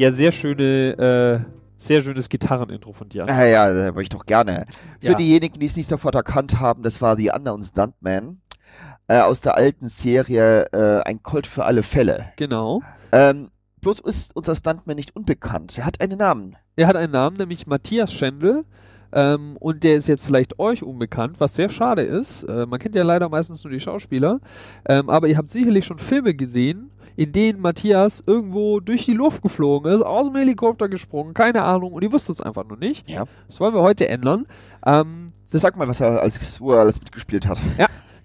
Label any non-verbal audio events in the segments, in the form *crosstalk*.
Ja, sehr schöne, äh, sehr schönes Gitarrenintro von dir. Ja, ja, das habe ich doch gerne. Für Ja. diejenigen, die es nicht sofort erkannt haben, das war The Unknown Stuntman äh, aus der alten Serie äh, Ein Colt für alle Fälle. Genau. Ähm, bloß ist unser Stuntman nicht unbekannt. Er hat einen Namen. Er hat einen Namen, nämlich Matthias Schendl. Ähm, und der ist jetzt vielleicht euch unbekannt, was sehr schade ist. Äh, man kennt ja leider meistens nur die Schauspieler. Ähm, aber ihr habt sicherlich schon Filme gesehen, in denen Matthias irgendwo durch die Luft geflogen ist, aus dem Helikopter gesprungen, keine Ahnung, und ihr wisst es einfach noch nicht. Ja. Das wollen wir heute ändern. Ähm, Sag mal, was er als, wo er alles mitgespielt hat.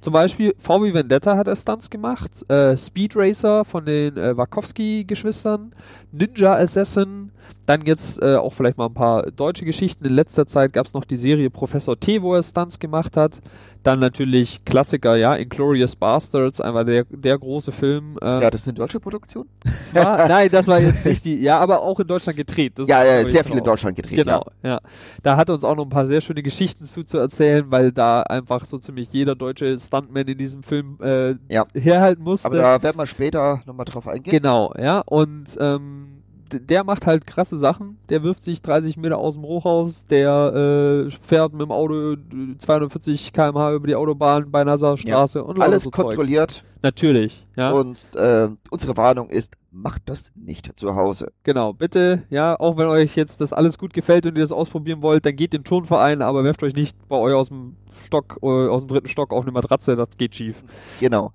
Zum Beispiel VW Vendetta hat er Stunts gemacht, äh, Speed Racer von den äh, Wachowski-Geschwistern, Ninja Assassin, dann jetzt äh, auch vielleicht mal ein paar deutsche Geschichten. In letzter Zeit gab es noch die Serie Professor T, wo er Stunts gemacht hat. Dann natürlich Klassiker, ja, Inglorious Bastards, einfach der, der große Film. Äh, Ja, das ist eine deutsche Produktion? das war, *laughs* nein, das war jetzt nicht die, ja, aber auch in Deutschland gedreht. Das ja, ja, sehr viel in Deutschland gedreht. Genau, ja. Da hat er uns auch noch ein paar sehr schöne Geschichten zu, zu erzählen, weil da einfach so ziemlich jeder deutsche Stuntman in diesem Film äh, Ja. herhalten musste. Aber da werden wir später nochmal drauf eingehen. genau, ja. Und ähm, der macht halt krasse Sachen. Der wirft sich 30 Meter aus dem Hochhaus, der äh, fährt mit dem Auto äh, 240 km/h über die Autobahn bei nasser Straße und lauter Alles so Zeug. kontrolliert Natürlich, ja. und äh, unsere Warnung ist, macht das nicht zu Hause. Genau, bitte, ja, auch wenn euch jetzt das alles gut gefällt und ihr das ausprobieren wollt, dann geht in den Turnverein, aber werft euch nicht bei euch aus dem Stock, äh, aus dem dritten Stock auf eine Matratze, das geht schief. Genau.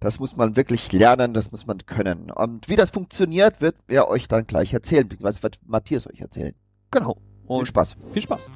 Das muss man wirklich lernen, das muss man können. Und wie das funktioniert, wird er euch dann gleich erzählen, beziehungsweise wird Matthias euch erzählen. Genau. Viel Und Spaß. viel Spaß.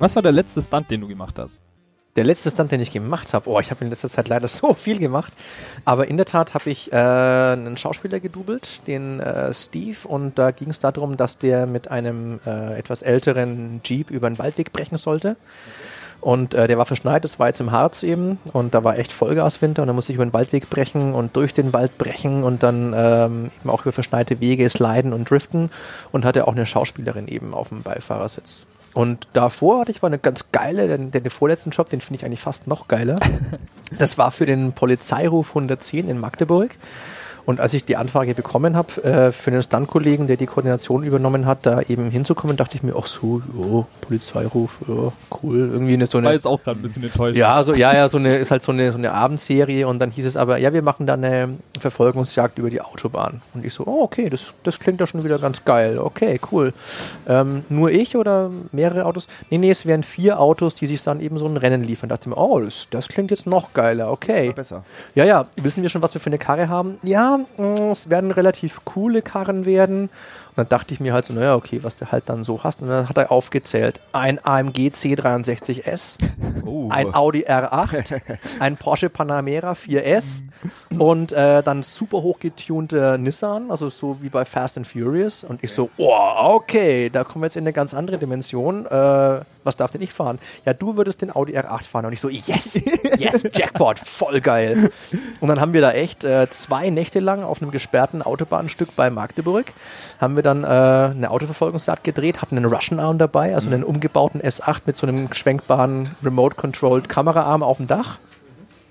Was war der letzte Stunt, den du gemacht hast? Der letzte Stunt, den ich gemacht habe, oh, ich habe in letzter Zeit leider *laughs* so viel gemacht, aber in der Tat habe ich äh, einen Schauspieler gedoubelt, den äh, Steve, und da ging es darum, dass der mit einem äh, etwas älteren Jeep über den Waldweg brechen sollte. Und äh, der war verschneit, das war jetzt im Harz eben und da war echt Vollgaswinter und da musste ich über den Waldweg brechen und durch den Wald brechen und dann ähm, eben auch über verschneite Wege sliden und driften und hatte auch eine Schauspielerin eben auf dem Beifahrersitz. Und davor hatte ich mal eine ganz geile, den, den, den vorletzten Job, den finde ich eigentlich fast noch geiler. *laughs* Das war für den Polizeiruf 110 in Magdeburg. Und als ich die Anfrage bekommen habe, äh, für einen Stunt-Kollegen, der die Koordination übernommen hat, da eben hinzukommen, dachte ich mir, ach so, ja, Polizeiruf, ja, cool, irgendwie eine so War eine. jetzt auch gerade ein bisschen enttäuscht. Ja, so, ja, ja, so eine, ist halt so eine, so eine Abendserie und dann hieß es aber, ja, wir machen da eine Verfolgungsjagd über die Autobahn. Und ich so, oh, okay, das, das klingt ja schon wieder ganz geil. Okay, cool. Ähm, nur ich oder mehrere Autos? Nee, nee, es wären vier Autos, die sich dann eben so ein Rennen liefern. Da dachte ich mir, oh, das, das klingt jetzt noch geiler, okay. Besser. Ja, ja, wissen wir schon, was wir für eine Karre haben? Ja, es werden relativ coole Karren werden. Dann dachte ich mir halt so, naja, okay, was du halt dann so hast. Und dann hat er aufgezählt. Ein AMG C63S, Oh. ein Audi R8, *laughs* ein Porsche Panamera 4S und äh, dann super hochgetunter Nissan, also so wie bei Fast and Furious. Und ich so, wow, okay, da kommen wir jetzt in eine ganz andere Dimension. Äh, was darf denn ich fahren? Ja, du würdest den Audi R8 fahren. Und ich so, yes, *laughs* yes, Jackpot, voll geil. Und dann haben wir da echt äh, zwei Nächte lang auf einem gesperrten Autobahnstück bei Magdeburg, haben wir dann äh, eine Autoverfolgungsjagd gedreht, hatten einen Russian Arm dabei, also einen umgebauten S8 mit so einem schwenkbaren Remote-Controlled Kameraarm auf dem Dach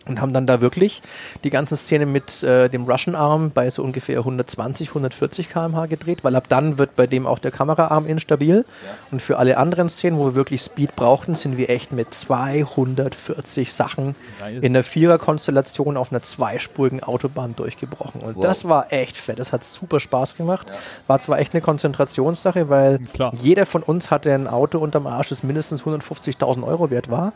und haben dann da wirklich die ganze Szene mit äh, dem Russian Arm bei so ungefähr 120, 140 km/h gedreht, weil ab dann wird bei dem auch der Kameraarm instabil. Und für alle anderen Szenen, wo wir wirklich Speed brauchten, sind wir echt mit 240 Sachen in der Vierer-Konstellation auf einer zweispurigen Autobahn durchgebrochen. Und das war echt fett. Das hat super Spaß gemacht. War zwar echt eine Konzentrationssache, weil Klar. jeder von uns hatte ein Auto unterm Arsch, das mindestens 150.000 Euro wert war.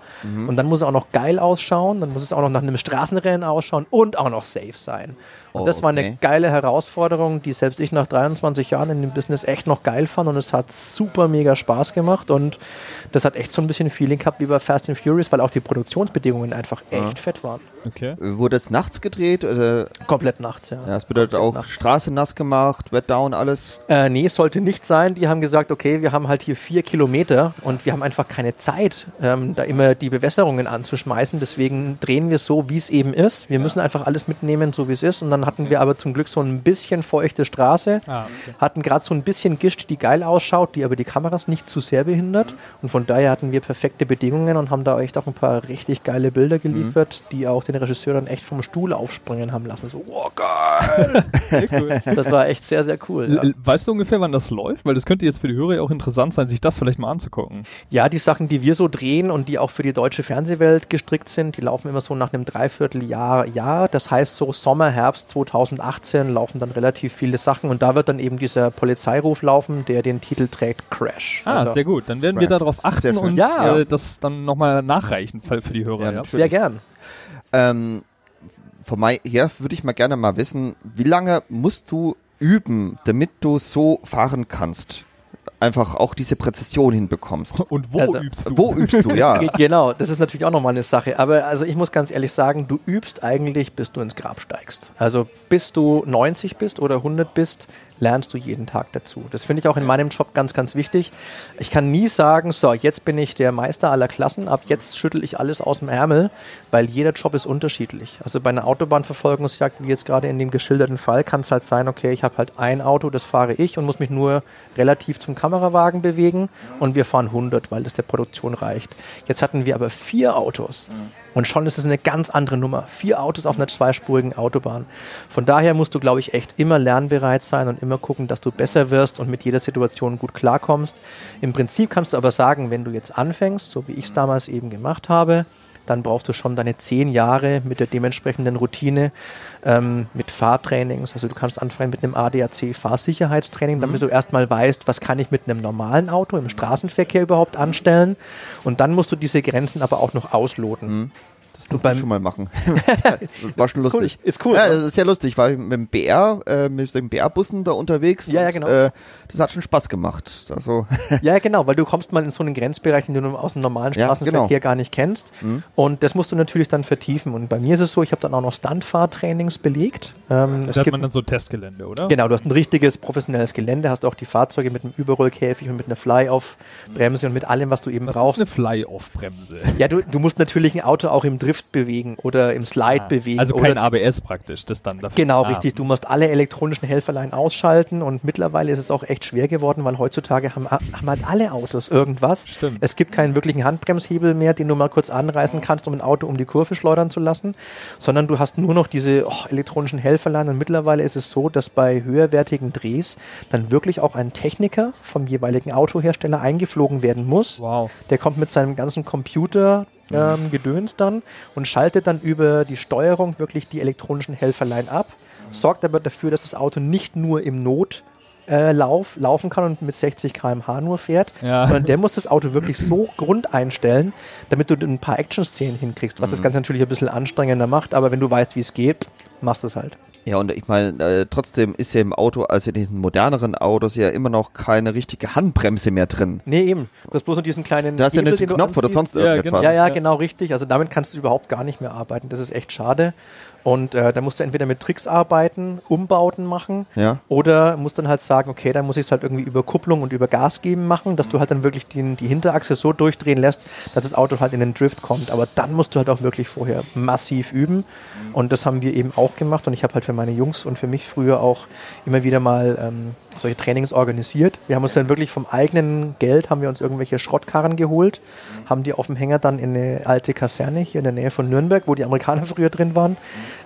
Und dann muss es auch noch geil ausschauen, dann muss es auch noch nach nach einem Straßenrennen ausschauen und auch noch safe sein. Und das war eine Okay. geile Herausforderung, die selbst ich nach 23 Jahren in dem Business echt noch geil fand und es hat super mega Spaß gemacht und das hat echt so ein bisschen Feeling gehabt wie bei Fast and Furious, weil auch die Produktionsbedingungen einfach echt fett waren. Okay. Wurde es nachts gedreht? Oder, Komplett nachts, ja. ja, das bedeutet auch nachts. Straße nass gemacht, Wetdown, alles. Äh, nee, sollte nicht sein. Die haben gesagt, okay, wir haben halt hier vier Kilometer und wir haben einfach keine Zeit, ähm, da immer die Bewässerungen anzuschmeißen. Deswegen drehen wir so, wie es eben ist. Wir müssen einfach alles mitnehmen, so wie es ist. Und dann hatten wir aber zum Glück so ein bisschen feuchte Straße, Ah, okay. hatten gerade so ein bisschen Gischt, die geil ausschaut, die aber die Kameras nicht zu sehr behindert. Und von daher hatten wir perfekte Bedingungen und haben da echt auch ein paar richtig geile Bilder geliefert, die auch den Regisseur dann echt vom Stuhl aufspringen haben lassen. So, wow, geil! *laughs* Cool. Das war echt sehr, sehr cool. Ja. Weißt du ungefähr, wann das läuft? Weil das könnte jetzt für die Hörer ja auch interessant sein, sich das vielleicht mal anzugucken. Ja, die Sachen, die wir so drehen und die auch für die deutsche Fernsehwelt gestrickt sind, die laufen immer so nach einem Dreivierteljahr. Jahr. Das heißt, so Sommer, Herbst 2018 laufen dann relativ viele Sachen und da wird dann eben dieser Polizeiruf laufen, der den Titel trägt Crash. Ah, Also, sehr gut. Dann werden wir Right. darauf achten und Ja. äh, das dann nochmal nachreichen für, für die Hörer. Ja, Ja, Sehr gern. Ähm, von mir her würde ich mal gerne mal wissen, wie lange musst du üben, damit du so fahren kannst? Einfach auch diese Präzision hinbekommst. *laughs* Und wo Also, übst du? Wo übst du, ja? Ge- *laughs* Genau, das ist natürlich auch nochmal eine Sache. Aber also ich muss ganz ehrlich sagen, du übst eigentlich, bis du ins Grab steigst. Also bis du 90 bist oder 100 bist, lernst du jeden Tag dazu. Das finde ich auch in meinem Job ganz, ganz wichtig. Ich kann nie sagen, so, jetzt bin ich der Meister aller Klassen, ab jetzt schüttel ich alles aus dem Ärmel, weil jeder Job ist unterschiedlich. Also bei einer Autobahnverfolgungsjagd, wie jetzt gerade in dem geschilderten Fall, kann es halt sein, okay, ich habe halt ein Auto, das fahre ich und muss mich nur relativ zum Kamerawagen bewegen und wir fahren 100, weil das der Produktion reicht. Jetzt hatten wir aber vier Autos. Und schon ist es eine ganz andere Nummer. Vier Autos auf einer zweispurigen Autobahn. Von daher musst du, glaube ich, echt immer lernbereit sein und immer gucken, dass du besser wirst und mit jeder Situation gut klarkommst. Im Prinzip kannst du aber sagen, wenn du jetzt anfängst, so wie ich es damals eben gemacht habe, dann brauchst du schon deine zehn Jahre mit der dementsprechenden Routine, ähm, mit Fahrtrainings. Also du kannst anfangen mit einem ADAC-Fahrsicherheitstraining, damit du erstmal weißt, was kann ich mit einem normalen Auto im Straßenverkehr überhaupt anstellen. Und dann musst du diese Grenzen aber auch noch ausloten. Das durfte beim- ich schon mal machen. *laughs* War schon Ist cool. lustig. Ist cool, Ja, ne? das ist sehr lustig. Ich war mit dem BR, äh, mit den BR-Bussen da unterwegs. Ja, ja, und, genau. Äh, das hat schon Spaß gemacht. Also, *laughs* Ja, genau, weil du kommst mal in so einen Grenzbereich, den du aus dem normalen Ja, Straßenverkehr genau. gar nicht kennst. Und das musst du natürlich dann vertiefen. Und bei mir ist es so, ich habe dann auch noch Stuntfahrtrainings belegt. Ähm, es Da hat gibt man dann so Testgelände, oder? Genau, du hast ein richtiges professionelles Gelände, hast auch die Fahrzeuge mit einem Überrollkäfig und mit einer Fly-Off-Bremse und mit allem, was du eben Das brauchst. ist eine Fly-Off-Bremse. Ja, du, du musst natürlich ein Auto auch im Drift bewegen oder im Slide bewegen. Also oder kein ABS praktisch, das dann dafür. Genau, Ah. richtig. Du musst alle elektronischen Helferlein ausschalten und mittlerweile ist es auch echt schwer geworden, weil heutzutage haben, haben halt alle Autos irgendwas. Stimmt. Es gibt keinen wirklichen Handbremshebel mehr, den du mal kurz anreißen kannst, um ein Auto um die Kurve schleudern zu lassen, sondern du hast nur noch diese oh, elektronischen Helferlein und mittlerweile ist es so, dass bei höherwertigen Drehs dann wirklich auch ein Techniker vom jeweiligen Autohersteller eingeflogen werden muss. Wow. Der kommt mit seinem ganzen Computer ähm, Gedöns dann und schaltet dann über die Steuerung wirklich die elektronischen Helferlein ab, sorgt aber dafür, dass das Auto nicht nur im Not äh, Lauf, laufen kann und mit 60 km/h nur fährt, Ja. *laughs* sondern der muss das Auto wirklich so grund einstellen, damit du ein paar Action-Szenen hinkriegst, was das Ganze natürlich ein bisschen anstrengender macht, aber wenn du weißt, wie es geht, machst du es halt. Ja, und ich meine, äh, trotzdem ist ja im Auto, also in diesen moderneren Autos, ja immer noch keine richtige Handbremse mehr drin. Nee, eben. Du hast bloß noch diesen kleinen Da hast ja Hebel, nicht den Knopf oder sonst Ja, irgendetwas. Ja, ja, Ja. genau richtig. Also damit kannst du überhaupt gar nicht mehr arbeiten. Das ist echt schade. Und äh, da musst du entweder mit Tricks arbeiten, Umbauten machen Ja. oder musst dann halt sagen, okay, dann muss ich es halt irgendwie über Kupplung und über Gas geben machen, dass du halt dann wirklich die, die Hinterachse so durchdrehen lässt, dass das Auto halt in den Drift kommt. Aber dann musst du halt auch wirklich vorher massiv üben. Und das haben wir eben auch gemacht. Und ich habe halt für meine Jungs und für mich früher auch immer wieder mal ähm, solche Trainings organisiert. Wir haben uns dann wirklich vom eigenen Geld, haben wir uns irgendwelche Schrottkarren geholt, haben die auf dem Hänger dann in eine alte Kaserne hier in der Nähe von Nürnberg, wo die Amerikaner *laughs* früher drin waren,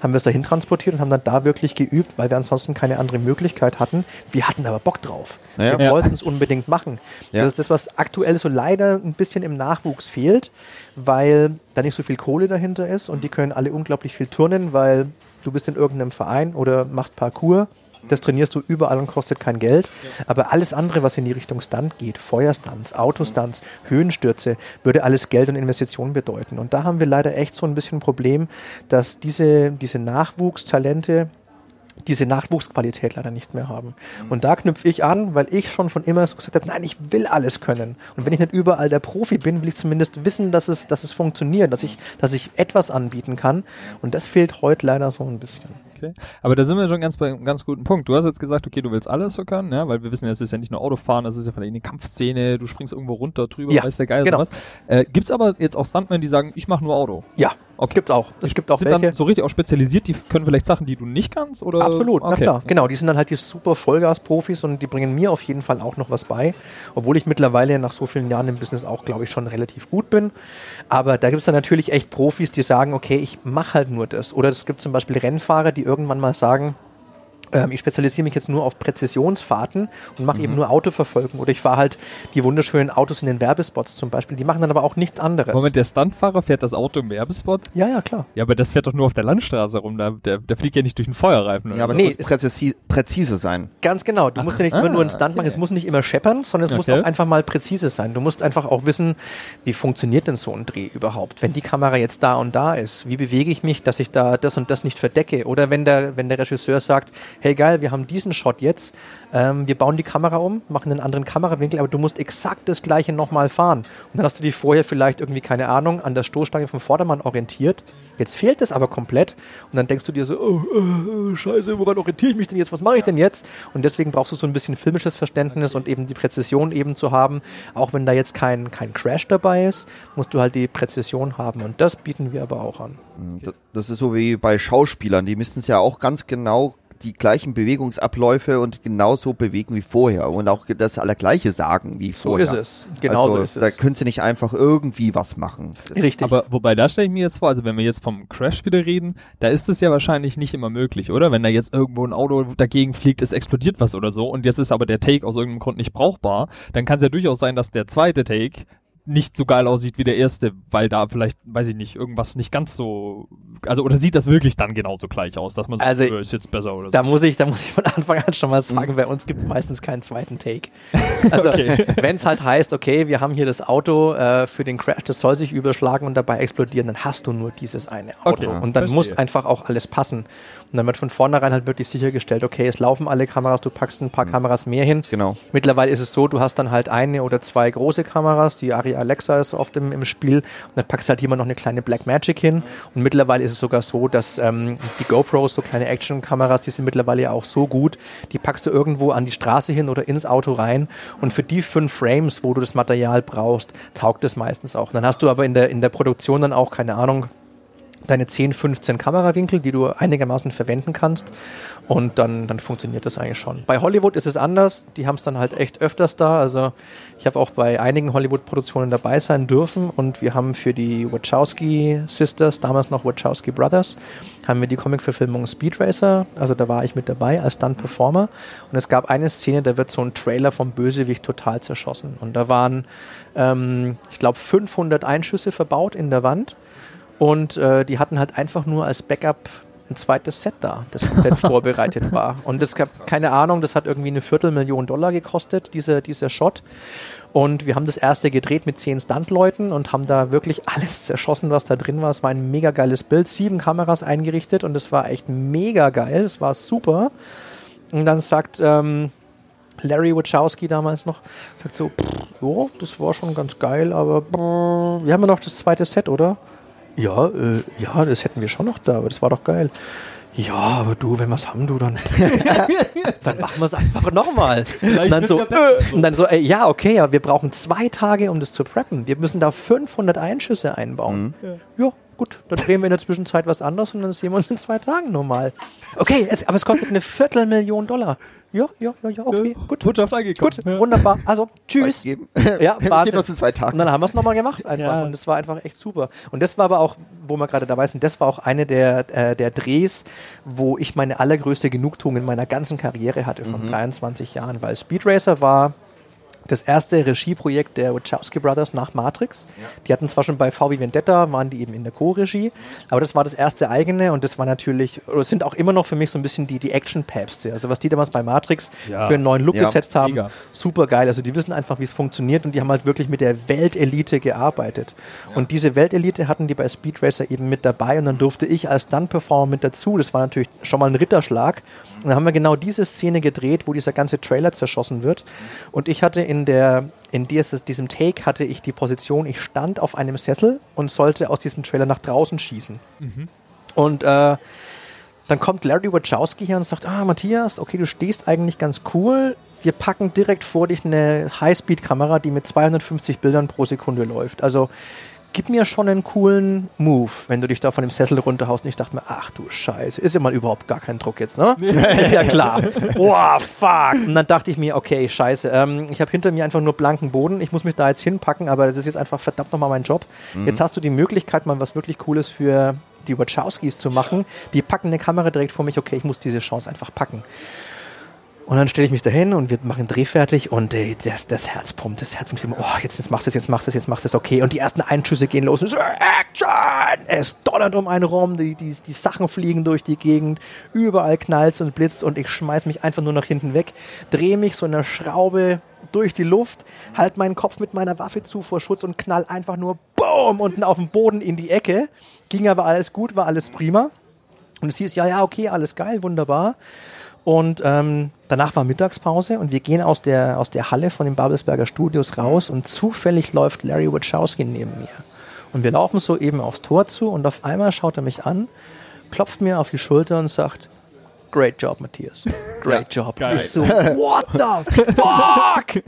haben wir es dahin transportiert und haben dann da wirklich geübt, weil wir ansonsten keine andere Möglichkeit hatten. Wir hatten aber Bock drauf. Ja. Wir Ja. wollten es unbedingt machen. Ja. Das ist das, was aktuell so leider ein bisschen im Nachwuchs fehlt, weil da nicht so viel Kohle dahinter ist und die können alle unglaublich viel turnen, weil du bist in irgendeinem Verein oder machst Parcours Das trainierst du überall und kostet kein Geld. Aber alles andere, was in die Richtung Stunt geht, Feuerstunts, Autostunts, Höhenstürze, würde alles Geld und Investitionen bedeuten. Und da haben wir leider echt so ein bisschen ein Problem, dass diese, diese Nachwuchstalente diese Nachwuchsqualität leider nicht mehr haben. Und da knüpfe ich an, weil ich schon von immer so gesagt habe, nein, ich will alles können. Und wenn ich nicht überall der Profi bin, will ich zumindest wissen, dass es, dass es funktioniert, dass ich, dass ich etwas anbieten kann. Und das fehlt heute leider so ein bisschen. Okay. Aber da sind wir schon ganz bei einem ganz guten Punkt. Du hast jetzt gesagt, okay, du willst alles so können, ja, weil wir wissen ja, es ist ja nicht nur Autofahren, das ist ja vielleicht eine Kampfszene, du springst irgendwo runter, drüber, Ja, weiß der Geil genau. sowas. Äh, gibt's aber jetzt auch Stuntmen, die sagen, ich mache nur Auto? Ja, Okay. gibt's auch. Es gibt auch Sind welche. dann so richtig auch spezialisiert, die können vielleicht Sachen, die du nicht kannst? Oder? Absolut, na okay. klar. Genau, die sind dann halt die super Vollgas-Profis und die bringen mir auf jeden Fall auch noch was bei. Obwohl ich mittlerweile nach so vielen Jahren im Business auch, glaube ich, schon relativ gut bin. Aber da gibt es dann natürlich echt Profis, die sagen, okay, ich mache halt nur das. Oder es gibt zum Beispiel Rennfahrer, die irgendwann mal sagen, ich spezialisiere mich jetzt nur auf Präzisionsfahrten und mache eben nur Autoverfolgung. Oder ich fahre halt die wunderschönen Autos in den Werbespots zum Beispiel. Die machen dann aber auch nichts anderes. Moment, der Stuntfahrer fährt das Auto im Werbespot? Ja, ja, klar. Ja, aber das fährt doch nur auf der Landstraße rum. Da, der, der fliegt ja nicht durch den Feuerreifen. oder Ja, aber so. es Nee, muss präzisi präzise sein. Ganz genau. Du musst ja nicht ah, immer nur einen Stunt machen. okay. Es muss nicht immer scheppern, sondern es muss Okay. auch einfach mal präzise sein. Du musst einfach auch wissen, wie funktioniert denn so ein Dreh überhaupt? Wenn die Kamera jetzt da und da ist, wie bewege ich mich, dass ich da das und das nicht verdecke? Oder wenn der, wenn der Regisseur sagt, hey geil, wir haben diesen Shot jetzt, ähm, wir bauen die Kamera um, machen einen anderen Kamerawinkel, aber du musst exakt das gleiche nochmal fahren. Und dann hast du dich vorher vielleicht irgendwie, keine Ahnung, an der Stoßstange vom Vordermann orientiert. Jetzt fehlt es aber komplett und dann denkst du dir so, oh, oh, oh, scheiße, woran orientiere ich mich denn jetzt? Was mache ich denn jetzt? Und deswegen brauchst du so ein bisschen filmisches Verständnis und eben die Präzision eben zu haben. Auch wenn da jetzt kein, kein Crash dabei ist, musst du halt die Präzision haben und das bieten wir aber auch an. Das- Das ist so wie bei Schauspielern. Die müssen es ja auch ganz genau die gleichen Bewegungsabläufe und genauso bewegen wie vorher und auch das Allergleiche sagen wie So vorher. ist es. Genau also, so ist Da es. können sie nicht einfach irgendwie was machen. Richtig. Aber wobei, da stelle ich mir jetzt vor, also wenn wir jetzt vom Crash wieder reden, da ist es ja wahrscheinlich nicht immer möglich, oder? Wenn da jetzt irgendwo ein Auto dagegen fliegt, es explodiert was oder so und jetzt ist aber der Take aus irgendeinem Grund nicht brauchbar, dann kann es ja durchaus sein, dass der zweite Take nicht so geil aussieht wie der erste, weil da vielleicht, weiß ich nicht, irgendwas nicht ganz so, also oder sieht das wirklich dann genauso gleich aus, dass man so, Also, äh, ist jetzt besser oder so. Da muss ich, da muss ich von Anfang an schon mal sagen, bei uns gibt es meistens keinen zweiten Take. *laughs* Also Okay. wenn es halt heißt, okay, wir haben hier das Auto äh, für den Crash, das soll sich überschlagen und dabei explodieren, dann hast du nur dieses eine Auto. Okay, und dann verstehe. muss einfach auch alles passen. Und dann wird von vornherein halt wirklich sichergestellt, okay, es laufen alle Kameras, du packst ein paar Kameras mehr hin. Genau. Mittlerweile ist es so, du hast dann halt eine oder zwei große Kameras, die Ari Alexa ist oft im, im Spiel und dann packst du halt immer noch eine kleine Blackmagic hin und mittlerweile ist es sogar so, dass ähm, die GoPros, so kleine Action-Kameras, die sind mittlerweile ja auch so gut, die packst du irgendwo an die Straße hin oder ins Auto rein und für die fünf Frames, wo du das Material brauchst, taugt es meistens auch. Und dann hast du aber in der, in der Produktion dann auch, keine Ahnung, deine 10, 15 Kamerawinkel, die du einigermaßen verwenden kannst. Und dann, dann funktioniert das eigentlich schon. Bei Hollywood ist es anders. Die haben es dann halt echt öfters da. Also ich habe auch bei einigen Hollywood-Produktionen dabei sein dürfen. Und wir haben für die Wachowski Sisters, damals noch Wachowski Brothers, haben wir die Comic-Verfilmung Speed Racer. Also da war ich mit dabei als Stunt-Performer. Und es gab eine Szene, da wird so ein Trailer vom Bösewicht total zerschossen. Und da waren, ähm, ich glaube, 500 Einschüsse verbaut in der Wand. Und äh, die hatten halt einfach nur als Backup ein zweites Set da, das komplett *laughs* vorbereitet war. Und es gab keine Ahnung, das hat irgendwie eine Viertelmillion Dollar gekostet, dieser, dieser Shot. Und wir haben das erste gedreht mit zehn Stuntleuten und haben da wirklich alles zerschossen, was da drin war. Es war ein mega geiles Bild, sieben Kameras eingerichtet und es war echt mega geil, es war super. Und dann sagt ähm, Larry Wachowski damals noch, sagt so, pff, jo, das war schon ganz geil, aber brr, wir haben ja noch das zweite Set, oder? Ja, äh, ja, das hätten wir schon noch da, aber das war doch geil. Ja, aber du, wenn wir es haben, du, dann, *laughs* dann machen wir es einfach nochmal. Und dann so, äh, und dann so, äh, ja, okay, ja, wir brauchen zwei Tage, um das zu preppen. Wir müssen da 500 Einschüsse einbauen. Ja, gut, dann drehen wir in der Zwischenzeit was anderes und dann sehen wir uns in zwei Tagen nochmal. Okay, es, aber es kostet eine Viertelmillion Dollar. Ja, ja, ja, ja, okay, gut. Botschaft angekommen. Gut, Ja. wunderbar. Also, tschüss. Geben. Ja, *laughs* wir sehen uns in zwei Und Tagen. dann haben wir es nochmal gemacht einfach. Ja. Und das war einfach echt super. Und das war aber auch, wo wir gerade dabei sind, das war auch eine der, äh, der Drehs, wo ich meine allergrößte Genugtuung in meiner ganzen Karriere hatte von 23 Jahren. Weil Speed Racer war das erste Regieprojekt der Wachowski Brothers nach Matrix. Die hatten zwar schon bei VW Vendetta, waren die eben in der Co-Regie, aber das war das erste eigene und das war natürlich, oder sind auch immer noch für mich so ein bisschen die, die Action-Päpste. Also was die damals bei Matrix Ja. für einen neuen Look Ja. gesetzt haben, Mega. super geil. Also die wissen einfach, wie es funktioniert und die haben halt wirklich mit der Weltelite gearbeitet. Und diese Weltelite hatten die bei Speed Racer eben mit dabei und dann durfte ich als Stunt-Performer mit dazu. Das war natürlich schon mal ein Ritterschlag. Und dann haben wir genau diese Szene gedreht, wo dieser ganze Trailer zerschossen wird. Und ich hatte in der in dieses, diesem Take hatte ich die Position, ich stand auf einem Sessel und sollte aus diesem Trailer nach draußen schießen. Und äh, dann kommt Larry Wachowski hier und sagt, ah, Matthias, okay, du stehst eigentlich ganz cool. Wir packen direkt vor dich eine Highspeed-Kamera, die mit 250 Bildern pro Sekunde läuft. Also gib mir schon einen coolen Move, wenn du dich da von dem Sessel runterhaust. Und ich dachte mir, ach du Scheiße, ist ja mal überhaupt gar kein Druck jetzt, ne? *laughs* ist ja klar. Boah, fuck. Und dann dachte ich mir, okay, scheiße, ähm, ich habe hinter mir einfach nur blanken Boden. Ich muss mich da jetzt hinpacken, aber das ist jetzt einfach verdammt nochmal mein Job. Jetzt hast du die Möglichkeit, mal was wirklich Cooles für die Wachowskis zu machen. Die packen eine Kamera direkt vor mich, okay, ich muss diese Chance einfach packen. Und dann stelle ich mich dahin und wir machen Dreh fertig und ey, das, das Herz pumpt, das Herz pumpt. Oh, jetzt, jetzt machst du es, jetzt machst du es, jetzt machst du es, okay. Und die ersten Einschüsse gehen los und so, Action! Es donnert um einen rum, die, die, die Sachen fliegen durch die Gegend, überall knallt und blitzt und ich schmeiß mich einfach nur nach hinten weg, drehe mich so in der Schraube durch die Luft, halt meinen Kopf mit meiner Waffe zu vor Schutz und knall einfach nur BOOM unten auf den Boden in die Ecke. Ging aber alles gut, war alles prima. Und es hieß, ja, ja, okay, alles geil, wunderbar. Und ähm, danach war Mittagspause und wir gehen aus der, aus der Halle von den Babelsberger Studios raus und zufällig läuft Larry Wachowski neben mir. Und wir laufen so eben aufs Tor zu und auf einmal schaut er mich an, klopft mir auf die Schulter und sagt, Great job, Matthias. *laughs* Great job. geil. Ich so, what the fuck?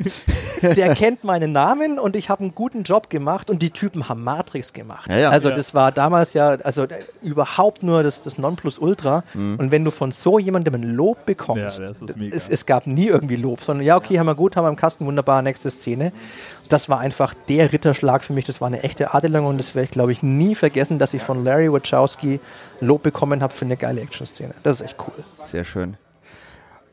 *laughs* Der kennt meinen Namen und ich habe einen guten Job gemacht und die Typen haben Matrix gemacht. Ja, ja. Also Ja. das war damals ja, also äh, überhaupt nur das, das Nonplusultra. Und wenn du von so jemandem ein Lob bekommst, Ja, es, es gab nie irgendwie Lob, sondern ja, okay, haben wir gut, haben wir im Kasten, wunderbar, nächste Szene. Das war einfach der Ritterschlag für mich, das war eine echte Adelung und das werde ich, glaube ich, nie vergessen, dass ich von Larry Wachowski Lob bekommen habe für eine geile Action-Szene. Das ist echt cool. Sehr schön.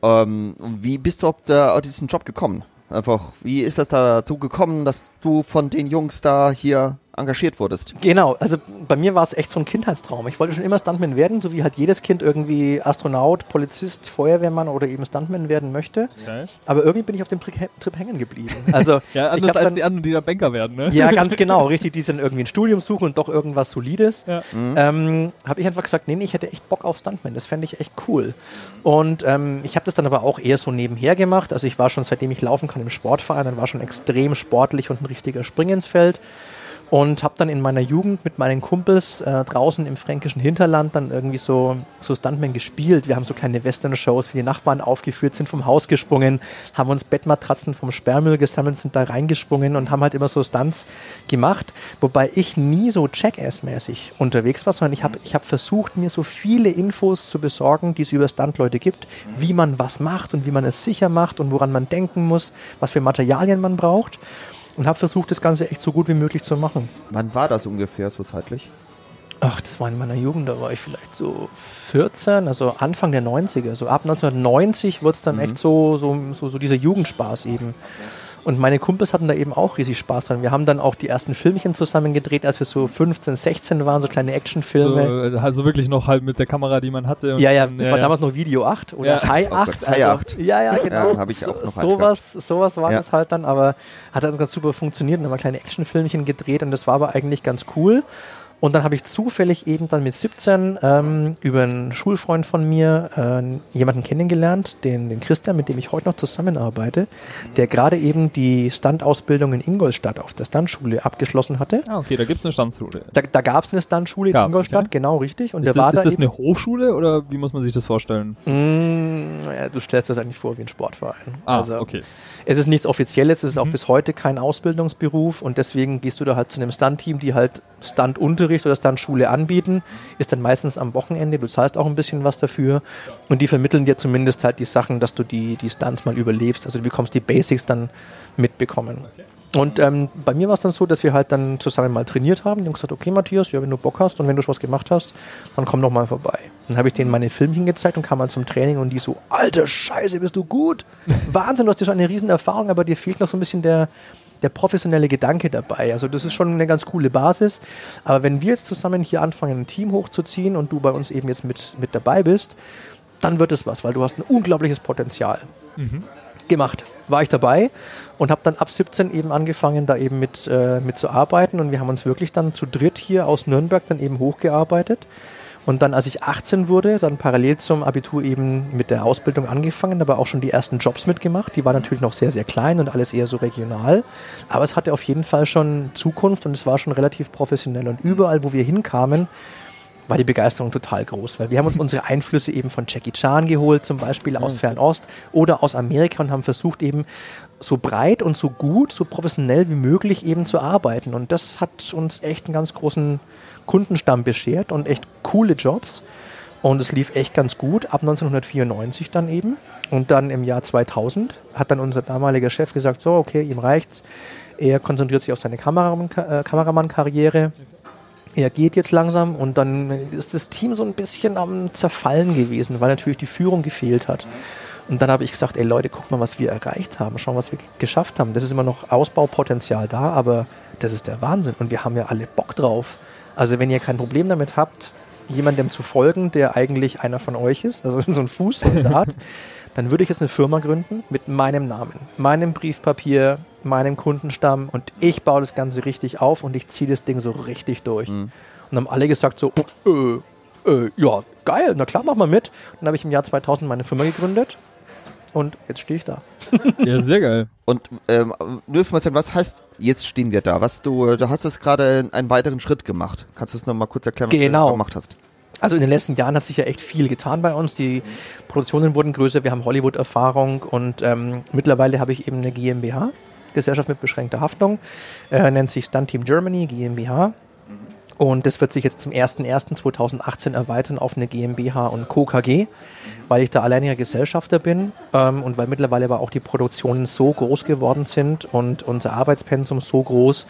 Ähm, wie bist du auf, der, auf diesen Job gekommen? Einfach, wie ist das dazu gekommen, dass du von den Jungs da hier engagiert wurdest? Genau, also bei mir war es echt so ein Kindheitstraum. Ich wollte schon immer Stuntman werden, so wie halt jedes Kind irgendwie Astronaut, Polizist, Feuerwehrmann oder eben Stuntman werden möchte. Geil. Aber irgendwie bin ich auf dem Trip, Trip hängen geblieben. *laughs* Also Ja, ich anders hab als dann, die anderen, die da Banker werden, ne? ja, ganz *laughs* genau, richtig, die dann irgendwie ein Studium suchen und doch irgendwas Solides. Ja. Ähm, habe ich einfach gesagt, nee, nee, ich hätte echt Bock auf Stuntman. Das fände ich echt cool. Und ähm, ich habe das dann aber auch eher so nebenher gemacht. Also ich war schon, seitdem ich laufen kann, im Sportverein, dann war schon extrem sportlich und ein richtiger Spring ins Feld. Und habe dann in meiner Jugend mit meinen Kumpels äh, draußen im fränkischen Hinterland dann irgendwie so, so Stuntman gespielt. Wir haben so kleine Western-Shows, wie die Nachbarn aufgeführt sind, vom Haus gesprungen, haben uns Bettmatratzen vom Sperrmüll gesammelt, sind da reingesprungen und haben halt immer so Stunts gemacht. Wobei ich nie so Jackass-mäßig unterwegs war, sondern ich habe ich hab versucht, mir so viele Infos zu besorgen, die es über Stuntleute gibt, wie man was macht und wie man es sicher macht und woran man denken muss, was für Materialien man braucht. Und habe versucht, das Ganze echt so gut wie möglich zu machen. Wann war das ungefähr so zeitlich? Ach, das war in meiner Jugend, da war ich vielleicht so 14, also Anfang der 90er. So ab 1990 wurde es dann echt so, so, so, so dieser Jugendspaß eben. Und meine Kumpels hatten da eben auch riesig Spaß dran. Wir haben dann auch die ersten Filmchen zusammen gedreht, als wir so 15, 16 waren, so kleine Actionfilme. So, also wirklich noch halt mit der Kamera, die man hatte. und Ja, ja, dann- das war damals noch Video 8 oder Ja. High Oh 8. Gott, High 8. Ja, ja, genau. Ja, hab ich auch noch so, sowas, sowas war Ja. das halt dann, aber hat dann ganz super funktioniert. Dann haben wir kleine Actionfilmchen gedreht und das war aber eigentlich ganz cool. Und dann habe ich zufällig eben dann mit 17 ähm, über einen Schulfreund von mir äh, jemanden kennengelernt, den, den Christian, mit dem ich heute noch zusammenarbeite, der gerade eben die Stunt-Ausbildung in Ingolstadt auf der Stuntschule abgeschlossen hatte. Ah, okay, da gibt es eine Standschule. Da, da gab es eine Stuntschule in Gab, Ingolstadt, okay. genau richtig. Und Ist der war das, da ist das eben, eine Hochschule oder wie muss man sich das vorstellen? Mm, ja, du stellst das eigentlich vor wie ein Sportverein. Ah, also, okay. Es ist nichts Offizielles, es ist auch Mhm. bis heute kein Ausbildungsberuf und deswegen gehst du da halt zu einem Stunt-Team, die halt Stunt-Unterricht oder Stunt-Schule anbieten. Ist dann meistens am Wochenende, du zahlst auch ein bisschen was dafür und die vermitteln dir zumindest halt die Sachen, dass du die, die Stunts mal überlebst. Also du bekommst die Basics dann mitbekommen. Und ähm, bei mir war es dann so, dass wir halt dann zusammen mal trainiert haben. Die haben gesagt, okay Matthias, ja, wenn du Bock hast und wenn du schon was gemacht hast, dann komm doch mal vorbei. Dann habe ich denen meine Filmchen gezeigt und kam mal zum Training und die so, alter Scheiße, bist du gut. *laughs* Wahnsinn, du hast ja schon eine riesen Erfahrung, aber dir fehlt noch so ein bisschen der, der professionelle Gedanke dabei. Also das ist schon eine ganz coole Basis. Aber wenn wir jetzt zusammen hier anfangen, ein Team hochzuziehen und du bei uns eben jetzt mit, mit dabei bist, dann wird es was, weil du hast ein unglaubliches Potenzial. Gemacht. War ich dabei und habe dann ab 17 eben angefangen, da eben mit, äh, mit zu arbeiten und wir haben uns wirklich dann zu dritt hier aus Nürnberg dann eben hochgearbeitet. Und dann, als ich 18 wurde, dann parallel zum Abitur eben mit der Ausbildung angefangen, aber auch schon die ersten Jobs mitgemacht. Die waren natürlich noch sehr, sehr klein und alles eher so regional. Aber es hatte auf jeden Fall schon Zukunft und es war schon relativ professionell. Und überall, wo wir hinkamen, war die Begeisterung total groß, weil wir haben uns *laughs* unsere Einflüsse eben von Jackie Chan geholt, zum Beispiel aus Fernost oder aus Amerika und haben versucht eben so breit und so gut, so professionell wie möglich eben zu arbeiten. Und das hat uns echt einen ganz großen Kundenstamm beschert und echt coole Jobs. Und es lief echt ganz gut ab 1994 dann eben. Und dann im Jahr 2000 hat dann unser damaliger Chef gesagt, so, okay, ihm reicht's. Er konzentriert sich auf seine äh, Kameramann-Karriere. Er geht jetzt langsam und dann ist das Team so ein bisschen am Zerfallen gewesen, weil natürlich die Führung gefehlt hat. Und dann habe ich gesagt, ey Leute, guckt mal, was wir erreicht haben, schauen, was wir geschafft haben. Das ist immer noch Ausbaupotenzial da, aber das ist der Wahnsinn und wir haben ja alle Bock drauf. Also wenn ihr kein Problem damit habt, jemandem zu folgen, der eigentlich einer von euch ist, also *laughs* so ein Fußsoldat, *laughs* dann würde ich jetzt eine Firma gründen mit meinem Namen, meinem Briefpapier, meinem Kundenstamm und ich baue das Ganze richtig auf und ich ziehe das Ding so richtig durch. Und haben alle gesagt so, äh, äh, ja, geil, na klar, mach mal mit. Und dann habe ich im Jahr 2000 meine Firma gegründet und jetzt stehe ich da. Ja, sehr geil. Und ähm, nur Information, was heißt, jetzt stehen wir da? Was du, du hast jetzt gerade einen weiteren Schritt gemacht. Kannst du das nochmal kurz erklären, was Genau. du gemacht hast? Also in den letzten Jahren hat sich ja echt viel getan bei uns. Die Produktionen wurden größer, wir haben Hollywood-Erfahrung und ähm, mittlerweile habe ich eben eine GmbH, Gesellschaft mit beschränkter Haftung, äh, nennt sich Stunt Team Germany, GmbH. Und das wird sich jetzt zum 01.01.2018 erweitern auf eine GmbH und Co. KG, weil ich da alleiniger Gesellschafter bin ähm, und weil mittlerweile aber auch die Produktionen so groß geworden sind und unser Arbeitspensum so groß,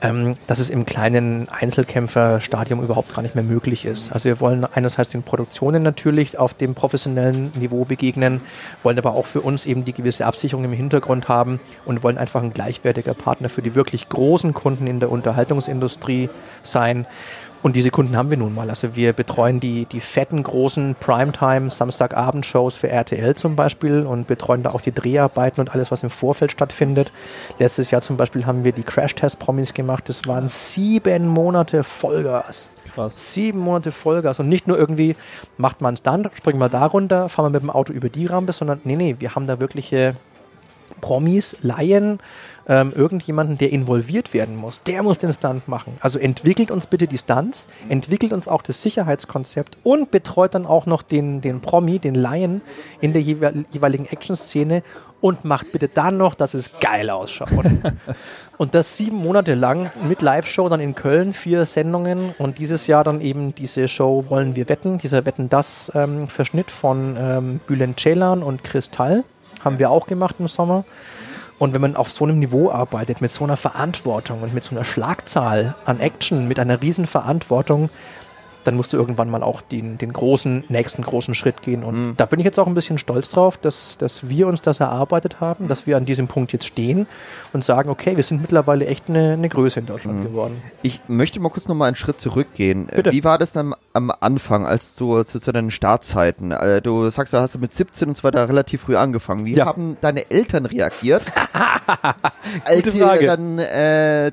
ähm, dass es im kleinen Einzelkämpferstadium überhaupt gar nicht mehr möglich ist. Also wir wollen einerseits den Produktionen natürlich auf dem professionellen Niveau begegnen, wollen aber auch für uns eben die gewisse Absicherung im Hintergrund haben und wollen einfach ein gleichwertiger Partner für die wirklich großen Kunden in der Unterhaltungsindustrie sein. Und diese Kunden haben wir nun mal. Also wir betreuen die, die fetten, großen Primetime Samstagabend-Shows für RTL zum Beispiel und betreuen da auch die Dreharbeiten und alles, was im Vorfeld stattfindet. Letztes Jahr zum Beispiel haben wir die Crash-Test-Promis gemacht. Das waren sieben Monate Vollgas. Krass. Sieben Monate Vollgas. Und nicht nur irgendwie, macht man es dann, springen wir da runter, fahren wir mit dem Auto über die Rampe, sondern nee, nee, wir haben da wirkliche Promis, Laien, ähm, irgendjemanden, der involviert werden muss. Der muss den Stunt machen. Also entwickelt uns bitte die Stunts, entwickelt uns auch das Sicherheitskonzept und betreut dann auch noch den, den Promi, den Laien in der jeweil- jeweiligen Action-Szene und macht bitte dann noch, dass es geil ausschaut. *laughs* und das sieben Monate lang mit Live-Show dann in Köln, vier Sendungen und dieses Jahr dann eben diese Show Wollen wir wetten, dieser Wetten das ähm, Verschnitt von ähm, Bülent Ceylan und Kristall haben wir auch gemacht im Sommer. Und wenn man auf so einem Niveau arbeitet, mit so einer Verantwortung und mit so einer Schlagzahl an Action, mit einer riesen Verantwortung, dann musst du irgendwann mal auch den, den großen, nächsten großen Schritt gehen. Und da bin ich jetzt auch ein bisschen stolz drauf, dass, dass wir uns das erarbeitet haben, dass wir an diesem Punkt jetzt stehen und sagen, okay, wir sind mittlerweile echt eine, eine Größe in Deutschland geworden. Ich möchte mal kurz nochmal einen Schritt zurückgehen. Bitte. Wie war das dann am Anfang, als du zu, zu deinen Startzeiten? Äh, Du sagst, du hast mit 17 und so weiter relativ früh angefangen. Wie Ja. haben deine Eltern reagiert, *laughs* als sie dann äh,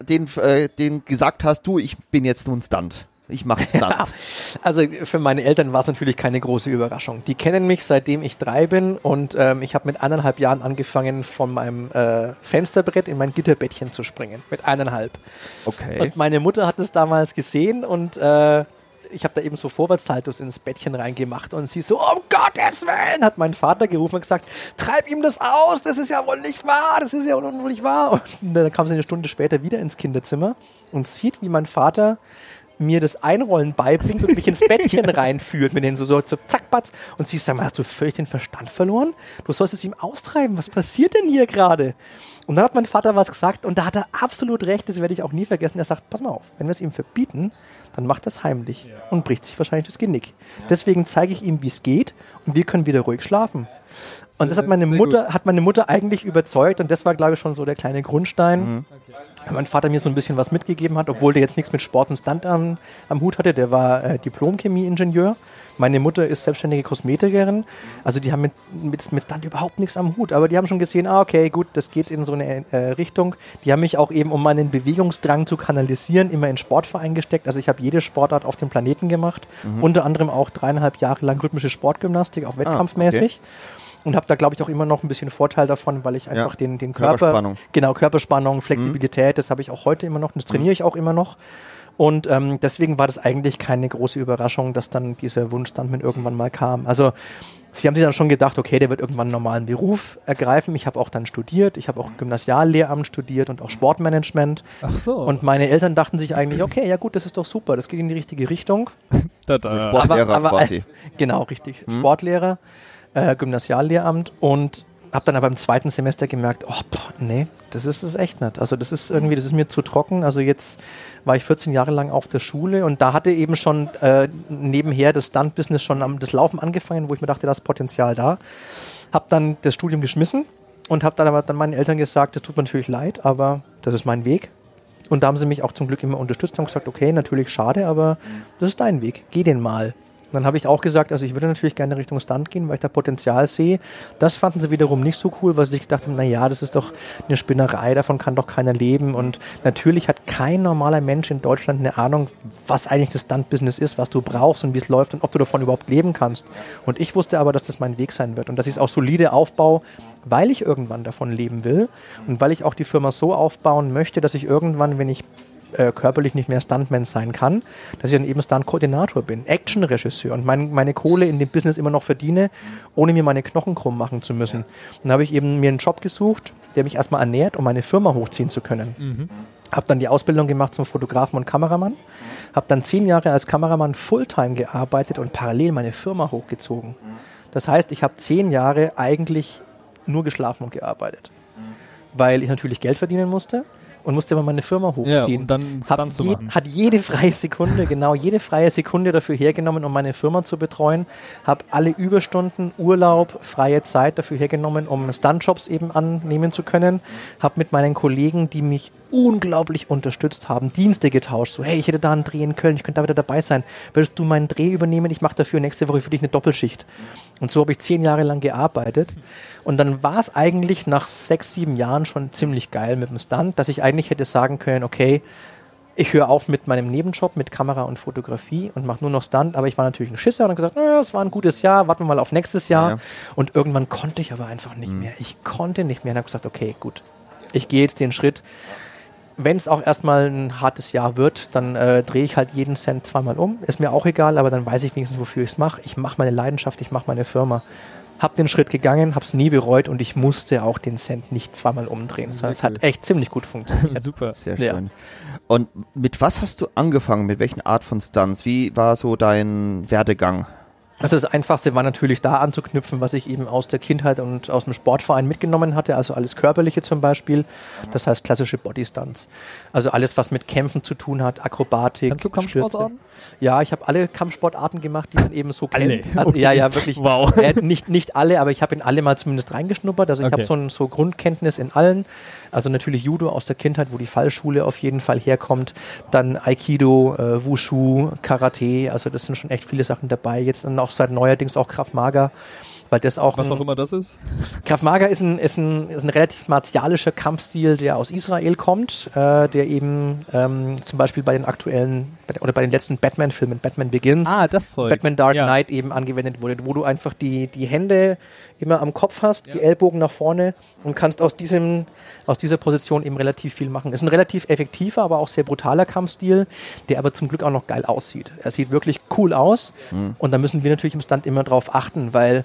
den, äh, den gesagt hast, du, ich bin jetzt nun Stunt. Ich mache Stunts. *laughs* Also für meine Eltern war es natürlich keine große Überraschung. Die kennen mich seitdem ich drei bin und ähm, ich habe mit eineinhalb Jahren angefangen, von meinem äh, Fensterbrett in mein Gitterbettchen zu springen. Mit eineinhalb. Okay. Und meine Mutter hat es damals gesehen und äh, ich habe da eben so Vorwärtshaltus ins Bettchen reingemacht und sie so, um Gottes Willen, hat mein Vater gerufen und gesagt, treib ihm das aus, das ist ja wohl nicht wahr, das ist ja wohl nicht wahr. Und dann kam sie eine Stunde später wieder ins Kinderzimmer und sieht, wie mein Vater mir das Einrollen beibringt und mich ins Bettchen *laughs* *laughs* reinführt mit den so, so, so zack, batz. Und sie sagt, hast du völlig den Verstand verloren? Du sollst es ihm austreiben. Was passiert denn hier gerade? Und dann hat mein Vater was gesagt und da hat er absolut recht, das werde ich auch nie vergessen. Er sagt, pass mal auf, wenn wir es ihm verbieten, dann macht es heimlich und bricht sich wahrscheinlich das Genick. Deswegen zeige ich ihm, wie es geht und wir können wieder ruhig schlafen. Und das hat meine Mutter, hat meine Mutter eigentlich überzeugt und das war, glaube ich, schon so der kleine Grundstein. Weil Mein Vater mir so ein bisschen was mitgegeben hat, obwohl der jetzt nichts mit Sport und Stunt am, am Hut hatte. Der war äh, Diplom-Chemie-Ingenieur. Meine Mutter ist selbstständige Kosmetikerin. Also die haben mit, mit, mit Stunt überhaupt nichts am Hut. Aber die haben schon gesehen, ah, okay, gut, das geht in so eine äh, Richtung. Die haben mich auch eben, um meinen Bewegungsdrang zu kanalisieren, immer in Sportverein gesteckt. Also ich habe jede Sportart auf dem Planeten gemacht. Unter anderem auch dreieinhalb Jahre lang rhythmische Sportgymnastik, auch wettkampfmäßig. Und habe da, glaube ich, auch immer noch ein bisschen Vorteil davon, weil ich einfach den, den Körper. Körperspannung. Genau, Körperspannung, Flexibilität, das habe ich auch heute immer noch, das trainiere ich auch immer noch. Und ähm, deswegen war das eigentlich keine große Überraschung, dass dann dieser Wunsch dann mit irgendwann mal kam. Also sie haben sich dann schon gedacht, okay, der wird irgendwann einen normalen Beruf ergreifen. Ich habe auch dann studiert, ich habe auch Gymnasiallehramt studiert und auch Sportmanagement. Ach so. Und meine Eltern dachten sich eigentlich, okay, ja gut, das ist doch super, das geht in die richtige Richtung. *laughs* da, da. Sportlehrer quasi. *laughs* Genau, richtig. Sportlehrer, äh, Gymnasiallehramt und habe dann aber im zweiten Semester gemerkt, oh, boah, nee, das ist es echt nicht. Also das ist irgendwie, das ist mir zu trocken. Also jetzt war ich 14 Jahre lang auf der Schule und da hatte eben schon äh, nebenher das Stunt-Business schon am, das Laufen angefangen, wo ich mir dachte, da ist Potenzial da. Hab dann das Studium geschmissen und habe dann aber dann meinen Eltern gesagt, das tut mir natürlich leid, aber das ist mein Weg. Und da haben sie mich auch zum Glück immer unterstützt und gesagt, okay, natürlich schade, aber das ist dein Weg, geh den mal. Und dann habe ich auch gesagt, also ich würde natürlich gerne Richtung Stunt gehen, weil ich da Potenzial sehe. Das fanden sie wiederum nicht so cool, weil sie sich gedacht haben, naja, das ist doch eine Spinnerei, davon kann doch keiner leben. Und natürlich hat kein normaler Mensch in Deutschland eine Ahnung, was eigentlich das Stunt-Business ist, was du brauchst und wie es läuft und ob du davon überhaupt leben kannst. Und ich wusste aber, dass das mein Weg sein wird und dass ich es auch solide aufbaue, weil ich irgendwann davon leben will und weil ich auch die Firma so aufbauen möchte, dass ich irgendwann, wenn ich äh, körperlich nicht mehr Stuntman sein kann, dass ich dann eben Stunt-Koordinator bin, Action-Regisseur und mein, meine Kohle in dem Business immer noch verdiene, ohne mir meine Knochen krumm machen zu müssen. Und dann habe ich eben mir einen Job gesucht, der mich erstmal ernährt, um meine Firma hochziehen zu können. Habe dann die Ausbildung gemacht zum Fotografen und Kameramann. Habe dann zehn Jahre als Kameramann Fulltime gearbeitet und parallel meine Firma hochgezogen. Das heißt, ich habe zehn Jahre eigentlich nur geschlafen und gearbeitet. Weil ich natürlich Geld verdienen musste und musste immer meine Firma Ja, hochziehen. um dann zu je, hat jede freie Sekunde, genau, jede freie Sekunde dafür hergenommen, um meine Firma zu betreuen. Habe alle Überstunden, Urlaub, freie Zeit dafür hergenommen, um Stuntjobs eben annehmen zu können. Habe mit meinen Kollegen, die mich unglaublich unterstützt haben, Dienste getauscht. So, hey, ich hätte da einen Dreh in Köln, ich könnte da wieder dabei sein. Würdest du meinen Dreh übernehmen? Ich mache dafür nächste Woche für dich eine Doppelschicht. Und so habe ich zehn Jahre lang gearbeitet. Und dann war es eigentlich nach sechs, sieben Jahren schon ziemlich geil mit dem Stunt, dass ich eigentlich hätte sagen können, okay, ich höre auf mit meinem Nebenjob mit Kamera und Fotografie und mache nur noch Stunt, aber ich war natürlich ein Schisser und habe gesagt, "Na, es war ein gutes Jahr, warten wir mal auf nächstes Jahr. Ja. Und irgendwann konnte ich aber einfach nicht mehr. Ich konnte nicht mehr und habe gesagt, okay, gut, ich gehe jetzt den Schritt. Wenn es auch erstmal ein hartes Jahr wird, dann äh, drehe ich halt jeden Cent zweimal um. Ist mir auch egal, aber dann weiß ich wenigstens, wofür ich es mache. Ich mache meine Leidenschaft, ich mache meine Firma. Hab den Schritt gegangen, hab's nie bereut und ich musste auch den Cent nicht zweimal umdrehen. Das heißt, es hat echt ziemlich gut funktioniert. *laughs* Super. Sehr Ja. schön. Und mit was hast du angefangen? Mit welchen Art von Stunts? Wie war so dein Werdegang? Also das Einfachste war natürlich da anzuknüpfen, was ich eben aus der Kindheit und aus dem Sportverein mitgenommen hatte, also alles Körperliche zum Beispiel, das heißt klassische Bodystunts. Also alles, was mit Kämpfen zu tun hat, Akrobatik, Kannst du Stürze. Kampfsportarten? Ja, ich habe alle Kampfsportarten gemacht, die man eben so Alle? kennt. Also, Okay. Ja, ja, wirklich. *laughs* Wow. Äh, nicht, nicht alle, aber ich habe in alle mal zumindest reingeschnuppert. Also ich Okay. habe so, ein, so Grundkenntnis in allen. Also natürlich Judo aus der Kindheit, wo die Fallschule auf jeden Fall herkommt. Dann Aikido, äh, Wushu, Karate. Also das sind schon echt viele Sachen dabei. Jetzt dann auch seit neuerdings auch Krav Maga. Weil das auch Was auch immer das ist. Krav Maga ist ein, ist, ein, ist ein relativ martialischer Kampfstil, der aus Israel kommt, äh, der eben ähm, zum Beispiel bei den aktuellen oder bei den letzten Batman-Filmen, Batman Begins, Ah. Batman Dark Ja. Knight eben angewendet wurde, wo du einfach die, die Hände immer am Kopf hast, die Ellbogen nach vorne und kannst aus, diesem, aus dieser Position eben relativ viel machen. Ist ein relativ effektiver, aber auch sehr brutaler Kampfstil, der aber zum Glück auch noch geil aussieht. Er sieht wirklich cool aus und da müssen wir natürlich im Stand immer drauf achten, weil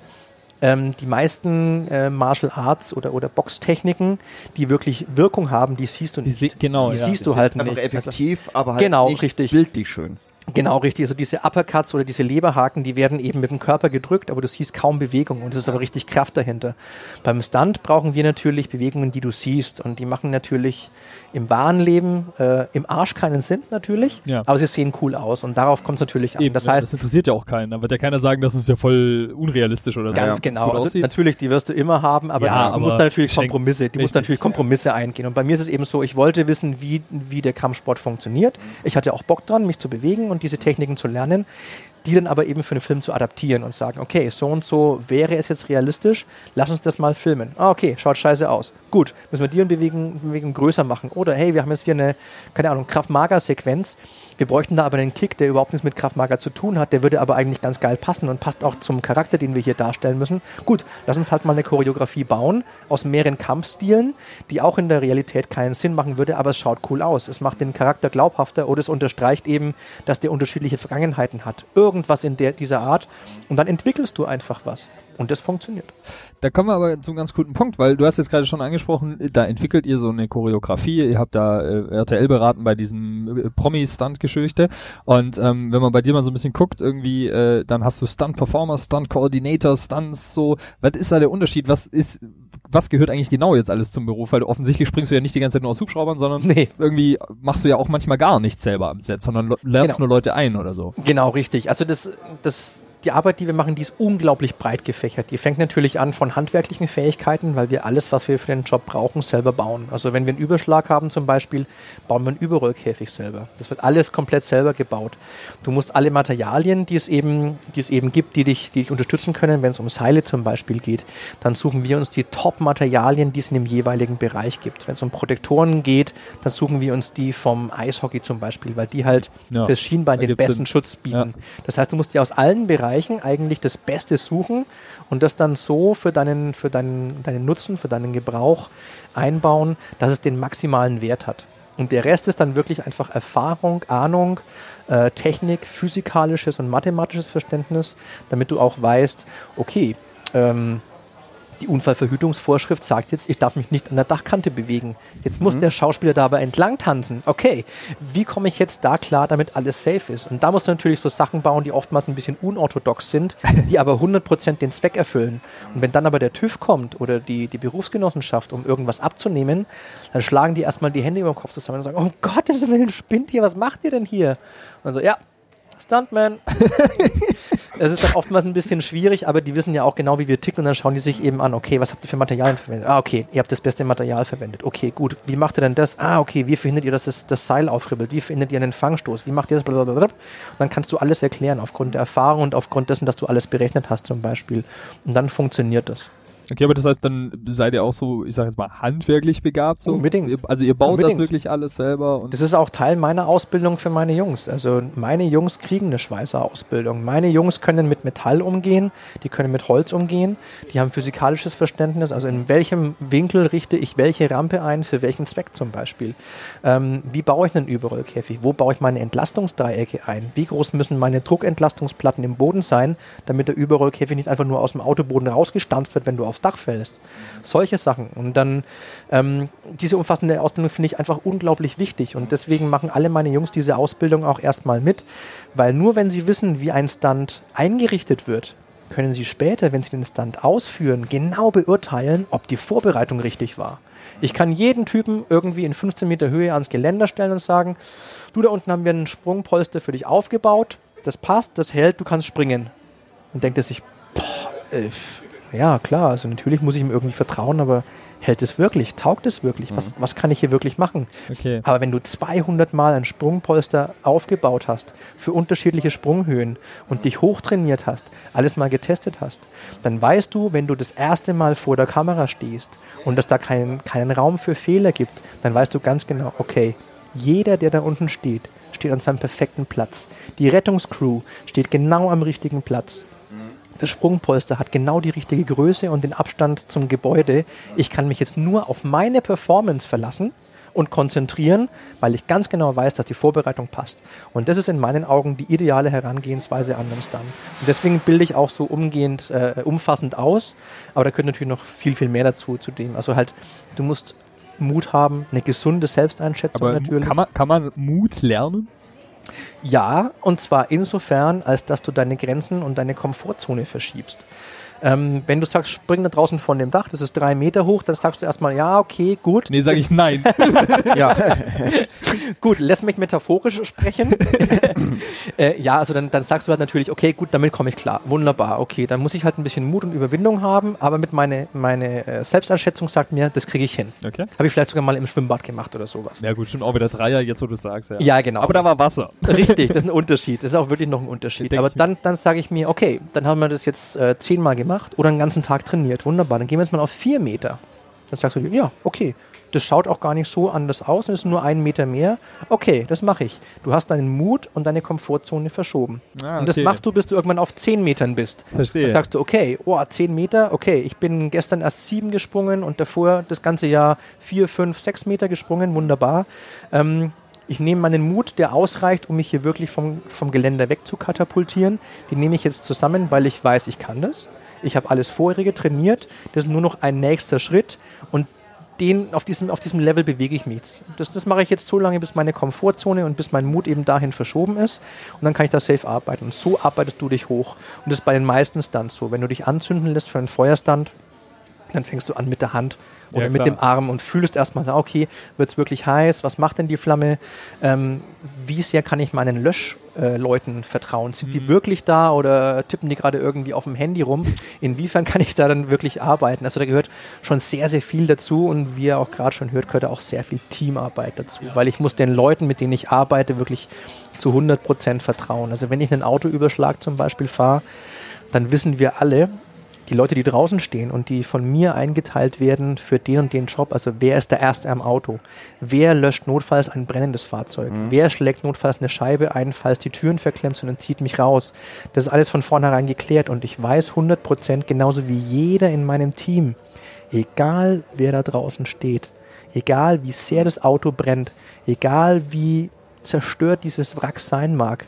ähm, die meisten äh, Martial Arts oder, oder Boxtechniken, die wirklich Wirkung haben, die siehst du Die nicht. sie- genau, die ja. siehst du halt Einfach nicht. effektiv, aber halt Genau, nicht richtig. bildlich schön. Genau, richtig. Also diese Uppercuts oder diese Leberhaken, die werden eben mit dem Körper gedrückt, aber du siehst kaum Bewegung und es ist aber richtig Kraft dahinter. Beim Stunt brauchen wir natürlich Bewegungen, die du siehst und die machen natürlich im wahren Leben äh, im Arsch keinen Sinn natürlich, Ja. aber sie sehen cool aus und darauf kommt es natürlich an. Eben, das heißt, das interessiert ja auch keinen. Da wird ja keiner sagen, das ist ja voll unrealistisch oder so. Ganz genau. Also natürlich, die wirst du immer haben, aber Ja, du aber musst natürlich Kompromisse, die musst natürlich Kompromisse eingehen. Und bei mir ist es eben so, ich wollte wissen, wie, wie der Kampfsport funktioniert. Ich hatte auch Bock dran, mich zu bewegen und diese Techniken zu lernen, die dann aber eben für einen Film zu adaptieren und sagen, okay, so und so wäre es jetzt realistisch, lass uns das mal filmen. Ah, okay, schaut scheiße aus. Gut, müssen wir die und Bewegung, Bewegung größer machen. Oder hey, wir haben jetzt hier eine, keine Ahnung, Kraft-Mager-Sequenz. Wir bräuchten da aber einen Kick, der überhaupt nichts mit Kraftmager zu tun hat. Der würde aber eigentlich ganz geil passen und passt auch zum Charakter, den wir hier darstellen müssen. Gut, lass uns halt mal eine Choreografie bauen aus mehreren Kampfstilen, die auch in der Realität keinen Sinn machen würde, aber es schaut cool aus. Es macht den Charakter glaubhafter oder es unterstreicht eben, dass der unterschiedliche Vergangenheiten hat. Irgendwas in der, dieser Art. Und dann entwickelst du einfach was. Und das funktioniert. Da kommen wir aber zu einem ganz guten Punkt, weil du hast jetzt gerade schon angesprochen, da entwickelt ihr so eine Choreografie, ihr habt da äh, RTL beraten bei diesem äh, Promi-Stunt-Geschichte und ähm, wenn man bei dir mal so ein bisschen guckt, irgendwie, äh, dann hast du Stunt-Performer, Stunt-Coordinator, Stunts, so, was ist da der Unterschied, was ist, was gehört eigentlich genau jetzt alles zum Beruf, weil du offensichtlich springst du ja nicht die ganze Zeit nur aus Hubschraubern, sondern Nee. irgendwie machst du ja auch manchmal gar nichts selber am Set, sondern lernst Genau. nur Leute ein oder so. Genau, richtig. Also das, das, die Arbeit, die wir machen, die ist unglaublich breit gefächert. Die fängt natürlich an von handwerklichen Fähigkeiten, weil wir alles, was wir für den Job brauchen, selber bauen. Also wenn wir einen Überschlag haben zum Beispiel, bauen wir einen Überrollkäfig selber. Das wird alles komplett selber gebaut. Du musst alle Materialien, die es eben, die es eben gibt, die dich, die dich unterstützen können, wenn es um Seile zum Beispiel geht, dann suchen wir uns die Top-Materialien, die es in dem jeweiligen Bereich gibt. Wenn es um Protektoren geht, dann suchen wir uns die vom Eishockey zum Beispiel, weil die halt Ja. fürs Schienbein den besten Schutz bieten. Das heißt, du musst dir aus allen Bereichen eigentlich das Beste suchen und das dann so für deinen, für deinen, deinen Nutzen, für deinen Gebrauch einbauen, dass es den maximalen Wert hat. Und der Rest ist dann wirklich einfach Erfahrung, Ahnung, äh, Technik, physikalisches und mathematisches Verständnis, damit du auch weißt, okay, ähm, die Unfallverhütungsvorschrift sagt jetzt, ich darf mich nicht an der Dachkante bewegen. Jetzt muss der Schauspieler dabei entlang tanzen. Okay, wie komme ich jetzt da klar, damit alles safe ist? Und da musst du natürlich so Sachen bauen, die oftmals ein bisschen unorthodox sind, *laughs* die aber 100% den Zweck erfüllen. Und wenn dann aber der TÜV kommt oder die, die Berufsgenossenschaft, um irgendwas abzunehmen, dann schlagen die erstmal die Hände über den Kopf zusammen und sagen, oh Gott, das spinnt ihr, was macht ihr denn hier? Und so, ja, Stuntman. *laughs* Es ist dann oftmals ein bisschen schwierig, aber die wissen ja auch genau, wie wir ticken und dann schauen die sich eben an, okay, was habt ihr für Materialien verwendet? Ah, okay, ihr habt das beste Material verwendet. Okay, gut. Wie macht ihr denn das? Ah, okay, wie verhindert ihr, dass das, das Seil aufribbelt? Wie verhindert ihr einen Fangstoß? Wie macht ihr das? Blablabla. Dann kannst du alles erklären aufgrund der Erfahrung und aufgrund dessen, dass du alles berechnet hast zum Beispiel. Und dann funktioniert das. Okay, aber das heißt, dann seid ihr auch so, ich sag jetzt mal, handwerklich begabt so? Unbedingt. Also ihr baut Unbedingt. das wirklich alles selber und Das ist auch Teil meiner Ausbildung für meine Jungs. Also meine Jungs kriegen eine Schweißerausbildung. Meine Jungs können mit Metall umgehen, die können mit Holz umgehen, die haben physikalisches Verständnis. Also in welchem Winkel richte ich welche Rampe ein, für welchen Zweck zum Beispiel. Ähm, wie baue ich einen Überrollkäfig? Wo baue ich meine Entlastungsdreiecke ein? Wie groß müssen meine Druckentlastungsplatten im Boden sein, damit der Überrollkäfig nicht einfach nur aus dem Autoboden rausgestanzt wird, wenn du aufs Dach fällst? Solche Sachen. Und dann ähm, diese umfassende Ausbildung finde ich einfach unglaublich wichtig. Und deswegen machen alle meine Jungs diese Ausbildung auch erstmal mit, weil nur wenn sie wissen, wie ein Stunt eingerichtet wird, können sie später, wenn sie den Stunt ausführen, genau beurteilen, ob die Vorbereitung richtig war. Ich kann jeden Typen irgendwie in 15 Meter Höhe ans Geländer stellen und sagen, du da unten haben wir einen Sprungpolster für dich aufgebaut, das passt, das hält, du kannst springen. Und denkt er sich, boah, äh, ja klar, also natürlich muss ich ihm irgendwie vertrauen, aber hält es wirklich, taugt es wirklich, was, was kann ich hier wirklich machen? okay. Aber wenn du 200 Mal ein Sprungpolster aufgebaut hast für unterschiedliche Sprunghöhen und dich hochtrainiert hast, alles mal getestet hast, dann weißt du, wenn du das erste Mal vor der Kamera stehst und es da keinen, keinen Raum für Fehler gibt, dann weißt du ganz genau, okay, jeder, der da unten steht, steht an seinem perfekten Platz. Die Rettungscrew steht genau am richtigen Platz. Das Sprungpolster hat genau die richtige Größe und den Abstand zum Gebäude. Ich kann mich jetzt nur auf meine Performance verlassen und konzentrieren, weil ich ganz genau weiß, dass die Vorbereitung passt. Und das ist in meinen Augen die ideale Herangehensweise an den Stunt. Und deswegen bilde ich auch so umgehend, äh, umfassend aus, aber da gehört natürlich noch viel, viel mehr dazu, zu dem. Also halt, du musst Mut haben, eine gesunde Selbsteinschätzung Aber natürlich. kann man, kann man Mut lernen? Ja, und zwar insofern, als dass du deine Grenzen und deine Komfortzone verschiebst. Ähm, wenn du sagst, spring da draußen von dem Dach, das ist drei Meter hoch, dann sagst du erstmal, ja, okay, gut. Nee, sage ich nein. *laughs* Ja, *laughs* Gut, lass mich metaphorisch sprechen. *laughs* äh, ja, also dann, dann sagst du halt natürlich, okay, gut, damit komme ich klar. Wunderbar, okay, dann muss ich halt ein bisschen Mut und Überwindung haben, aber mit meine, meine äh, Selbsteinschätzung sagt mir, das kriege ich hin. Okay. Habe ich vielleicht sogar mal im Schwimmbad gemacht oder sowas. Ja gut, stimmt auch wieder Dreier, jetzt wo du sagst. Ja, Ja, genau. Aber da war Wasser. Richtig, das ist ein Unterschied. Das ist auch wirklich noch ein Unterschied. Aber dann, dann sage ich mir, okay, dann haben wir das jetzt äh, zehnmal gemacht oder einen ganzen Tag trainiert. Wunderbar, dann gehen wir jetzt mal auf vier Meter. Dann sagst du, dir, ja, okay. Das schaut auch gar nicht so anders aus, es ist nur ein Meter mehr. Okay, das mache ich. Du hast deinen Mut und deine Komfortzone verschoben. Ah, Und das okay. machst du, bis du irgendwann auf zehn Metern bist. Verstehe. Dann sagst du, okay, oh, 10 Meter, okay, ich bin gestern erst sieben gesprungen und davor das ganze Jahr vier, fünf, sechs Meter gesprungen, wunderbar. Ähm, ich nehme meinen Mut, der ausreicht, um mich hier wirklich vom, vom Geländer weg zu katapultieren. Den nehme ich jetzt zusammen, weil ich weiß, ich kann das. Ich habe alles vorherige trainiert. Das ist nur noch ein nächster Schritt und den, auf, diesem, auf diesem Level bewege ich mich. Das, das mache ich jetzt so lange, bis meine Komfortzone und bis mein Mut eben dahin verschoben ist. Und dann kann ich da safe arbeiten. Und so arbeitest du dich hoch. Und das ist bei den meisten Stunts so. Wenn du dich anzünden lässt für einen Feuerstand, dann fängst du an mit der Hand oder Ja, mit dem Arm und fühlst erstmal, okay, wird es wirklich heiß? Was macht denn die Flamme? Ähm, wie sehr kann ich meinen Löschleuten vertrauen? Sind Mhm. die wirklich da oder tippen die gerade irgendwie auf dem Handy rum? Inwiefern kann ich da dann wirklich arbeiten? Also da gehört schon sehr, sehr viel dazu und wie ihr auch gerade schon hört, gehört auch sehr viel Teamarbeit dazu, weil ich muss den Leuten, mit denen ich arbeite, wirklich zu 100% vertrauen. Also wenn ich einen Autoüberschlag zum Beispiel fahre, dann wissen wir alle, die Leute, die draußen stehen und die von mir eingeteilt werden für den und den Job, also wer ist der Erste am Auto? Wer löscht notfalls ein brennendes Fahrzeug? Wer schlägt notfalls eine Scheibe ein, falls die Türen verklemmt sind und zieht mich raus? Das ist alles von vornherein geklärt und ich weiß 100% genauso wie jeder in meinem Team, egal wer da draußen steht, egal wie sehr das Auto brennt, egal wie zerstört dieses Wrack sein mag,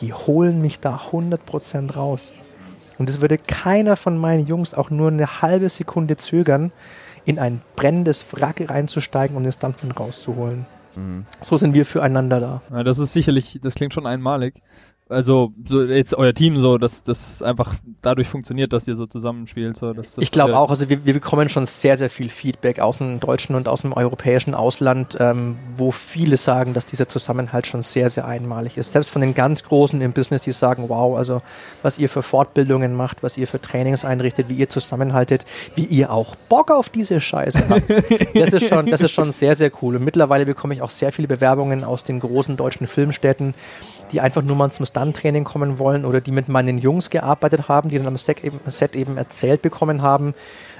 die holen mich da 100% raus. Und es würde keiner von meinen Jungs auch nur eine halbe Sekunde zögern, in ein brennendes Wrack reinzusteigen und den Stuntman rauszuholen. So sind wir füreinander da. Ja, das ist sicherlich, das klingt schon einmalig. Also so jetzt euer Team so, dass das einfach dadurch funktioniert, dass ihr so zusammenspielt. So, dass das, Ich glaube auch, also wir, wir bekommen schon sehr, sehr viel Feedback aus dem deutschen und aus dem europäischen Ausland, ähm, wo viele sagen, dass dieser Zusammenhalt schon sehr, sehr einmalig ist. Selbst von den ganz Großen im Business, die sagen, wow, also was ihr für Fortbildungen macht, was ihr für Trainings einrichtet, wie ihr zusammenhaltet, wie ihr auch Bock auf diese Scheiße habt. *laughs* Das ist schon, das ist schon sehr, sehr cool. Und mittlerweile bekomme ich auch sehr viele Bewerbungen aus den großen deutschen Filmstädten, die einfach nur mal zum Stunt-Training kommen wollen oder die mit meinen Jungs gearbeitet haben, die dann am Set eben, Set eben erzählt bekommen haben,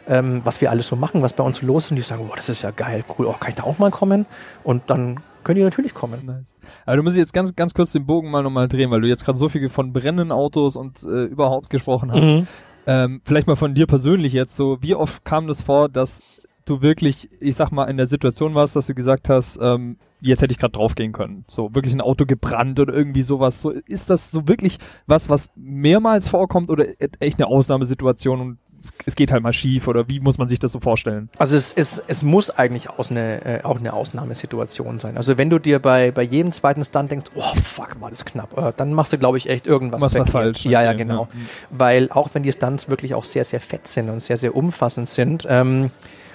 ähm, was wir alles so machen, was bei uns los ist. Und die sagen, boah, das ist ja geil, cool, oh, kann ich da auch mal kommen? Und dann können die natürlich kommen. Nice. Aber du musst jetzt ganz, ganz kurz den Bogen mal nochmal drehen, weil du jetzt gerade so viel von brennenden Autos und äh, überhaupt gesprochen hast. Mhm. Ähm, vielleicht mal von dir persönlich jetzt so, wie oft kam das vor, dass du wirklich, ich sag mal, in der Situation warst, dass du gesagt hast, ähm, jetzt hätte ich gerade draufgehen können. So, wirklich ein Auto gebrannt oder irgendwie sowas. So, ist das so wirklich was, was mehrmals vorkommt oder e- echt eine Ausnahmesituation und es geht halt mal schief oder wie muss man sich das so vorstellen? Also es, es, es muss eigentlich aus eine, äh, auch eine Ausnahmesituation sein. Also wenn du dir bei, bei jedem zweiten Stunt denkst, oh fuck, war das knapp, äh, dann machst du, glaube ich, echt irgendwas Was verkehrt. falsch, Ja, ja, genau. ja. Weil auch wenn die Stunts wirklich auch sehr, sehr fett sind und sehr, sehr umfassend sind, ähm,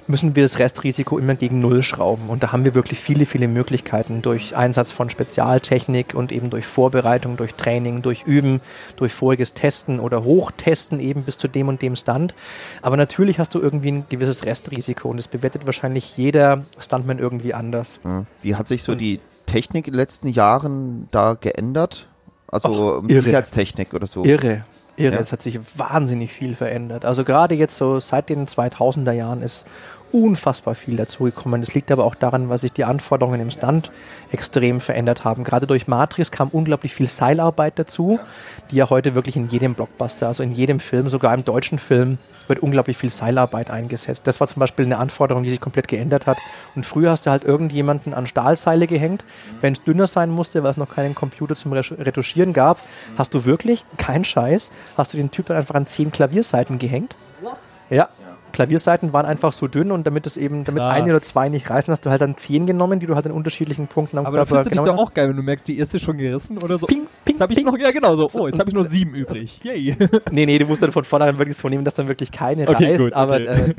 müssen wir das Restrisiko immer gegen Null schrauben. Und da haben wir wirklich viele, viele Möglichkeiten durch Einsatz von Spezialtechnik und eben durch Vorbereitung, durch Training, durch Üben, durch voriges Testen oder Hochtesten eben bis zu dem und dem Stunt. Aber natürlich hast du irgendwie ein gewisses Restrisiko und das bewertet wahrscheinlich jeder Stuntman irgendwie anders. Wie hat sich so die Technik in den letzten Jahren da geändert? Also. Sicherheitstechnik oder so. Irre. Irre, Ja. es hat sich wahnsinnig viel verändert. Also gerade jetzt so seit den 2000er Jahren ist unfassbar viel dazugekommen. Das liegt aber auch daran, weil sich die Anforderungen im Stunt extrem verändert haben. Gerade durch Matrix kam unglaublich viel Seilarbeit dazu, die ja heute wirklich in jedem Blockbuster, also in jedem Film, sogar im deutschen Film, wird unglaublich viel Seilarbeit eingesetzt. Das war zum Beispiel eine Anforderung, die sich komplett geändert hat. Und früher hast du halt irgendjemanden an Stahlseile gehängt. Wenn es dünner sein musste, weil es noch keinen Computer zum Retuschieren gab, hast du wirklich, kein Scheiß, hast du den Typen einfach an zehn Klavierseiten gehängt. What? Ja, Klavierseiten waren einfach so dünn und damit es eben, damit Krass. eine oder zwei nicht reißen, hast du halt dann zehn genommen, die du halt an unterschiedlichen Punkten am Aber Körper du dich genommen doch auch geil, wenn du merkst, die erste ist schon gerissen oder so. Ping, ping, Jetzt habe ich ping. noch, ja genau so. Oh, jetzt habe ich nur *laughs* sieben übrig. Yay. *laughs* Nee, nee, du musst dann von vornherein wirklich so nehmen, dass dann wirklich keine Okay, reißt. gut, aber okay. äh,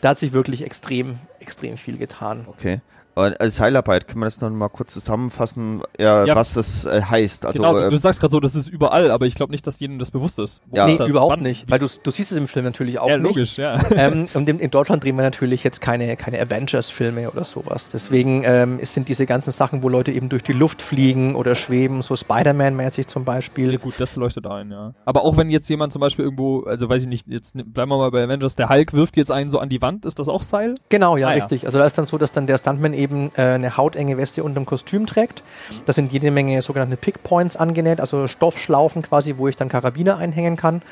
da hat sich wirklich extrem, extrem viel getan. Okay. Als Seilarbeit, können wir das noch mal kurz zusammenfassen, ja, Ja. was das äh, heißt? Also, genau, du, äh, du sagst gerade so, das ist überall, aber ich glaube nicht, dass jedem das bewusst ist. Ja. ist nee, das? überhaupt Wann? nicht. Weil du, du siehst es im Film natürlich auch Ja, nicht. logisch, ja. *laughs* ähm, und in, in Deutschland drehen wir natürlich jetzt keine, keine Avengers-Filme oder sowas. Deswegen ähm, es sind diese ganzen Sachen, wo Leute eben durch die Luft fliegen oder schweben, so Spider-Man-mäßig zum Beispiel. Ja, gut, das leuchtet ein, ja. Aber auch wenn jetzt jemand zum Beispiel irgendwo, also weiß ich nicht, jetzt bleiben wir mal bei Avengers, der Hulk wirft jetzt einen so an die Wand, ist das auch Seil? Genau, ja, Ah, ja. richtig. Also da ist dann so, dass dann der Stuntman eben äh, eine hautenge Weste unter dem Kostüm trägt. Da sind jede Menge sogenannte Pickpoints angenäht, also Stoffschlaufen quasi, wo ich dann Karabiner einhängen kann.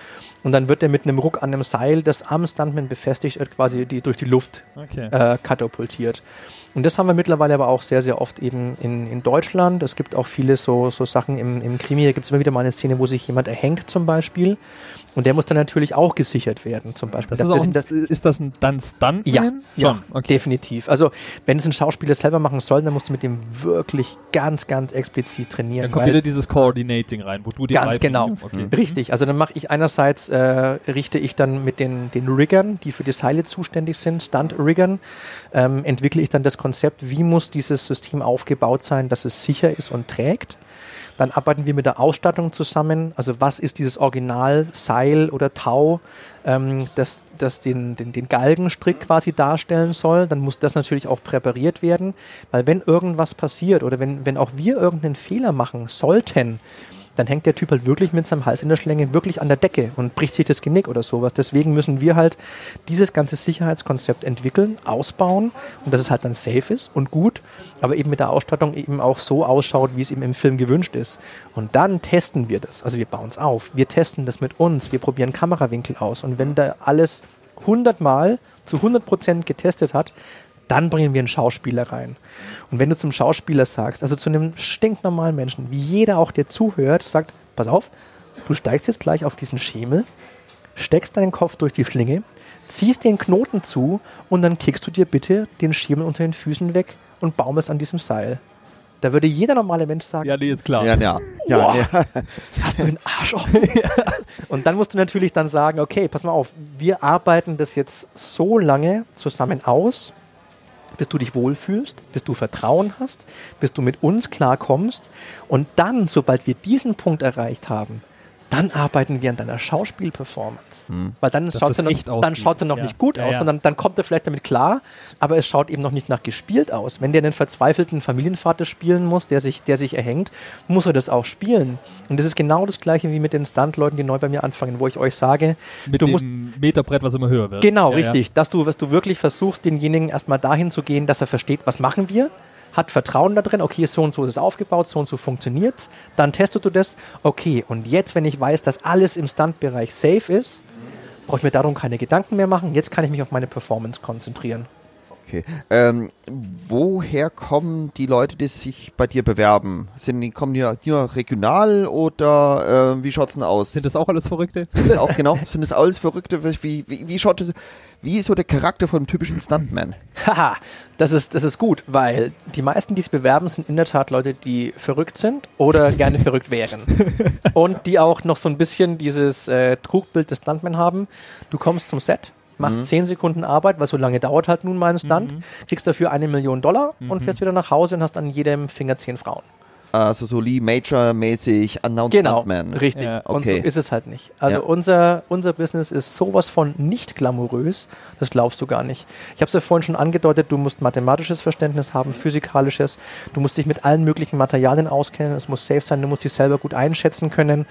Und dann wird er mit einem Ruck an einem Seil, das am Stuntman befestigt wird, quasi die, durch die Luft Okay. äh, katapultiert. Und das haben wir mittlerweile aber auch sehr, sehr oft eben in, in Deutschland. Es gibt auch viele so, so Sachen im, im Krimi. Da gibt es immer wieder mal eine Szene, wo sich jemand erhängt zum Beispiel. Und der muss dann natürlich auch gesichert werden zum Beispiel. Das ist, auch ein, das- ist das ein, dann Stuntman? ja, ja okay. definitiv. Also wenn es ein Schauspieler selber machen soll, dann musst du mit dem wirklich ganz, ganz explizit trainieren. Dann kommt wieder dieses Coordinating rein, wo du den Ganz genau. Okay. Richtig, also dann mache ich einerseits, äh, richte ich dann mit den, den Riggern, die für die Seile zuständig sind, Stunt-Riggern, ähm, entwickle ich dann das Konzept, wie muss dieses System aufgebaut sein, dass es sicher ist und trägt. Dann arbeiten wir mit der Ausstattung zusammen, also was ist dieses Original Seil oder Tau, ähm, das, das den, den, den Galgenstrick quasi darstellen soll. Dann muss das natürlich auch präpariert werden, weil wenn irgendwas passiert oder wenn, wenn auch wir irgendeinen Fehler machen sollten, dann hängt der Typ halt wirklich mit seinem Hals in der Schlinge wirklich an der Decke und bricht sich das Genick oder sowas. Deswegen müssen wir halt dieses ganze Sicherheitskonzept entwickeln, ausbauen und dass es halt dann safe ist und gut, aber eben mit der Ausstattung eben auch so ausschaut, wie es eben im Film gewünscht ist. Und dann testen wir das. Also wir bauen es auf. Wir testen das mit uns. Wir probieren Kamerawinkel aus. Und wenn da alles hundertmal zu 100 Prozent getestet hat, dann bringen wir einen Schauspieler rein. Und wenn du zum Schauspieler sagst, also zu einem stinknormalen Menschen, wie jeder auch, der zuhört, sagt, pass auf, du steigst jetzt gleich auf diesen Schemel, steckst deinen Kopf durch die Schlinge, ziehst den Knoten zu und dann kickst du dir bitte den Schemel unter den Füßen weg und baumelst an diesem Seil. Da würde jeder normale Mensch sagen, Ja, nee, ist klar. ja, ja, ja, Boah. ja. *laughs* hast du den Arsch offen? *laughs* Und dann musst du natürlich dann sagen, okay, pass mal auf, wir arbeiten das jetzt so lange zusammen aus, bis du dich wohlfühlst, bis du Vertrauen hast, bis du mit uns klarkommst. Und dann, sobald wir diesen Punkt erreicht haben, dann arbeiten wir an deiner Schauspielperformance. Weil dann Dass schaut das sie noch, dann aussieht. schaut sie noch Ja. nicht gut Ja, aus, ja. sondern dann kommt er vielleicht damit klar, aber es schaut eben noch nicht nach gespielt aus. Wenn der einen verzweifelten Familienvater spielen muss, der sich, der sich erhängt, muss er das auch spielen. Und das ist genau das gleiche wie mit den Stuntleuten, die neu bei mir anfangen, wo ich euch sage, Mit du dem musst Meterbrett, was immer höher wird. Genau, Ja, ja. richtig. Dass du, dass du wirklich versuchst, denjenigen erstmal dahin zu gehen, dass er versteht, was machen wir, hat Vertrauen da drin, okay, so und so ist es aufgebaut, so und so funktioniert dann testest du das, okay, und jetzt, wenn ich weiß, dass alles im Stuntbereich safe ist, brauche ich mir darum keine Gedanken mehr machen, jetzt kann ich mich auf meine Performance konzentrieren. Okay. Ähm, woher kommen die Leute, die sich bei dir bewerben? Sind die, kommen die hier regional oder äh, wie schaut's denn aus? Sind das auch alles Verrückte? Sind das auch genau? Sind das alles Verrückte? Wie, wie, wie schaut das? Wie ist so der Charakter von einem typischen Stuntman? Haha, das ist, das ist gut, weil die meisten, die sich bewerben, sind in der Tat Leute, die verrückt sind oder gerne verrückt wären. *laughs* Und die auch noch so ein bisschen dieses äh, Trugbild des Stuntman haben. Du kommst zum Set, machst zehn Sekunden Arbeit, weil so lange dauert halt nun mal ein Stunt, kriegst dafür eine Million Dollar und fährst wieder nach Hause und hast an jedem Finger zehn Frauen. Also so Lee Major-mäßig Announced Genau, Stuntman. richtig. Ja. Und so ist es halt nicht. Also Ja. unser, unser Business ist sowas von nicht glamourös, das glaubst du gar nicht. Ich habe es ja vorhin schon angedeutet, du musst mathematisches Verständnis haben, physikalisches, du musst dich mit allen möglichen Materialien auskennen, es muss safe sein, du musst dich selber gut einschätzen können.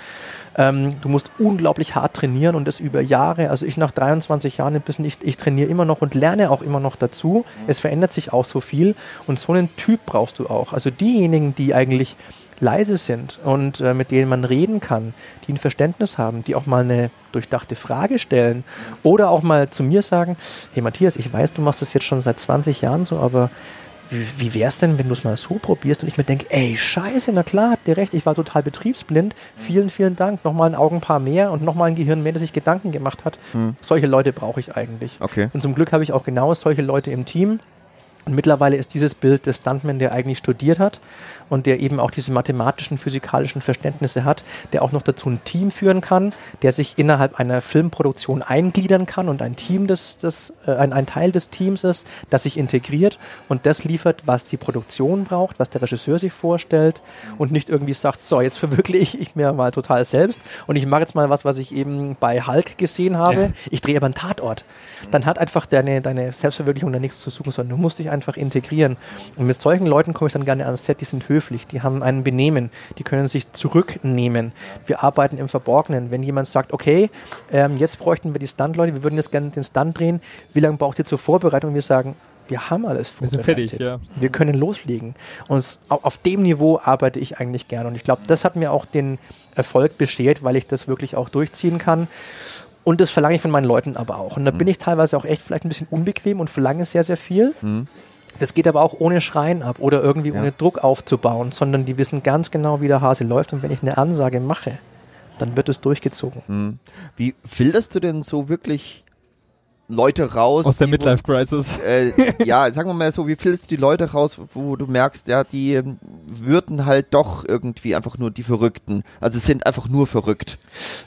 Ähm, du musst unglaublich hart trainieren und das über Jahre. Also ich nach 23 Jahren ein bisschen, ich, ich trainiere immer noch und lerne auch immer noch dazu. Es verändert sich auch so viel und so einen Typ brauchst du auch. Also diejenigen, die eigentlich leise sind und äh, mit denen man reden kann, die ein Verständnis haben, die auch mal eine durchdachte Frage stellen oder auch mal zu mir sagen, hey Matthias, ich weiß, du machst das jetzt schon seit 20 Jahren so, aber wie, wär's denn, wenn du es mal so probierst und ich mir denke, ey, scheiße, na klar, habt ihr recht, ich war total betriebsblind, vielen, vielen Dank, nochmal ein Augenpaar mehr und nochmal ein Gehirn mehr, das sich Gedanken gemacht hat. Solche Leute brauche ich eigentlich. Okay. Und zum Glück habe ich auch genau solche Leute im Team. Und mittlerweile ist dieses Bild des Stuntman, der eigentlich studiert hat und der eben auch diese mathematischen, physikalischen Verständnisse hat, der auch noch dazu ein Team führen kann, der sich innerhalb einer Filmproduktion eingliedern kann und ein Team des, des äh, ein, ein Teil des Teams ist, das sich integriert und das liefert, was die Produktion braucht, was der Regisseur sich vorstellt und nicht irgendwie sagt, so, jetzt verwirkliche ich mir mal total selbst und ich mache jetzt mal was, was ich eben bei Hulk gesehen habe. Ich drehe aber einen Tatort. Dann hat einfach deine, deine Selbstverwirklichung da nichts zu suchen, sondern du musst dich einfach integrieren. Und mit solchen Leuten komme ich dann gerne ans Set, die sind höflich, die haben ein Benehmen, die können sich zurücknehmen. Wir arbeiten im Verborgenen. Wenn jemand sagt, okay, ähm, jetzt bräuchten wir die Stunt-Leute, wir würden jetzt gerne den Stunt drehen, wie lange braucht ihr zur Vorbereitung? Wir sagen, wir haben alles Wir vorbereitet. fertig, ja. Wir können loslegen. Und auf dem Niveau arbeite ich eigentlich gerne. Und ich glaube, das hat mir auch den Erfolg beschert, weil ich das wirklich auch durchziehen kann. Und das verlange ich von meinen Leuten aber auch. Und da bin ich teilweise auch echt vielleicht ein bisschen unbequem und verlange sehr, sehr viel. Das geht aber auch ohne Schreien ab oder irgendwie Ja. ohne Druck aufzubauen, sondern die wissen ganz genau, wie der Hase läuft. Und wenn ich eine Ansage mache, dann wird es durchgezogen. Wie filterst du denn so wirklich Leute raus? Aus der die, wo- Midlife Crisis. Äh, ja, sagen wir mal so, wie filterst du die Leute raus, wo du merkst, ja, die ähm, würden halt doch irgendwie einfach nur die Verrückten. Also sind einfach nur verrückt.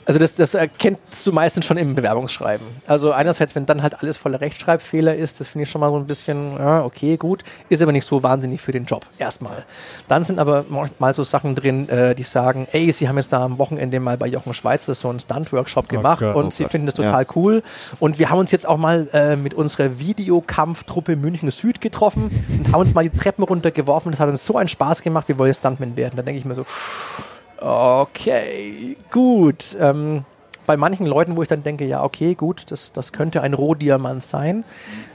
Also das, das erkennst du meistens schon im Bewerbungsschreiben. Also einerseits, wenn dann halt alles voller Rechtschreibfehler ist, das finde ich schon mal so ein bisschen, ja, okay, gut, ist aber nicht so wahnsinnig für den Job, erstmal. Dann sind aber manchmal so Sachen drin, äh, die sagen, ey, sie haben jetzt da am Wochenende mal bei Jochen Schweizer so einen Stunt-Workshop gemacht Gott, und oh sie Gott. finden das Ja. total cool. Und wir haben uns jetzt auch mal äh, mit unserer Videokampftruppe München Süd getroffen und haben uns mal die Treppen runtergeworfen. Das hat uns so einen Spaß gemacht, wir wollen Stuntman werden. Da denke ich mir so, Okay, gut. Ähm, bei manchen Leuten, wo ich dann denke, ja, okay, gut, das, das könnte ein Rohdiamant sein,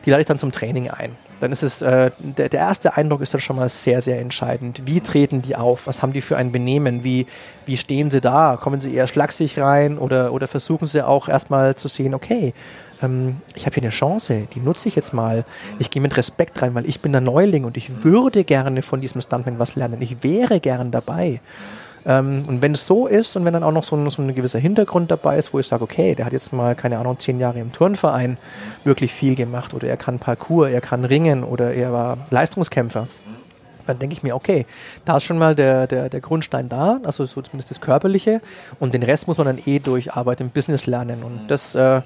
die lade ich dann zum Training ein. Dann ist es, äh, der, der erste Eindruck ist dann schon mal sehr, sehr entscheidend. Wie treten die auf? Was haben die für ein Benehmen? Wie, wie stehen sie da? Kommen sie eher schlaksig rein oder, oder versuchen sie auch erstmal zu sehen, okay, ähm, ich habe hier eine Chance, die nutze ich jetzt mal. Ich gehe mit Respekt rein, weil ich bin der Neuling und ich würde gerne von diesem Stuntman was lernen. Ich wäre gern dabei. Ähm, und wenn es so ist und wenn dann auch noch so ein, so ein gewisser Hintergrund dabei ist, wo ich sage, okay, der hat jetzt mal, keine Ahnung, zehn Jahre im Turnverein wirklich viel gemacht oder er kann Parkour, er kann Ringen oder er war Leistungskämpfer, dann denke ich mir, okay, da ist schon mal der, der, der Grundstein da, also so zumindest das Körperliche und den Rest muss man dann eh durch Arbeit im Business lernen und das, äh,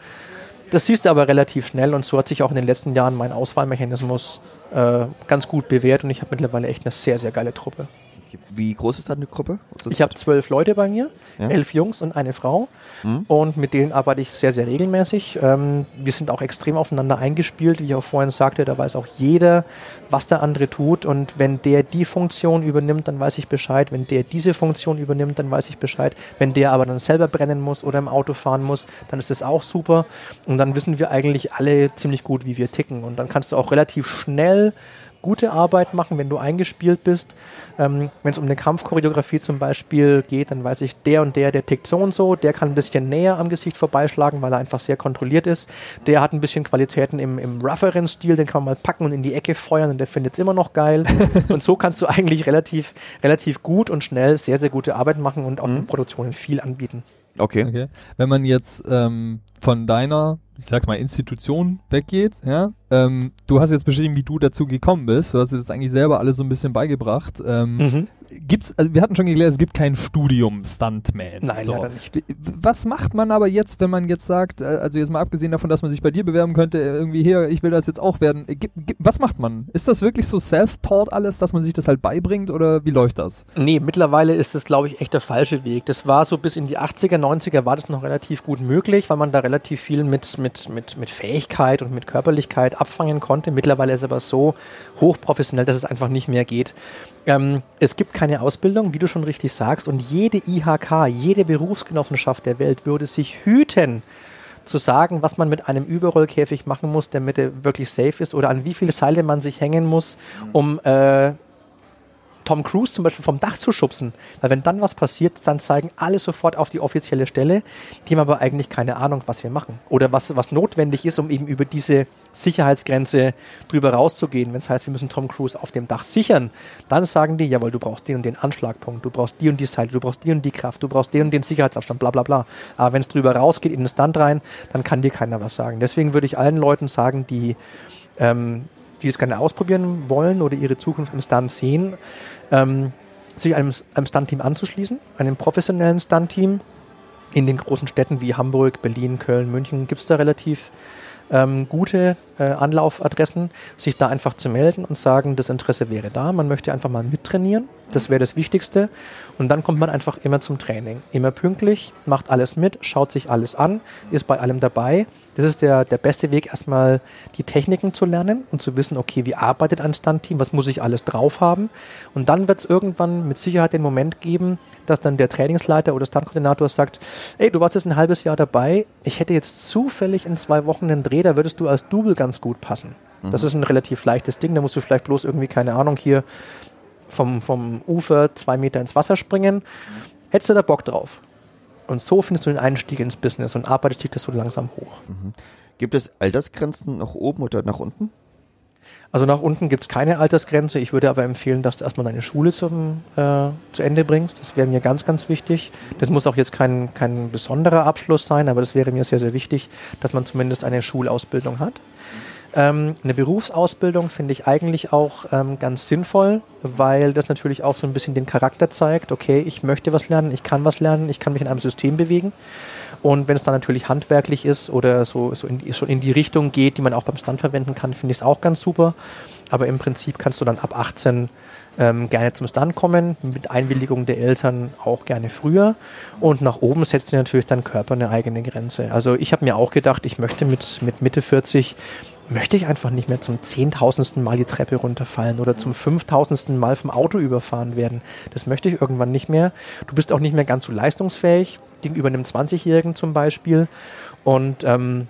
das siehst du aber relativ schnell und so hat sich auch in den letzten Jahren mein Auswahlmechanismus äh, ganz gut bewährt und ich habe mittlerweile echt eine sehr, sehr geile Truppe. Wie groß ist deine Gruppe? Ich habe zwölf Leute bei mir, Ja. elf Jungs und eine Frau. Und mit denen arbeite ich sehr, sehr regelmäßig. Ähm, wir sind auch extrem aufeinander eingespielt, wie ich auch vorhin sagte. Da weiß auch jeder, was der andere tut. Und wenn der die Funktion übernimmt, dann weiß ich Bescheid. Wenn der diese Funktion übernimmt, dann weiß ich Bescheid. Wenn der aber dann selber brennen muss oder im Auto fahren muss, dann ist das auch super. Und dann wissen wir eigentlich alle ziemlich gut, wie wir ticken. Und dann kannst du auch relativ schnell gute Arbeit machen, wenn du eingespielt bist. Ähm, wenn es um eine Kampfchoreografie zum Beispiel geht, dann weiß ich, der und der, der tickt so und so, der kann ein bisschen näher am Gesicht vorbeischlagen, weil er einfach sehr kontrolliert ist. Der hat ein bisschen Qualitäten im, im rougheren Stil, den kann man mal packen und in die Ecke feuern und der findet es immer noch geil. *laughs* und so kannst du eigentlich relativ, relativ gut und schnell sehr, sehr gute Arbeit machen und auch in Produktionen viel anbieten. Okay. Okay. Wenn man jetzt ähm, von deiner ich sag mal, Institution weggeht, ja. Ähm, du hast jetzt beschrieben, wie du dazu gekommen bist. Du hast dir das eigentlich selber alles so ein bisschen beigebracht. Ähm, Mhm. Gibt's, also wir hatten schon geklärt, es gibt kein Studium Stuntman. Nein, so. leider nicht. Was macht man aber jetzt, wenn man jetzt sagt, äh, also jetzt mal abgesehen davon, dass man sich bei dir bewerben könnte, äh, irgendwie hier, ich will das jetzt auch werden. Äh, gib- gib- Was macht man? Ist das wirklich so self-taught alles, dass man sich das halt beibringt oder wie läuft das? Nee, mittlerweile ist das, glaube ich, echt der falsche Weg. Das war so bis in die 80er, 90er war das noch relativ gut möglich, weil man da relativ viel mit, mit, mit, mit Fähigkeit und mit Körperlichkeit abfangen konnte. Mittlerweile ist es aber so hochprofessionell, dass es einfach nicht mehr geht. Ähm, es gibt keine Ausbildung, wie du schon richtig sagst, und jede IHK, jede Berufsgenossenschaft der Welt würde sich hüten, zu sagen, was man mit einem Überrollkäfig machen muss, damit er wirklich safe ist, oder an wie viele Seile man sich hängen muss, um äh, Tom Cruise zum Beispiel vom Dach zu schubsen. Weil wenn dann was passiert, dann zeigen alle sofort auf die offizielle Stelle. Die haben aber eigentlich keine Ahnung, was wir machen. Oder was, was notwendig ist, um eben über diese Sicherheitsgrenze drüber rauszugehen. Wenn es heißt, wir müssen Tom Cruise auf dem Dach sichern, dann sagen die, jawohl, du brauchst den und den Anschlagpunkt, du brauchst die und die Seite, du brauchst die und die Kraft, du brauchst den und den Sicherheitsabstand, bla bla bla. Aber wenn es drüber rausgeht, in den Stand rein, dann kann dir keiner was sagen. Deswegen würde ich allen Leuten sagen, die ähm, die es gerne ausprobieren wollen oder ihre Zukunft im Stunt sehen, ähm, sich einem, einem Stunt-Team anzuschließen, einem professionellen Stunt-Team. In den großen Städten wie Hamburg, Berlin, Köln, München gibt es da relativ ähm, gute äh, Anlaufadressen, sich da einfach zu melden und sagen, das Interesse wäre da, man möchte einfach mal mittrainieren, das wäre das Wichtigste. Und dann kommt man einfach immer zum Training. Immer pünktlich, macht alles mit, schaut sich alles an, ist bei allem dabei. Das ist der, der beste Weg, erstmal die Techniken zu lernen und zu wissen, okay, wie arbeitet ein Stunt-Team, was muss ich alles drauf haben. Und dann wird es irgendwann mit Sicherheit den Moment geben, dass dann der Trainingsleiter oder Stunt-Koordinator sagt, ey, du warst jetzt ein halbes Jahr dabei, ich hätte jetzt zufällig in zwei Wochen einen Dreh, da würdest du als Double ganz gut passen. Das ist ein relativ leichtes Ding, da musst du vielleicht bloß irgendwie, keine Ahnung, hier vom, vom Ufer zwei Meter ins Wasser springen. Hättest du da Bock drauf? Und so findest du den Einstieg ins Business und arbeitest dich das so langsam hoch. Gibt es Altersgrenzen nach oben oder nach unten? Also nach unten gibt es keine Altersgrenze. Ich würde aber empfehlen, dass du erstmal deine Schule zum, äh, zu Ende bringst. Das wäre mir ganz, ganz wichtig. Das muss auch jetzt kein, kein besonderer Abschluss sein, aber das wäre mir sehr, sehr wichtig, dass man zumindest eine Schulausbildung hat. Ähm, eine Berufsausbildung finde ich eigentlich auch ähm, ganz sinnvoll, weil das natürlich auch so ein bisschen den Charakter zeigt. Okay, ich möchte was lernen, ich kann was lernen, ich kann mich in einem System bewegen. Und wenn es dann natürlich handwerklich ist oder so, so in, schon in die Richtung geht, die man auch beim Stunt verwenden kann, finde ich es auch ganz super. Aber im Prinzip kannst du dann ab 18 ähm, gerne zum Stunt kommen, mit Einwilligung der Eltern auch gerne früher. Und nach oben setzt dir natürlich dein Körper eine eigene Grenze. Also ich habe mir auch gedacht, ich möchte mit, mit Mitte 40 möchte ich einfach nicht mehr zum zehntausendsten Mal die Treppe runterfallen oder zum fünftausendsten Mal vom Auto überfahren werden. Das möchte ich irgendwann nicht mehr. Du bist auch nicht mehr ganz so leistungsfähig, gegenüber einem 20-Jährigen zum Beispiel. Und ähm,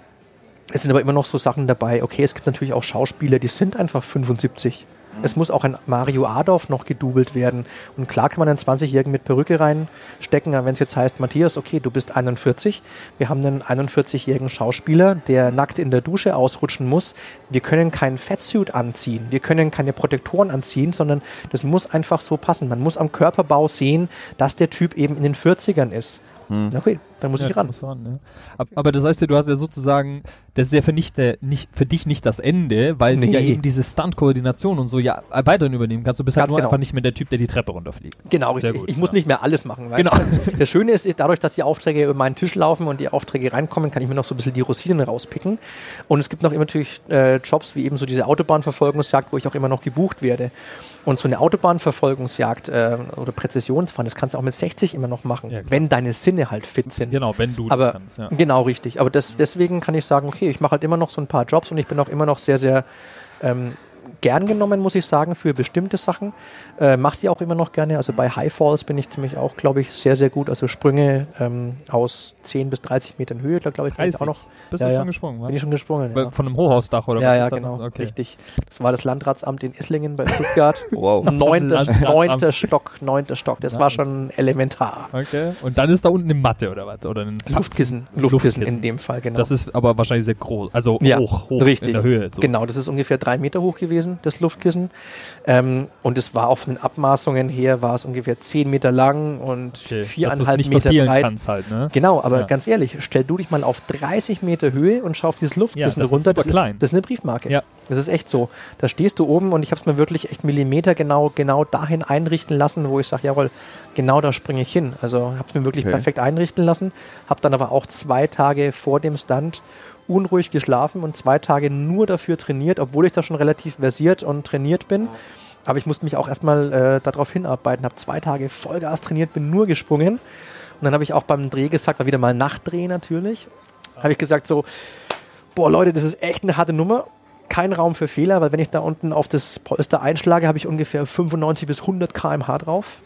es sind aber immer noch so Sachen dabei. Okay, es gibt natürlich auch Schauspieler, die sind einfach 75. Es muss auch ein Mario Adolf noch gedoubelt werden. Und klar kann man einen 20-Jährigen mit Perücke reinstecken, aber wenn es jetzt heißt, Matthias, okay, du bist 41, wir haben einen 41-jährigen Schauspieler, der nackt in der Dusche ausrutschen muss. Wir können keinen Fettsuit anziehen, wir können keine Protektoren anziehen, sondern das muss einfach so passen. Man muss am Körperbau sehen, dass der Typ eben in den 40ern ist. Na okay, dann muss Ja, ich ran. muss ran, ja. Ab- Aber das heißt ja, du hast ja sozusagen, das ist ja für, nicht der, nicht, für dich nicht das Ende, weil du ja Nee. eben diese Stunt-Koordination und so ja weiterhin übernehmen kannst. Du bist halt Ganz nur genau. einfach nicht mehr der Typ, der die Treppe runterfliegt. Genau, Sehr richtig. gut, ich muss ja. nicht mehr alles machen. Genau. du? Das Schöne ist, dadurch, dass die Aufträge über meinen Tisch laufen und die Aufträge reinkommen, kann ich mir noch so ein bisschen die Rosinen rauspicken. Und es gibt noch immer natürlich äh, Jobs wie eben so diese Autobahnverfolgungsjagd, wo ich auch immer noch gebucht werde. Und so eine Autobahnverfolgungsjagd äh, oder Präzisionsfahren, das kannst du auch mit 60 immer noch machen, Ja, wenn deine Sinne halt fit sind. Genau, wenn du Aber das kannst. Ja. genau richtig. Aber das, deswegen kann ich sagen, okay, ich mache halt immer noch so ein paar Jobs und ich bin auch immer noch sehr, sehr ähm, gern genommen, muss ich sagen, für bestimmte Sachen. Äh, Mache die auch immer noch gerne. Also bei High Falls bin ich ziemlich auch, glaube ich, sehr, sehr gut. Also Sprünge ähm, aus 10 bis 30 Metern Höhe, da glaube ich, bin ich 30? auch noch. Bist Ja, du ja. schon gesprungen, wa? Bin ich schon gesprungen. Ja, Von einem Hochhausdach oder ja, was ja das? genau. Okay. Richtig. Das war das Landratsamt in Esslingen bei Stuttgart. *laughs* Wow. neunter, neunter Stock, neunter Stock. Das war schon elementar. Okay. Und dann ist da unten eine Matte oder was? Oder ein Luftkissen, Luftkissen, Luftkissen. in dem Fall, genau. Das ist aber wahrscheinlich sehr groß. Also Ja, hoch, hoch richtig. in der Höhe. So. Genau, das ist ungefähr drei Meter hoch gewesen. Gewesen, das Luftkissen. Ähm, und es war auch von den Abmaßungen her, war es ungefähr 10 Meter lang und Okay, viereinhalb Meter breit. Halt, ne? Genau, aber Ja. ganz ehrlich, stell du dich mal auf 30 Meter Höhe und schau auf dieses Luftkissen Ja, das ist runter. super das, klein. Ist, das ist eine Briefmarke. Ja. Das ist echt so. Da stehst du oben und ich habe es mir wirklich echt Millimeter genau, genau dahin einrichten lassen, wo ich sage, jawohl, genau da springe ich hin. Also habe es mir wirklich Okay. perfekt einrichten lassen. Habe dann aber auch zwei Tage vor dem Stunt unruhig geschlafen und zwei Tage nur dafür trainiert, obwohl ich da schon relativ versiert und trainiert bin. Aber ich musste mich auch erstmal äh, darauf hinarbeiten. Habe zwei Tage Vollgas trainiert, bin nur gesprungen. Und dann habe ich auch beim Dreh gesagt, war wieder mal Nachtdreh natürlich, habe ich gesagt so, boah Leute, das ist echt eine harte Nummer. Kein Raum für Fehler, weil wenn ich da unten auf das Polster einschlage, habe ich ungefähr 95 bis 100 km/h drauf.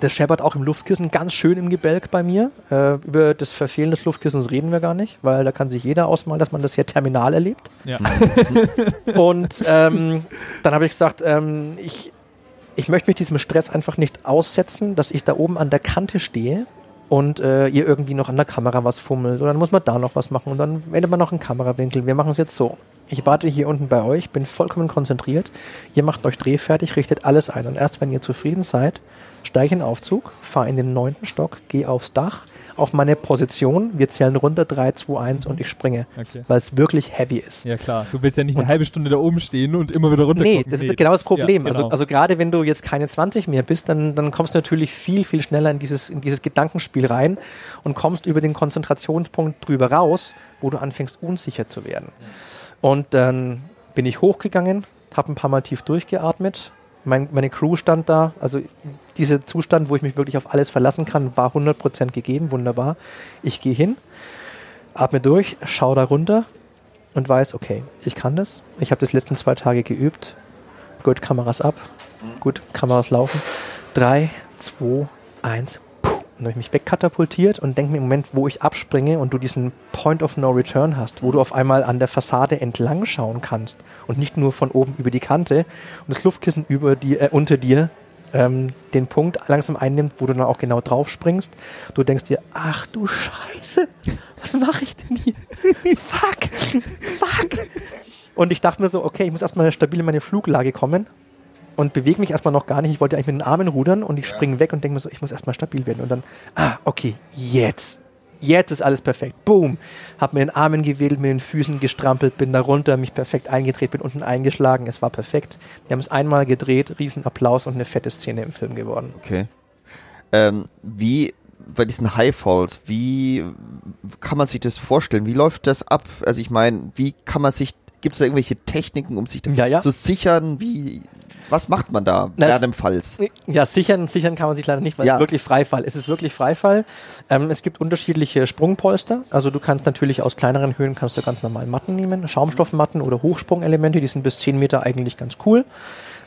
Das scheppert auch im Luftkissen ganz schön im Gebälk bei mir. Äh, über das Verfehlen des Luftkissens reden wir gar nicht, weil da kann sich jeder ausmalen, dass man das hier terminal erlebt. Ja. *laughs* Und ähm, dann habe ich gesagt, ähm, ich, ich möchte mich diesem Stress einfach nicht aussetzen, dass ich da oben an der Kante stehe und äh, ihr irgendwie noch an der Kamera was fummelt. Und dann muss man da noch was machen und dann wendet man noch einen Kamerawinkel. Wir machen es jetzt so. Ich warte hier unten bei euch, bin vollkommen konzentriert. Ihr macht euch drehfertig, richtet alles ein. Und erst wenn ihr zufrieden seid, steige ich in den Aufzug, fahre in den neunten Stock, gehe aufs Dach, auf meine Position. Wir zählen runter, 3, 2, 1 und ich springe. Okay. Weil es wirklich heavy ist. Ja klar, du willst ja nicht eine halbe Stunde da oben stehen und immer wieder runter Nee, das ist genau das Problem. Ja, Also, genau. also gerade wenn du jetzt keine 20 mehr bist, dann, dann kommst du natürlich viel, viel schneller in dieses, in dieses Gedankenspiel rein und kommst über den Konzentrationspunkt drüber raus, wo du anfängst unsicher zu werden. Und dann bin ich hochgegangen, habe ein paar Mal tief durchgeatmet. Mein, meine Crew stand da, also dieser Zustand, wo ich mich wirklich auf alles verlassen kann, war 100% gegeben, wunderbar. Ich gehe hin, atme durch, schaue da runter und weiß, okay, ich kann das. Ich habe das letzten zwei Tage geübt. Gut, Kameras ab. Gut, Kameras laufen. Drei, zwei, eins. Dann habe ich mich wegkatapultiert und denke mir im Moment, wo ich abspringe und du diesen Point of No Return hast, wo du auf einmal an der Fassade entlang schauen kannst und nicht nur von oben über die Kante und das Luftkissen über die, äh, unter dir ähm, den Punkt langsam einnimmt, wo du dann auch genau drauf springst. Du denkst dir, ach du Scheiße, was mache ich denn hier? *laughs* fuck, fuck. Und ich dachte mir so, okay, ich muss erstmal stabil in meine Fluglage kommen und bewege mich erstmal noch gar nicht. Ich wollte eigentlich mit den Armen rudern und ich springe weg und denke mir so, ich muss erstmal stabil werden. Und dann, ah, okay, jetzt. Jetzt ist alles perfekt. Boom. Hab mit den Armen gewedelt, mit den Füßen gestrampelt, bin da runter, mich perfekt eingedreht, bin unten eingeschlagen. Es war perfekt. Wir haben es einmal gedreht, Riesenapplaus und eine fette Szene im Film geworden. Okay. Ähm, wie bei diesen High Falls, wie kann man sich das vorstellen? Wie läuft das ab? Also ich meine, wie kann man sich, gibt es da irgendwelche Techniken, um sich Ja, ja. zu sichern? Wie, was macht man da Na, während dem Falls? Ja, sichern, sichern kann man sich leider nicht, weil Ja. es wirklich Freifall. Es ist wirklich Freifall. Ähm, es gibt unterschiedliche Sprungpolster. Also du kannst natürlich aus kleineren Höhen kannst du ganz normal Matten nehmen, Schaumstoffmatten oder Hochsprungelemente, die sind bis 10 Meter eigentlich ganz cool.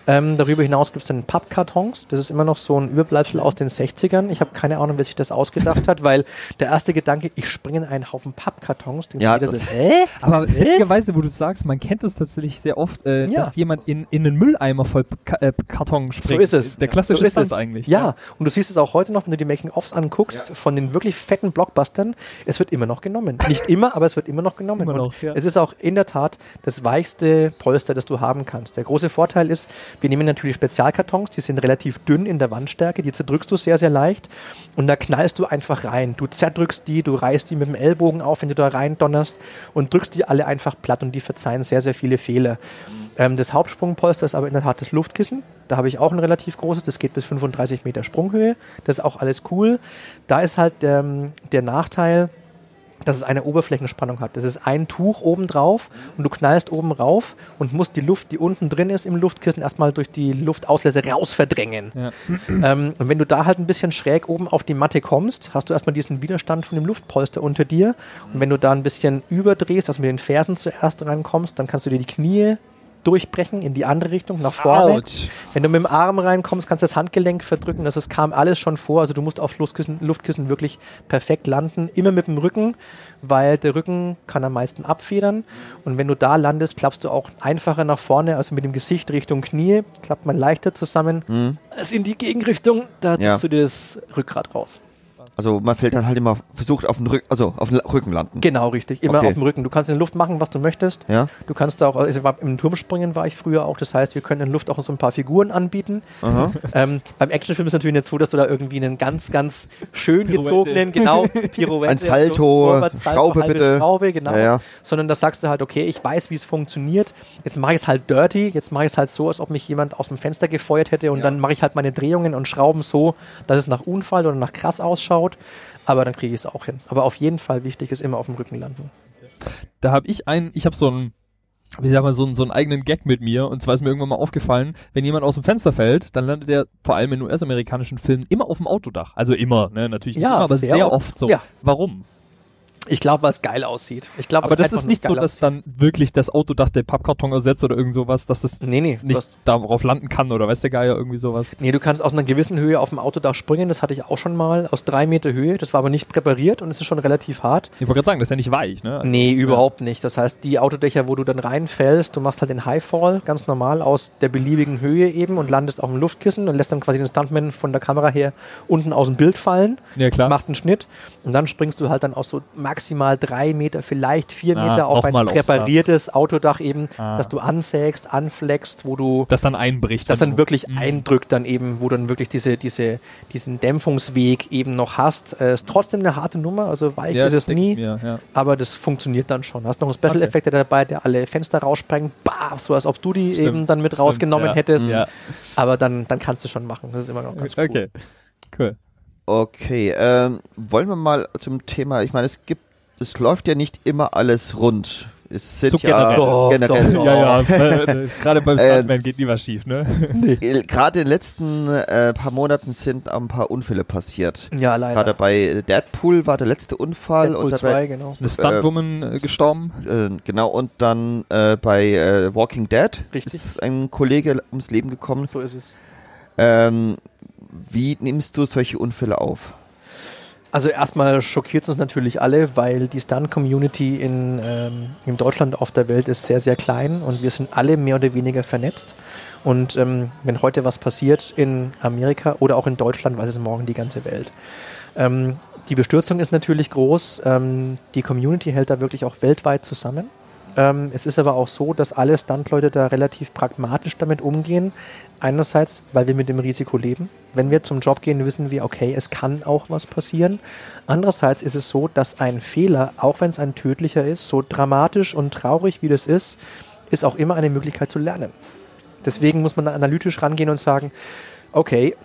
Ähm, darüber hinaus gibt es dann Pappkartons. Das ist immer noch so ein Überbleibsel aus den 60ern. Ich habe keine Ahnung, wer sich das ausgedacht hat, weil der erste Gedanke, ich springe in einen Haufen Pappkartons. denkt Ja, jeder so, das- hä? Aber witzigerweise, wo du sagst, man kennt es tatsächlich sehr oft, äh, Ja. dass jemand in, in einen Mülleimer voll Ka äh, Karton springt. So ist es. Der klassische so ist Stunt es. eigentlich. Ja. und du siehst es auch heute noch, wenn du die Making-ofs anguckst, von den wirklich fetten Blockbustern, es wird immer noch genommen. Nicht immer, aber es wird immer noch genommen. Immer noch, ja. Es ist auch in der Tat das weichste Polster, das du haben kannst. Der große Vorteil ist, wir nehmen natürlich Spezialkartons, die sind relativ dünn in der Wandstärke, die zerdrückst du sehr, sehr leicht und da knallst du einfach rein. Du zerdrückst die, du reißt die mit dem Ellbogen auf, wenn du da rein donnerst und drückst die alle einfach platt und die verzeihen sehr, sehr viele Fehler. Ähm, das Hauptsprungpolster ist aber in der Tat das Luftkissen. Da habe ich auch ein relativ großes, das geht bis 35 Meter Sprunghöhe. Das ist auch alles cool. Da ist halt ähm, der Nachteil, dass es eine Oberflächenspannung hat. Das ist ein Tuch oben drauf und du knallst oben rauf und musst die Luft, die unten drin ist im Luftkissen, erstmal durch die Luftauslässe raus verdrängen. Ja. *clears throat* Ähm, und wenn du da halt ein bisschen schräg oben auf die Matte kommst, hast du erstmal diesen Widerstand von dem Luftpolster unter dir. Und wenn du da ein bisschen überdrehst, also mit den Fersen zuerst reinkommst, dann kannst du dir die Knie durchbrechen in die andere Richtung, nach vorne. Autsch. Wenn du mit dem Arm reinkommst, kannst du das Handgelenk verdrücken. Das, das kam alles schon vor. Also du musst auf Luftkissen, Luftkissen wirklich perfekt landen. Immer mit dem Rücken, weil der Rücken kann am meisten abfedern. Und wenn du da landest, klappst du auch einfacher nach vorne, also mit dem Gesicht Richtung Knie, klappt man leichter zusammen. als in die Gegenrichtung, da Ja. ziehst du dir das Rückgrat raus. Also man fällt dann halt immer, versucht auf den Rücken, also auf den Rücken landen. Genau, richtig. Immer Okay. auf dem Rücken. Du kannst in der Luft machen, was du möchtest. Ja. Du kannst da auch, also war, im Turmspringen war ich früher auch, das heißt, wir können in der Luft auch so ein paar Figuren anbieten. *laughs* Ähm, beim Actionfilm ist es natürlich nicht so, dass du da irgendwie einen ganz, ganz schön Pirouette. gezogenen, genau, *laughs* Pirouette, Ein Salto, Vorwärts, Schraube bitte. Schraube, genau. Ja, ja. Sondern da sagst du halt, okay, ich weiß, wie es funktioniert. Jetzt mache ich es halt dirty, jetzt mache ich es halt so, als ob mich jemand aus dem Fenster gefeuert hätte und dann mache ich halt meine Drehungen und Schrauben so, dass es nach Unfall oder nach krass ausschaut. Aber dann kriege ich es auch hin. Aber auf jeden Fall wichtig ist immer auf dem Rücken landen. Da habe ich einen, ich habe so einen, wie sag mal, so einen, so einen eigenen Gag mit mir. Und zwar ist mir irgendwann mal aufgefallen, wenn jemand aus dem Fenster fällt, dann landet er vor allem in US-amerikanischen Filmen immer auf dem Autodach. Also immer, ne, natürlich nicht Ja, immer, aber sehr sehr, oft. oft so. Ja. Warum? Ich glaube, weil es geil aussieht. Ich glaube, Aber das ist nicht so, dass aussieht. dann wirklich das Autodach der Pappkarton ersetzt oder irgend sowas, dass das Nee, nee. Nicht hast, darauf landen kann oder weiß der Geier irgendwie sowas. nee, du kannst aus einer gewissen Höhe auf dem Autodach springen. Das hatte ich auch schon mal. Aus drei Meter Höhe. Das war aber nicht präpariert und es ist schon relativ hart. Ich wollte gerade sagen, das ist ja nicht weich, ne? Nee, überhaupt nicht. Das heißt, die Autodächer, wo du dann reinfällst, du machst halt den Highfall ganz normal aus der beliebigen Höhe eben und landest auf dem Luftkissen und lässt dann quasi den Stuntman von der Kamera her unten aus dem Bild fallen. Ja, klar. Machst einen Schnitt und dann springst du halt dann aus so maximal drei Meter, vielleicht vier Ah, Meter auf ein präpariertes Autodach eben, Ah. dass du ansägst, anflext, wo du das dann einbricht. das dann wirklich Mhm. eindrückt dann eben, wo du dann wirklich diese, diese, diesen Dämpfungsweg eben noch hast. Äh, ist trotzdem eine harte Nummer, also weich ja, ist es nie. Mir, ja. Aber das funktioniert dann schon. Hast noch einen Special-Effekt dabei, der alle Fenster raussprengt, bah, so als ob du die Stimmt, eben dann mit stimmt, rausgenommen ja. hättest. Ja. Aber dann, dann kannst du schon machen. Das ist immer noch ganz cool. Okay. Cool. Okay, ähm, wollen wir mal zum Thema, ich meine, es gibt, es läuft ja nicht immer alles rund. Es sind So ja generell. Doch, generell. doch. Ja, ja, *laughs* äh, *laughs* gerade beim Äh, Stuntman geht nie was schief, ne? Äh, Gerade in den letzten äh, paar Monaten sind ein paar Unfälle passiert. Ja, leider. Gerade bei Deadpool war der letzte Unfall Deadpool und 2, dabei, genau. Eine Stuntwoman äh, gestorben. äh, genau und dann äh, bei äh, Walking Dead Richtig. ist ein Kollege ums Leben gekommen. So ist es. Ähm, wie nimmst du solche Unfälle auf? Also erstmal schockiert es uns natürlich alle, weil die Stunt-Community in, ähm, in Deutschland auf der Welt ist sehr, sehr klein und wir sind alle mehr oder weniger vernetzt. Und ähm, wenn heute was passiert in Amerika oder auch in Deutschland, weiß es morgen die ganze Welt. Ähm, die Bestürzung ist natürlich groß. Ähm, die Community hält da wirklich auch weltweit zusammen. Ähm, es ist aber auch so, dass alle Stuntleute da relativ pragmatisch damit umgehen. Einerseits, weil wir mit dem Risiko leben. Wenn wir zum Job gehen, wissen wir, okay, es kann auch was passieren. Andererseits ist es so, dass ein Fehler, auch wenn es ein tödlicher ist, so dramatisch und traurig wie das ist, ist auch immer eine Möglichkeit zu lernen. Deswegen muss man da analytisch rangehen und sagen, okay,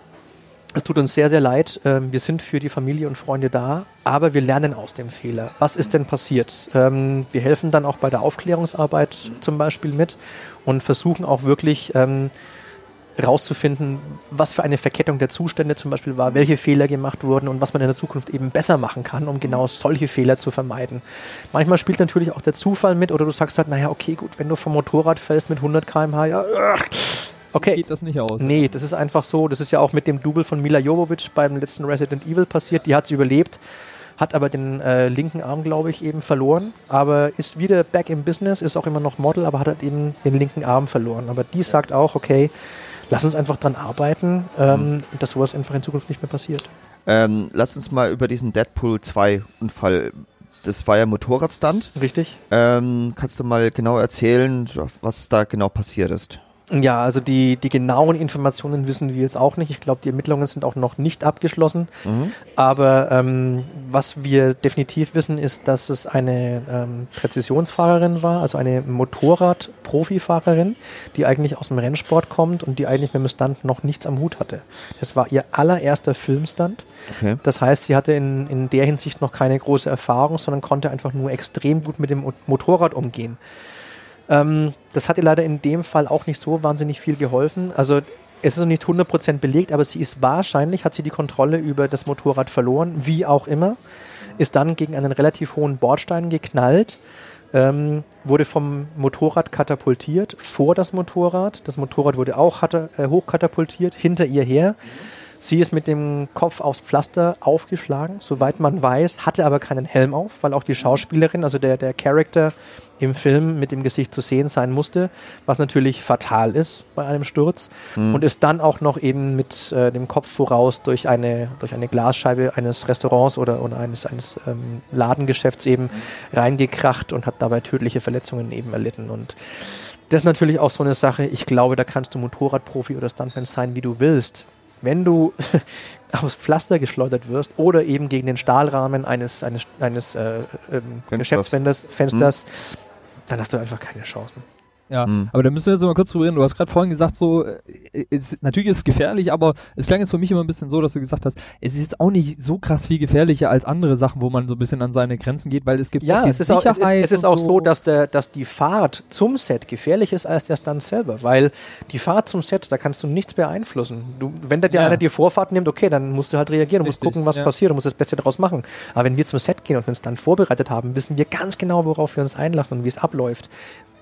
es tut uns sehr, sehr leid. Ähm, wir sind für die Familie und Freunde da, aber wir lernen aus dem Fehler. Was ist denn passiert? Ähm, wir helfen dann auch bei der Aufklärungsarbeit zum Beispiel mit und versuchen auch wirklich ähm, rauszufinden, was für eine Verkettung der Zustände zum Beispiel war, welche Fehler gemacht wurden und was man in der Zukunft eben besser machen kann, um genau solche Fehler zu vermeiden. Manchmal spielt natürlich auch der Zufall mit oder du sagst halt, naja, okay, gut, wenn du vom Motorrad fällst mit 100 km/h, ja, okay, Geht das nicht aus. Nee, das ist einfach so. Das ist ja auch mit dem Double von Mila Jovovich beim letzten Resident Evil passiert. Die hat sie überlebt, hat aber den äh, linken Arm, glaube ich, eben verloren. Aber ist wieder back im Business, ist auch immer noch Model, aber hat halt eben den linken Arm verloren. Aber die sagt auch, okay, lass uns einfach dran arbeiten, ähm, dass sowas einfach in Zukunft nicht mehr passiert. Ähm, lass uns mal über diesen Deadpool 2 Unfall. Das war ja Motorradstunt. Richtig? Ähm, kannst du mal genau erzählen, was da genau passiert ist? Ja, also die, die genauen Informationen wissen wir jetzt auch nicht. Ich glaube, die Ermittlungen sind auch noch nicht abgeschlossen. Mhm. Aber ähm, was wir definitiv wissen, ist, dass es eine ähm, Präzisionsfahrerin war, also eine Motorrad-Profifahrerin, die eigentlich aus dem Rennsport kommt und die eigentlich mit dem Stunt noch nichts am Hut hatte. Das war ihr allererster Filmstunt. Okay. Das heißt, sie hatte in, in der Hinsicht noch keine große Erfahrung, sondern konnte einfach nur extrem gut mit dem Mo- Motorrad umgehen. Ähm, das hat ihr leider in dem Fall auch nicht so wahnsinnig viel geholfen. Also es ist noch nicht 100% belegt, aber sie ist wahrscheinlich, hat sie die Kontrolle über das Motorrad verloren, wie auch immer, ist dann gegen einen relativ hohen Bordstein geknallt, ähm, wurde vom Motorrad katapultiert vor das Motorrad. Das Motorrad wurde auch hatte, äh, hochkatapultiert hinter ihr her Sie ist mit dem Kopf aufs Pflaster aufgeschlagen, soweit man weiß, hatte aber keinen Helm auf, weil auch die Schauspielerin, also der, der Charakter im Film mit dem Gesicht zu sehen sein musste, was natürlich fatal ist bei einem Sturz. Und ist dann auch noch eben mit äh, dem Kopf voraus durch eine, durch eine Glasscheibe eines Restaurants oder, oder eines, eines ähm, Ladengeschäfts eben reingekracht und hat dabei tödliche Verletzungen eben erlitten. Und das ist natürlich auch so eine Sache, ich glaube, da kannst du Motorradprofi oder Stuntman sein, wie du willst. Wenn du *laughs* aufs Pflaster geschleudert wirst oder eben gegen den Stahlrahmen eines, eines, eines äh, ähm, Geschäftsfensters Fensters, dann hast du einfach keine Chancen. Ja, aber da müssen wir jetzt mal kurz drüber reden. Du hast gerade vorhin gesagt, so, äh, es, natürlich ist es gefährlich, aber es klang jetzt für mich immer ein bisschen so, dass du gesagt hast, es ist jetzt auch nicht so krass viel gefährlicher als andere Sachen, wo man so ein bisschen an seine Grenzen geht, weil es gibt Ja, es ist, auch, es ist, es ist auch so, dass, der, dass die Fahrt zum Set gefährlicher ist als der Stunt selber, weil die Fahrt zum Set, da kannst du nichts beeinflussen. Du, wenn da dir Ja. einer die Vorfahrt nimmt, okay, dann musst du halt reagieren, du musst gucken, was ja. passiert, du musst das Beste daraus machen. Aber wenn wir zum Set gehen und einen Stunt vorbereitet haben, wissen wir ganz genau, worauf wir uns einlassen und wie es abläuft.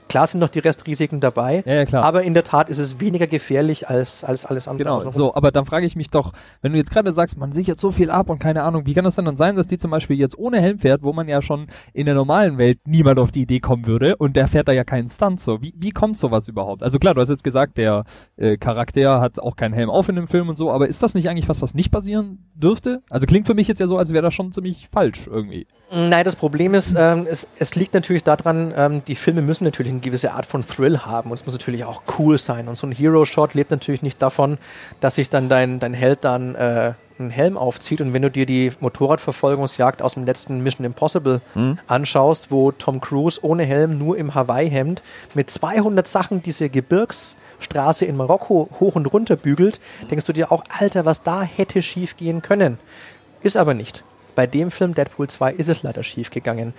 Klar sind noch die Restrisiken dabei, Ja, ja, klar. aber in der Tat ist es weniger gefährlich als, als alles andere. Genau, so, aber dann frage ich mich doch, wenn du jetzt gerade sagst, man sichert so viel ab und keine Ahnung, wie kann das denn dann sein, dass die zum Beispiel jetzt ohne Helm fährt, wo man ja schon in der normalen Welt niemand auf die Idee kommen würde und der fährt da ja keinen Stunt so. Wie, wie kommt sowas überhaupt? Also klar, du hast jetzt gesagt, der äh, Charakter hat auch keinen Helm auf in dem Film und so, aber ist das nicht eigentlich was, was nicht passieren dürfte? Also klingt für mich jetzt ja so, als wäre das schon ziemlich falsch irgendwie. Nein, das Problem ist, ähm, es, es liegt natürlich daran, ähm, die Filme müssen natürlich eine gewisse Art von Thrill haben und es muss natürlich auch cool sein. Und so ein Hero-Shot lebt natürlich nicht davon, dass sich dann dein, dein Held dann äh, einen Helm aufzieht. Und wenn du dir die Motorradverfolgungsjagd aus dem letzten Mission Impossible anschaust, wo Tom Cruise ohne Helm nur im Hawaii-Hemd mit 200 Sachen diese Gebirgsstraße in Marokko hoch und runter bügelt, denkst du dir auch, Alter, was da hätte schief gehen können. Ist aber nicht. Bei dem Film Deadpool 2 ist es leider schief gegangen.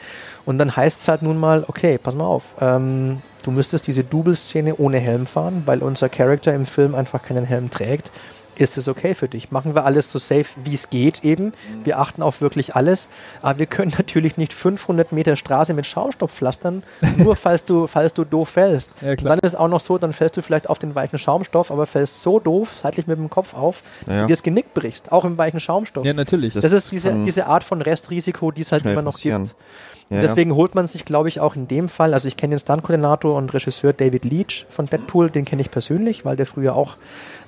Und dann heißt es halt nun mal, okay, pass mal auf, ähm, du müsstest diese Double-Szene ohne Helm fahren, weil unser Charakter im Film einfach keinen Helm trägt. Ist es okay für dich? Machen wir alles so safe, wie es geht eben. Wir achten auf wirklich alles. Aber wir können *laughs* natürlich nicht 500 Meter Straße mit Schaumstoff pflastern, nur *laughs* falls du, falls du doof fällst. Ja, dann ist es auch noch so, dann fällst du vielleicht auf den weichen Schaumstoff, aber fällst so doof, seitlich mit dem Kopf auf, dass Ja. du dir das Genick brichst, auch im weichen Schaumstoff. Ja, natürlich. Das Das ist diese, diese Art von Restrisiko, die es halt immer noch gibt. Ja, deswegen holt man sich, glaube ich, auch in dem Fall, also ich kenne den Stunt-Koordinator und Regisseur David Leach von Deadpool, den kenne ich persönlich, weil der früher auch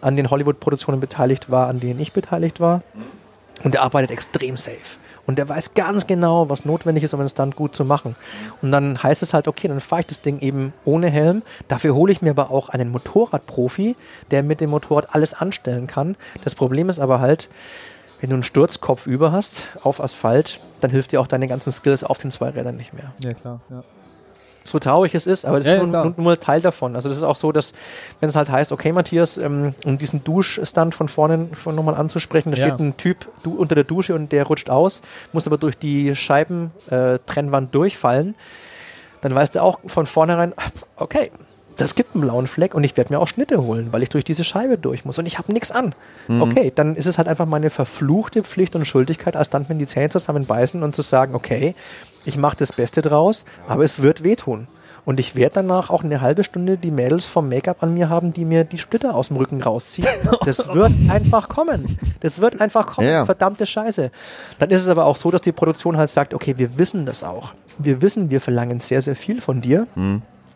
an den Hollywood-Produktionen beteiligt war, an denen ich beteiligt war. Und der arbeitet extrem safe. Und der weiß ganz genau, was notwendig ist, um einen Stunt gut zu machen. Und dann heißt es halt, okay, dann fahre ich das Ding eben ohne Helm. Dafür hole ich mir aber auch einen Motorradprofi, der mit dem Motorrad alles anstellen kann. Das Problem ist aber halt, wenn du einen Sturzkopf über hast auf Asphalt, dann hilft dir auch deine ganzen Skills auf den zwei Rädern nicht mehr. ja, klar. Ja. So traurig es ist, aber das Ja, ist nur, nur, Teil davon. Also das ist auch so, dass wenn es halt heißt, okay Matthias, ähm, um diesen Duschstand von vorne von nochmal anzusprechen, da Ja. steht ein Typ du, unter der Dusche und der rutscht aus, muss aber durch die Scheibentrennwand äh, durchfallen, dann weißt du auch von vornherein, okay, das gibt einen blauen Fleck und ich werde mir auch Schnitte holen, weil ich durch diese Scheibe durch muss und ich habe nichts an. Okay, dann ist es halt einfach meine verfluchte Pflicht und Schuldigkeit, als Stuntman die Zähne zusammenbeißen und zu sagen, okay, ich mache das Beste draus, aber es wird wehtun. Und ich werde danach auch eine halbe Stunde die Mädels vom Make-up an mir haben, die mir die Splitter aus dem Rücken rausziehen. *laughs* Das wird einfach kommen. Das wird einfach kommen. Ja. Verdammte Scheiße. Dann ist es aber auch so, dass die Produktion halt sagt, okay, wir wissen das auch. Wir wissen, wir verlangen sehr, sehr viel von dir.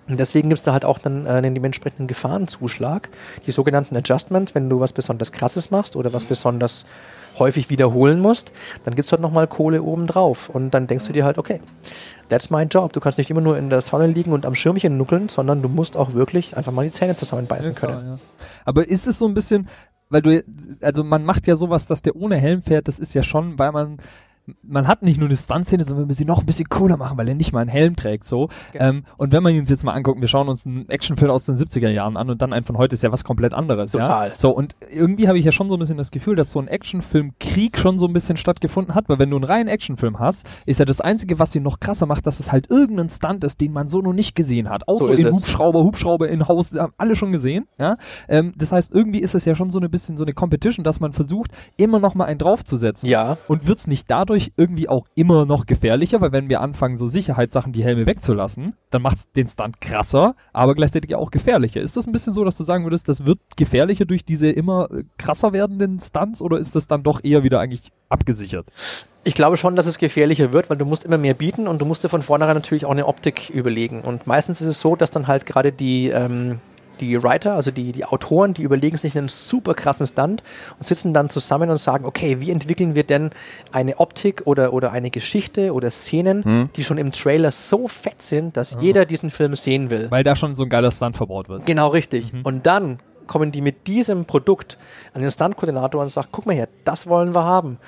Und deswegen gibt es da halt auch dann äh, einen dementsprechenden Gefahrenzuschlag, die sogenannten Adjustment, wenn du was besonders krasses machst oder was besonders häufig wiederholen musst, dann gibt es halt nochmal Kohle obendrauf. Und dann denkst du dir halt, okay, that's my job. Du kannst nicht immer nur in der Sonne liegen und am Schirmchen nuckeln, sondern du musst auch wirklich einfach mal die Zähne zusammenbeißen Ja, können. ja. Aber ist es so ein bisschen, weil du, also man macht ja sowas, dass der ohne Helm fährt, das ist ja schon, weil man, man hat nicht nur eine Stunt-Szene, sondern wir müssen sie noch ein bisschen cooler machen, weil er nicht mal einen Helm trägt, so. Genau. Ähm, und wenn man uns jetzt mal anguckt, wir schauen uns einen Actionfilm aus den 70er Jahren an und dann einen von heute ist ja was komplett anderes, Total. ja. So, und irgendwie habe ich ja schon so ein bisschen das Gefühl, dass so ein Actionfilm-Krieg schon so ein bisschen stattgefunden hat, weil wenn du einen reinen Actionfilm hast, ist ja das Einzige, was ihn noch krasser macht, dass es halt irgendein Stunt ist, den man so noch nicht gesehen hat. Auch So in es. Hubschrauber, Hubschrauber in Haus, haben alle schon gesehen, ja. Ähm, das heißt, irgendwie ist es ja schon so ein bisschen so eine Competition, dass man versucht, immer noch mal einen draufzusetzen. Ja. Und wird's nicht dadurch dadurch irgendwie auch immer noch gefährlicher, weil wenn wir anfangen, so Sicherheitssachen, die Helme wegzulassen, dann macht es den Stunt krasser, aber gleichzeitig auch gefährlicher. Ist das ein bisschen so, dass du sagen würdest, das wird gefährlicher durch diese immer äh, krasser werdenden Stunts oder ist das dann doch eher wieder eigentlich abgesichert? Ich glaube schon, dass es gefährlicher wird, weil du musst immer mehr bieten und du musst dir von vornherein natürlich auch eine Optik überlegen. Und meistens ist es so, dass dann halt gerade die, ähm, die Writer, also die, die Autoren, die überlegen sich einen super krassen Stunt und sitzen dann zusammen und sagen, okay, wie entwickeln wir denn eine Optik oder, oder eine Geschichte oder Szenen, die schon im Trailer so fett sind, dass jeder diesen Film sehen will. Weil da schon so ein geiler Stunt verbaut wird. Genau richtig. Und dann kommen die mit diesem Produkt an den Stunt-Koordinator und sagen, guck mal her, das wollen wir haben.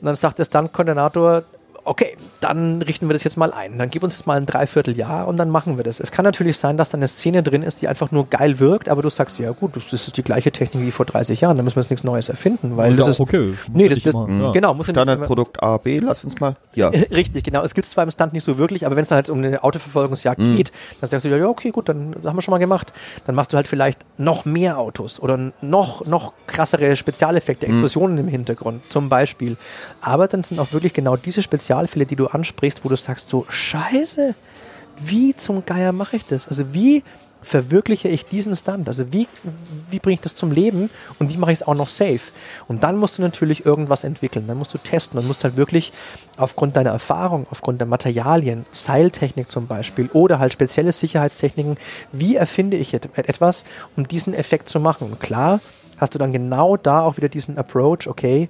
Und dann sagt der Stunt-Koordinator, okay, dann richten wir das jetzt mal ein. Dann gib uns jetzt mal ein Dreivierteljahr und dann machen wir das. Es kann natürlich sein, dass da eine Szene drin ist, die einfach nur geil wirkt, aber du sagst, ja gut, das ist die gleiche Technik wie vor 30 Jahren, da müssen wir jetzt nichts Neues erfinden, weil das auch ist okay. Nee, ja das, nicht das, ja. genau, muss Standardprodukt A, B, lass uns mal. Ja. *laughs* Richtig, genau. Es gibt zwar im Stunt nicht so wirklich, aber wenn es dann halt um eine Autoverfolgungsjagd geht, dann sagst du ja, okay, gut, dann das haben wir schon mal gemacht. Dann machst du halt vielleicht noch mehr Autos oder noch, noch krassere Spezialeffekte, Explosionen im Hintergrund zum Beispiel. Aber dann sind auch wirklich genau diese Spezialfälle, die du ansprichst, wo du sagst so, scheiße, wie zum Geier mache ich das? Also wie verwirkliche ich diesen Stunt? Also wie, wie bringe ich das zum Leben und wie mache ich es auch noch safe? Und dann musst du natürlich irgendwas entwickeln, dann musst du testen und musst halt wirklich aufgrund deiner Erfahrung, aufgrund der Materialien, Seiltechnik zum Beispiel oder halt spezielle Sicherheitstechniken, wie erfinde ich et etwas, um diesen Effekt zu machen? Und klar hast du dann genau da auch wieder diesen Approach, okay,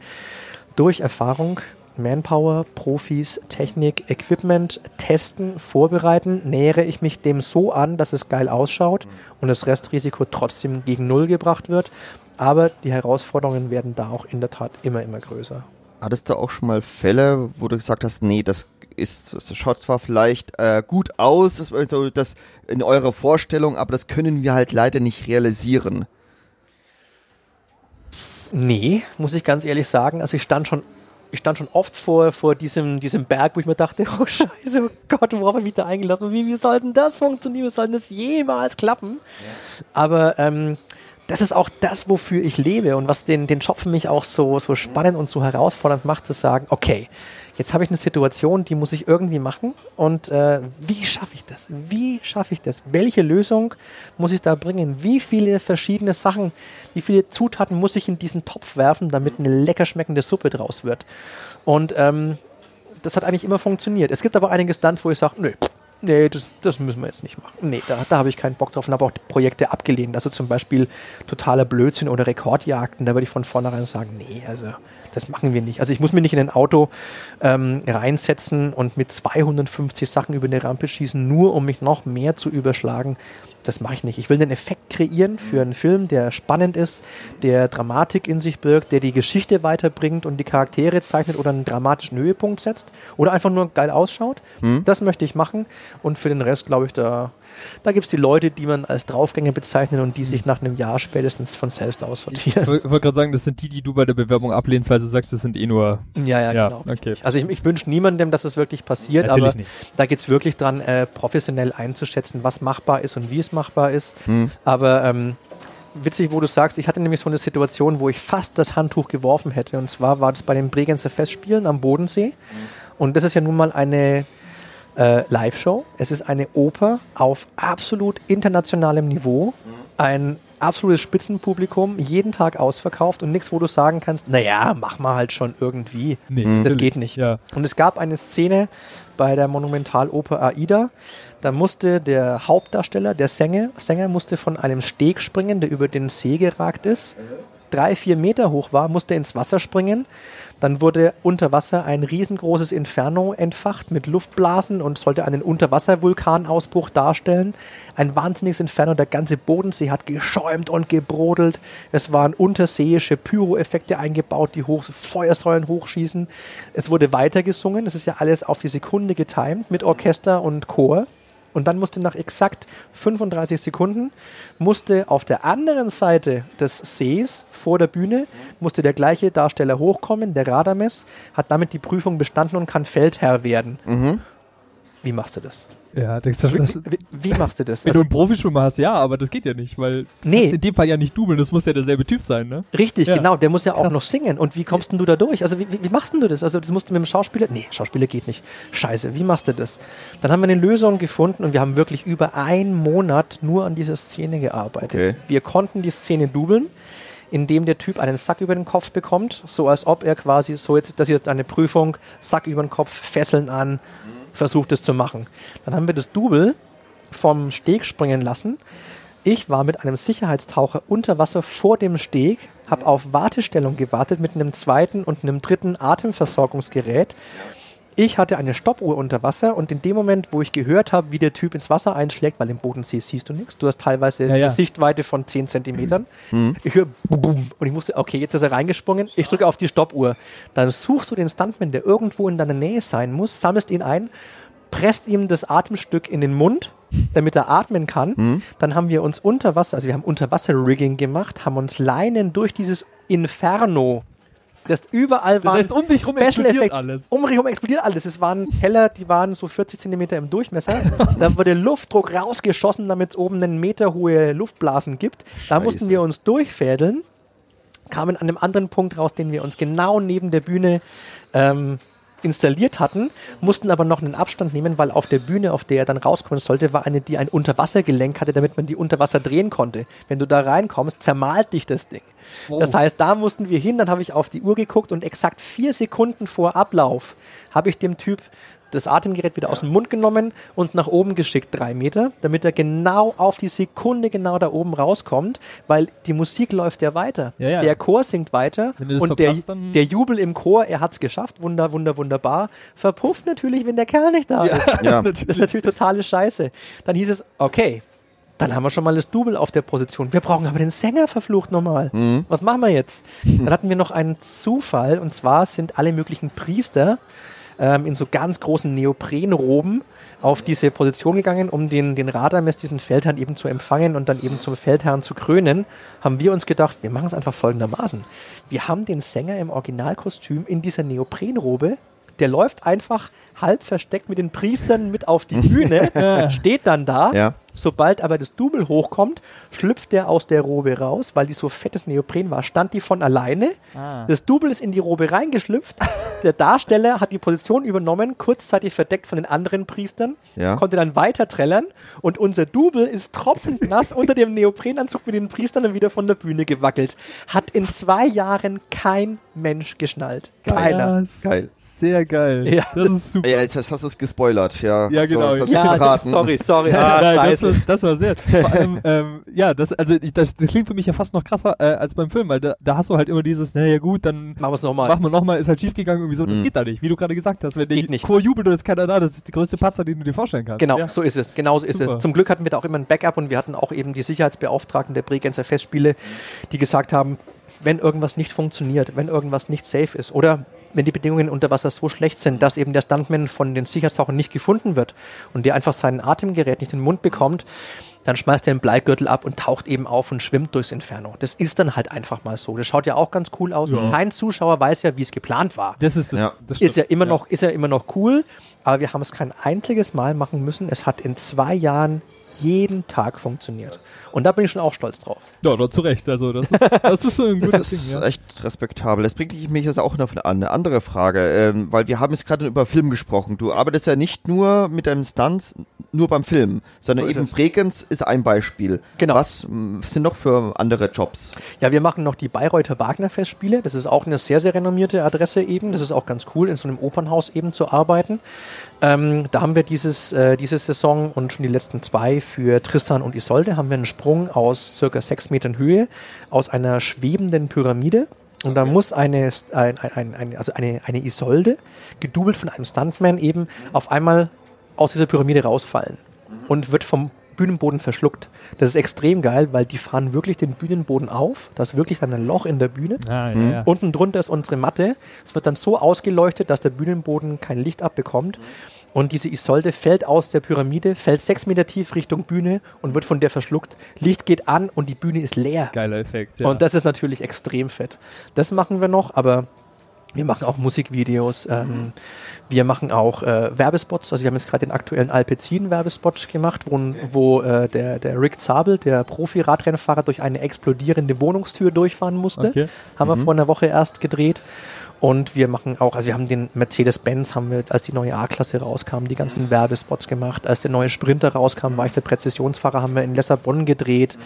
durch Erfahrung, Manpower, Profis, Technik, Equipment testen, vorbereiten, nähere ich mich dem so an, dass es geil ausschaut und das Restrisiko trotzdem gegen Null gebracht wird. Aber die Herausforderungen werden da auch in der Tat immer, immer größer. Hattest du auch schon mal Fälle, wo du gesagt hast, nee, das ist, das schaut zwar vielleicht äh, gut aus, das, also das in eurer Vorstellung, aber das können wir halt leider nicht realisieren. Nee, muss ich ganz ehrlich sagen. Also ich stand schon, ich stand schon oft vor, vor diesem, diesem Berg, wo ich mir dachte, *laughs* oh Scheiße, oh Gott, wo habe ich mich da eingelassen? Wie, wie soll denn das funktionieren? Wie soll denn das jemals klappen? Aber ähm, das ist auch das, wofür ich lebe und was den, den Job für mich auch so, so spannend und so herausfordernd macht, zu sagen, okay, jetzt habe ich eine Situation, die muss ich irgendwie machen und äh, wie schaffe ich das? Wie schaffe ich das? Welche Lösung muss ich da bringen? Wie viele verschiedene Sachen, wie viele Zutaten muss ich in diesen Topf werfen, damit eine lecker schmeckende Suppe draus wird? Und ähm, das hat eigentlich immer funktioniert. Es gibt aber einige Stunts, wo ich sage, nö, nee, das, das müssen wir jetzt nicht machen. Nee, da, da habe ich keinen Bock drauf und habe auch Projekte abgelehnt. Also zum Beispiel totaler Blödsinn oder Rekordjagden, da würde ich von vornherein sagen, nee, also das machen wir nicht. Also ich muss mir nicht in ein Auto ähm, reinsetzen und mit 250 Sachen über eine Rampe schießen, nur um mich noch mehr zu überschlagen. Das mache ich nicht. Ich will einen Effekt kreieren für einen Film, der spannend ist, der Dramatik in sich birgt, der die Geschichte weiterbringt und die Charaktere zeichnet oder einen dramatischen Höhepunkt setzt oder einfach nur geil ausschaut. Das möchte ich machen. Und für den Rest, glaube ich, da, da gibt es die Leute, die man als Draufgänger bezeichnet und die sich nach einem Jahr spätestens von selbst Ich aussortieren. wollte gerade sagen, das sind die, die du bei der Bewerbung ablehnst, weil du sagst, das sind eh nur. Ja, ja, Ja, genau. okay. Also ich, ich wünsche niemandem, dass es wirklich passiert, Natürlich aber nicht. da geht es wirklich dran, äh, professionell einzuschätzen, was machbar ist und wie es machbar ist. Aber ähm, witzig, wo du sagst, ich hatte nämlich so eine Situation, wo ich fast das Handtuch geworfen hätte. Und zwar war das bei den Bregenzer Festspielen am Bodensee. Und das ist ja nun mal eine äh, Live-Show. Es ist eine Oper auf absolut internationalem Niveau. Ein absolutes Spitzenpublikum, jeden Tag ausverkauft und nichts, wo du sagen kannst, naja, mach mal halt schon irgendwie. Nee, Das natürlich. geht nicht. Ja. Und es gab eine Szene bei der Monumentaloper Aida. Da musste der Hauptdarsteller, der Sänger, Sänger musste von einem Steg springen, der über den See geragt ist. Drei, vier Meter hoch war, musste ins Wasser springen. Dann wurde unter Wasser ein riesengroßes Inferno entfacht mit Luftblasen und sollte einen Unterwasservulkanausbruch darstellen. Ein wahnsinniges Inferno. Der ganze Bodensee hat geschäumt und gebrodelt. Es waren unterseeische Pyroeffekte eingebaut, die hoch, Feuersäulen hochschießen. Es wurde weiter gesungen. Es ist ja alles auf die Sekunde getimt mit Orchester und Chor. Und dann musste nach exakt 35 Sekunden, musste auf der anderen Seite des Sees vor der Bühne, musste der gleiche Darsteller hochkommen, der Radames, hat damit die Prüfung bestanden und kann Feldherr werden. Wie machst du das? Ja, denkst du, das, Wie, wie machst du das? wenn Also, du einen Profischwimmer hast, ja, aber das geht ja nicht, weil du Nee. in dem Fall ja nicht dubeln, das muss ja derselbe Typ sein, ne? richtig, Ja. genau. Der muss ja auch Krass. noch singen. Und wie kommst denn du da durch? Also wie, wie, wie machst denn du das? Also das musst du mit dem Schauspieler... Nee, Schauspieler geht nicht. Scheiße, wie machst du das? Dann haben wir eine Lösung gefunden und wir haben wirklich über einen Monat nur an dieser Szene gearbeitet. Okay. Wir konnten die Szene dubeln, indem der Typ einen Sack über den Kopf bekommt, so als ob er quasi so jetzt, das ist jetzt eine Prüfung, Sack über den Kopf, Fesseln an, versucht es zu machen. Dann haben wir das Double vom Steg springen lassen. Ich war mit einem Sicherheitstaucher unter Wasser vor dem Steg, habe auf Wartestellung gewartet mit einem zweiten und einem dritten Atemversorgungsgerät. Ich hatte eine Stoppuhr unter Wasser und in dem Moment, wo ich gehört habe, wie der Typ ins Wasser einschlägt, weil im Bodensee siehst du nichts, du hast teilweise Ja, ja. eine Sichtweite von 10 Zentimetern. Ich höre Bum und ich musste, okay, jetzt ist er reingesprungen, ich drücke auf die Stoppuhr. Dann suchst du den Stuntman, der irgendwo in deiner Nähe sein muss, sammelst ihn ein, presst ihm das Atemstück in den Mund, damit er atmen kann. Dann haben wir uns unter Wasser, also wir haben Unterwasser-Rigging gemacht, haben uns Leinen durch dieses Inferno, das überall Das waren heißt, um dich rum Special explodiert alles. Um mich herum explodiert alles. Es waren Teller, die waren so 40 Zentimeter im Durchmesser. *laughs* da wurde Luftdruck rausgeschossen, damit es oben einen Meter hohe Luftblasen gibt. Da Scheiße. mussten wir uns durchfädeln, kamen an einem anderen Punkt raus, den wir uns genau neben der Bühne ähm, installiert hatten, mussten aber noch einen Abstand nehmen, weil auf der Bühne, auf der er dann rauskommen sollte, war eine, die ein Unterwassergelenk hatte, damit man die unter Wasser drehen konnte. Wenn du da reinkommst, zermalt dich das Ding. Das heißt, da mussten wir hin, dann habe ich auf die Uhr geguckt und exakt vier Sekunden vor Ablauf habe ich dem Typ das Atemgerät wieder aus dem Mund genommen und nach oben geschickt, drei Meter, damit er genau auf die Sekunde genau da oben rauskommt, weil die Musik läuft ja weiter. Ja, ja. Der Chor singt weiter und der, der Jubel im Chor, er hat's geschafft, wunder, wunder, wunderbar, verpufft natürlich, wenn der Kerl nicht da ist. *laughs* Ja. Das ist natürlich totale Scheiße. Dann hieß es, okay, dann haben wir schon mal das Double auf der Position. Wir brauchen aber den Sänger verflucht nochmal. Was machen wir jetzt? Dann hatten wir noch einen Zufall und zwar sind alle möglichen Priester ähm, in so ganz großen Neoprenroben auf diese Position gegangen, um den, den Radarmess, diesen Feldherrn eben zu empfangen und dann eben zum Feldherrn zu krönen, haben wir uns gedacht, wir machen es einfach folgendermaßen. Wir haben den Sänger im Originalkostüm in dieser Neoprenrobe, der läuft einfach halb versteckt mit den Priestern mit auf die Bühne, *laughs* steht dann da. Ja. Sobald aber das Double hochkommt, schlüpft der aus der Robe raus, weil die so fettes Neopren war, stand die von alleine. Ah. Das Double ist in die Robe reingeschlüpft. Der Darsteller hat die Position übernommen, kurzzeitig verdeckt von den anderen Priestern, Ja. konnte dann weiter trällern und unser Double ist tropfend nass *laughs* unter dem Neoprenanzug mit den Priestern dann wieder von der Bühne gewackelt. Hat in zwei Jahren kein Mensch geschnallt. Keiner. Ja, Geil. Sehr geil. Ja. das ist super. Ja, jetzt hast du es gespoilert. Ja, Ja, genau. So, jetzt hast du Ja, verraten. sorry, sorry. *laughs* Ah, Nein, das, war, das war sehr. Vor allem, *laughs* ähm, ja, das, also ich, das, das klingt für mich ja fast noch krasser äh, als beim Film, weil da, da hast du halt immer dieses, naja gut, dann Machen wir es nochmal. machen wir nochmal, ist halt schief gegangen, irgendwie so, das Mhm. geht da nicht, wie du gerade gesagt hast. Wenn der Geht nicht. Chor jubelt und ist keiner da, das ist die größte Patzer, den du dir vorstellen kannst. Genau, Ja. so ist es. Genau so ist Super. es. Zum Glück hatten wir da auch immer ein Backup und wir hatten auch eben die Sicherheitsbeauftragten der Bregenzer Festspiele, die gesagt haben, wenn irgendwas nicht funktioniert, wenn irgendwas nicht safe ist oder wenn die Bedingungen unter Wasser so schlecht sind, dass eben der Stuntman von den Sicherheitstauchern nicht gefunden wird und der einfach sein Atemgerät nicht in den Mund bekommt, dann schmeißt er den Bleigürtel ab und taucht eben auf und schwimmt durchs Inferno. Das ist dann halt einfach mal so. Das schaut ja auch ganz cool aus. Ja. Kein Zuschauer weiß ja, wie es geplant war Das ist das, Ja. das ist ja immer noch, ist ja immer noch cool, aber wir haben es kein einziges Mal machen müssen. Es hat in zwei Jahren jeden Tag funktioniert. Und da bin ich schon auch stolz drauf. Ja, da zu Recht. Also, das ist, das ist so ein *laughs* Das gutes ist Ding, ja. echt respektabel. Das bringt mich jetzt auch noch an eine andere Frage, ähm, weil wir haben jetzt gerade über Film gesprochen. Du arbeitest ja nicht nur mit deinem Stunt, nur beim Film, sondern So ist eben es. Bregenz ist ein Beispiel. Genau. Was mh, sind noch für andere Jobs? Ja, wir machen noch die Bayreuther Wagner Festspiele. Das ist auch eine sehr, sehr renommierte Adresse eben. Das ist auch ganz cool, in so einem Opernhaus eben zu arbeiten. Ähm, da haben wir dieses, äh, diese Saison und schon die letzten zwei für Tristan und Isolde haben wir einen Sprung aus circa sechs Metern Höhe aus einer schwebenden Pyramide. Und da muss eine, ein, ein, ein, ein, also eine, eine Isolde, gedoubelt von einem Stuntman, eben auf einmal aus dieser Pyramide rausfallen und wird vom Bühnenboden verschluckt. Das ist extrem geil, weil die fahren wirklich den Bühnenboden auf. Da ist wirklich dann ein Loch in der Bühne. Ah, ja, ja. Unten drunter ist unsere Matte. Es wird dann so ausgeleuchtet, dass der Bühnenboden kein Licht abbekommt. Und diese Isolde fällt aus der Pyramide, fällt sechs Meter tief Richtung Bühne und wird von der verschluckt. Licht geht an und die Bühne ist leer. Geiler Effekt. Ja. Und das ist natürlich extrem fett. Das machen wir noch, aber Wir machen auch Musikvideos. Ähm, wir machen auch äh, Werbespots. Also wir haben jetzt gerade den aktuellen Alpecin-Werbespot gemacht, wo, wo äh, der, der Rick Zabel, der Profi-Radrennfahrer, durch eine explodierende Wohnungstür durchfahren musste. Okay. Haben wir vor einer Woche erst gedreht. Und wir machen auch, also wir haben den Mercedes-Benz, haben wir, als die neue A-Klasse rauskam, die ganzen Werbespots gemacht. Als der neue Sprinter rauskam, war ich der Präzisionsfahrer, haben wir in Lissabon gedreht.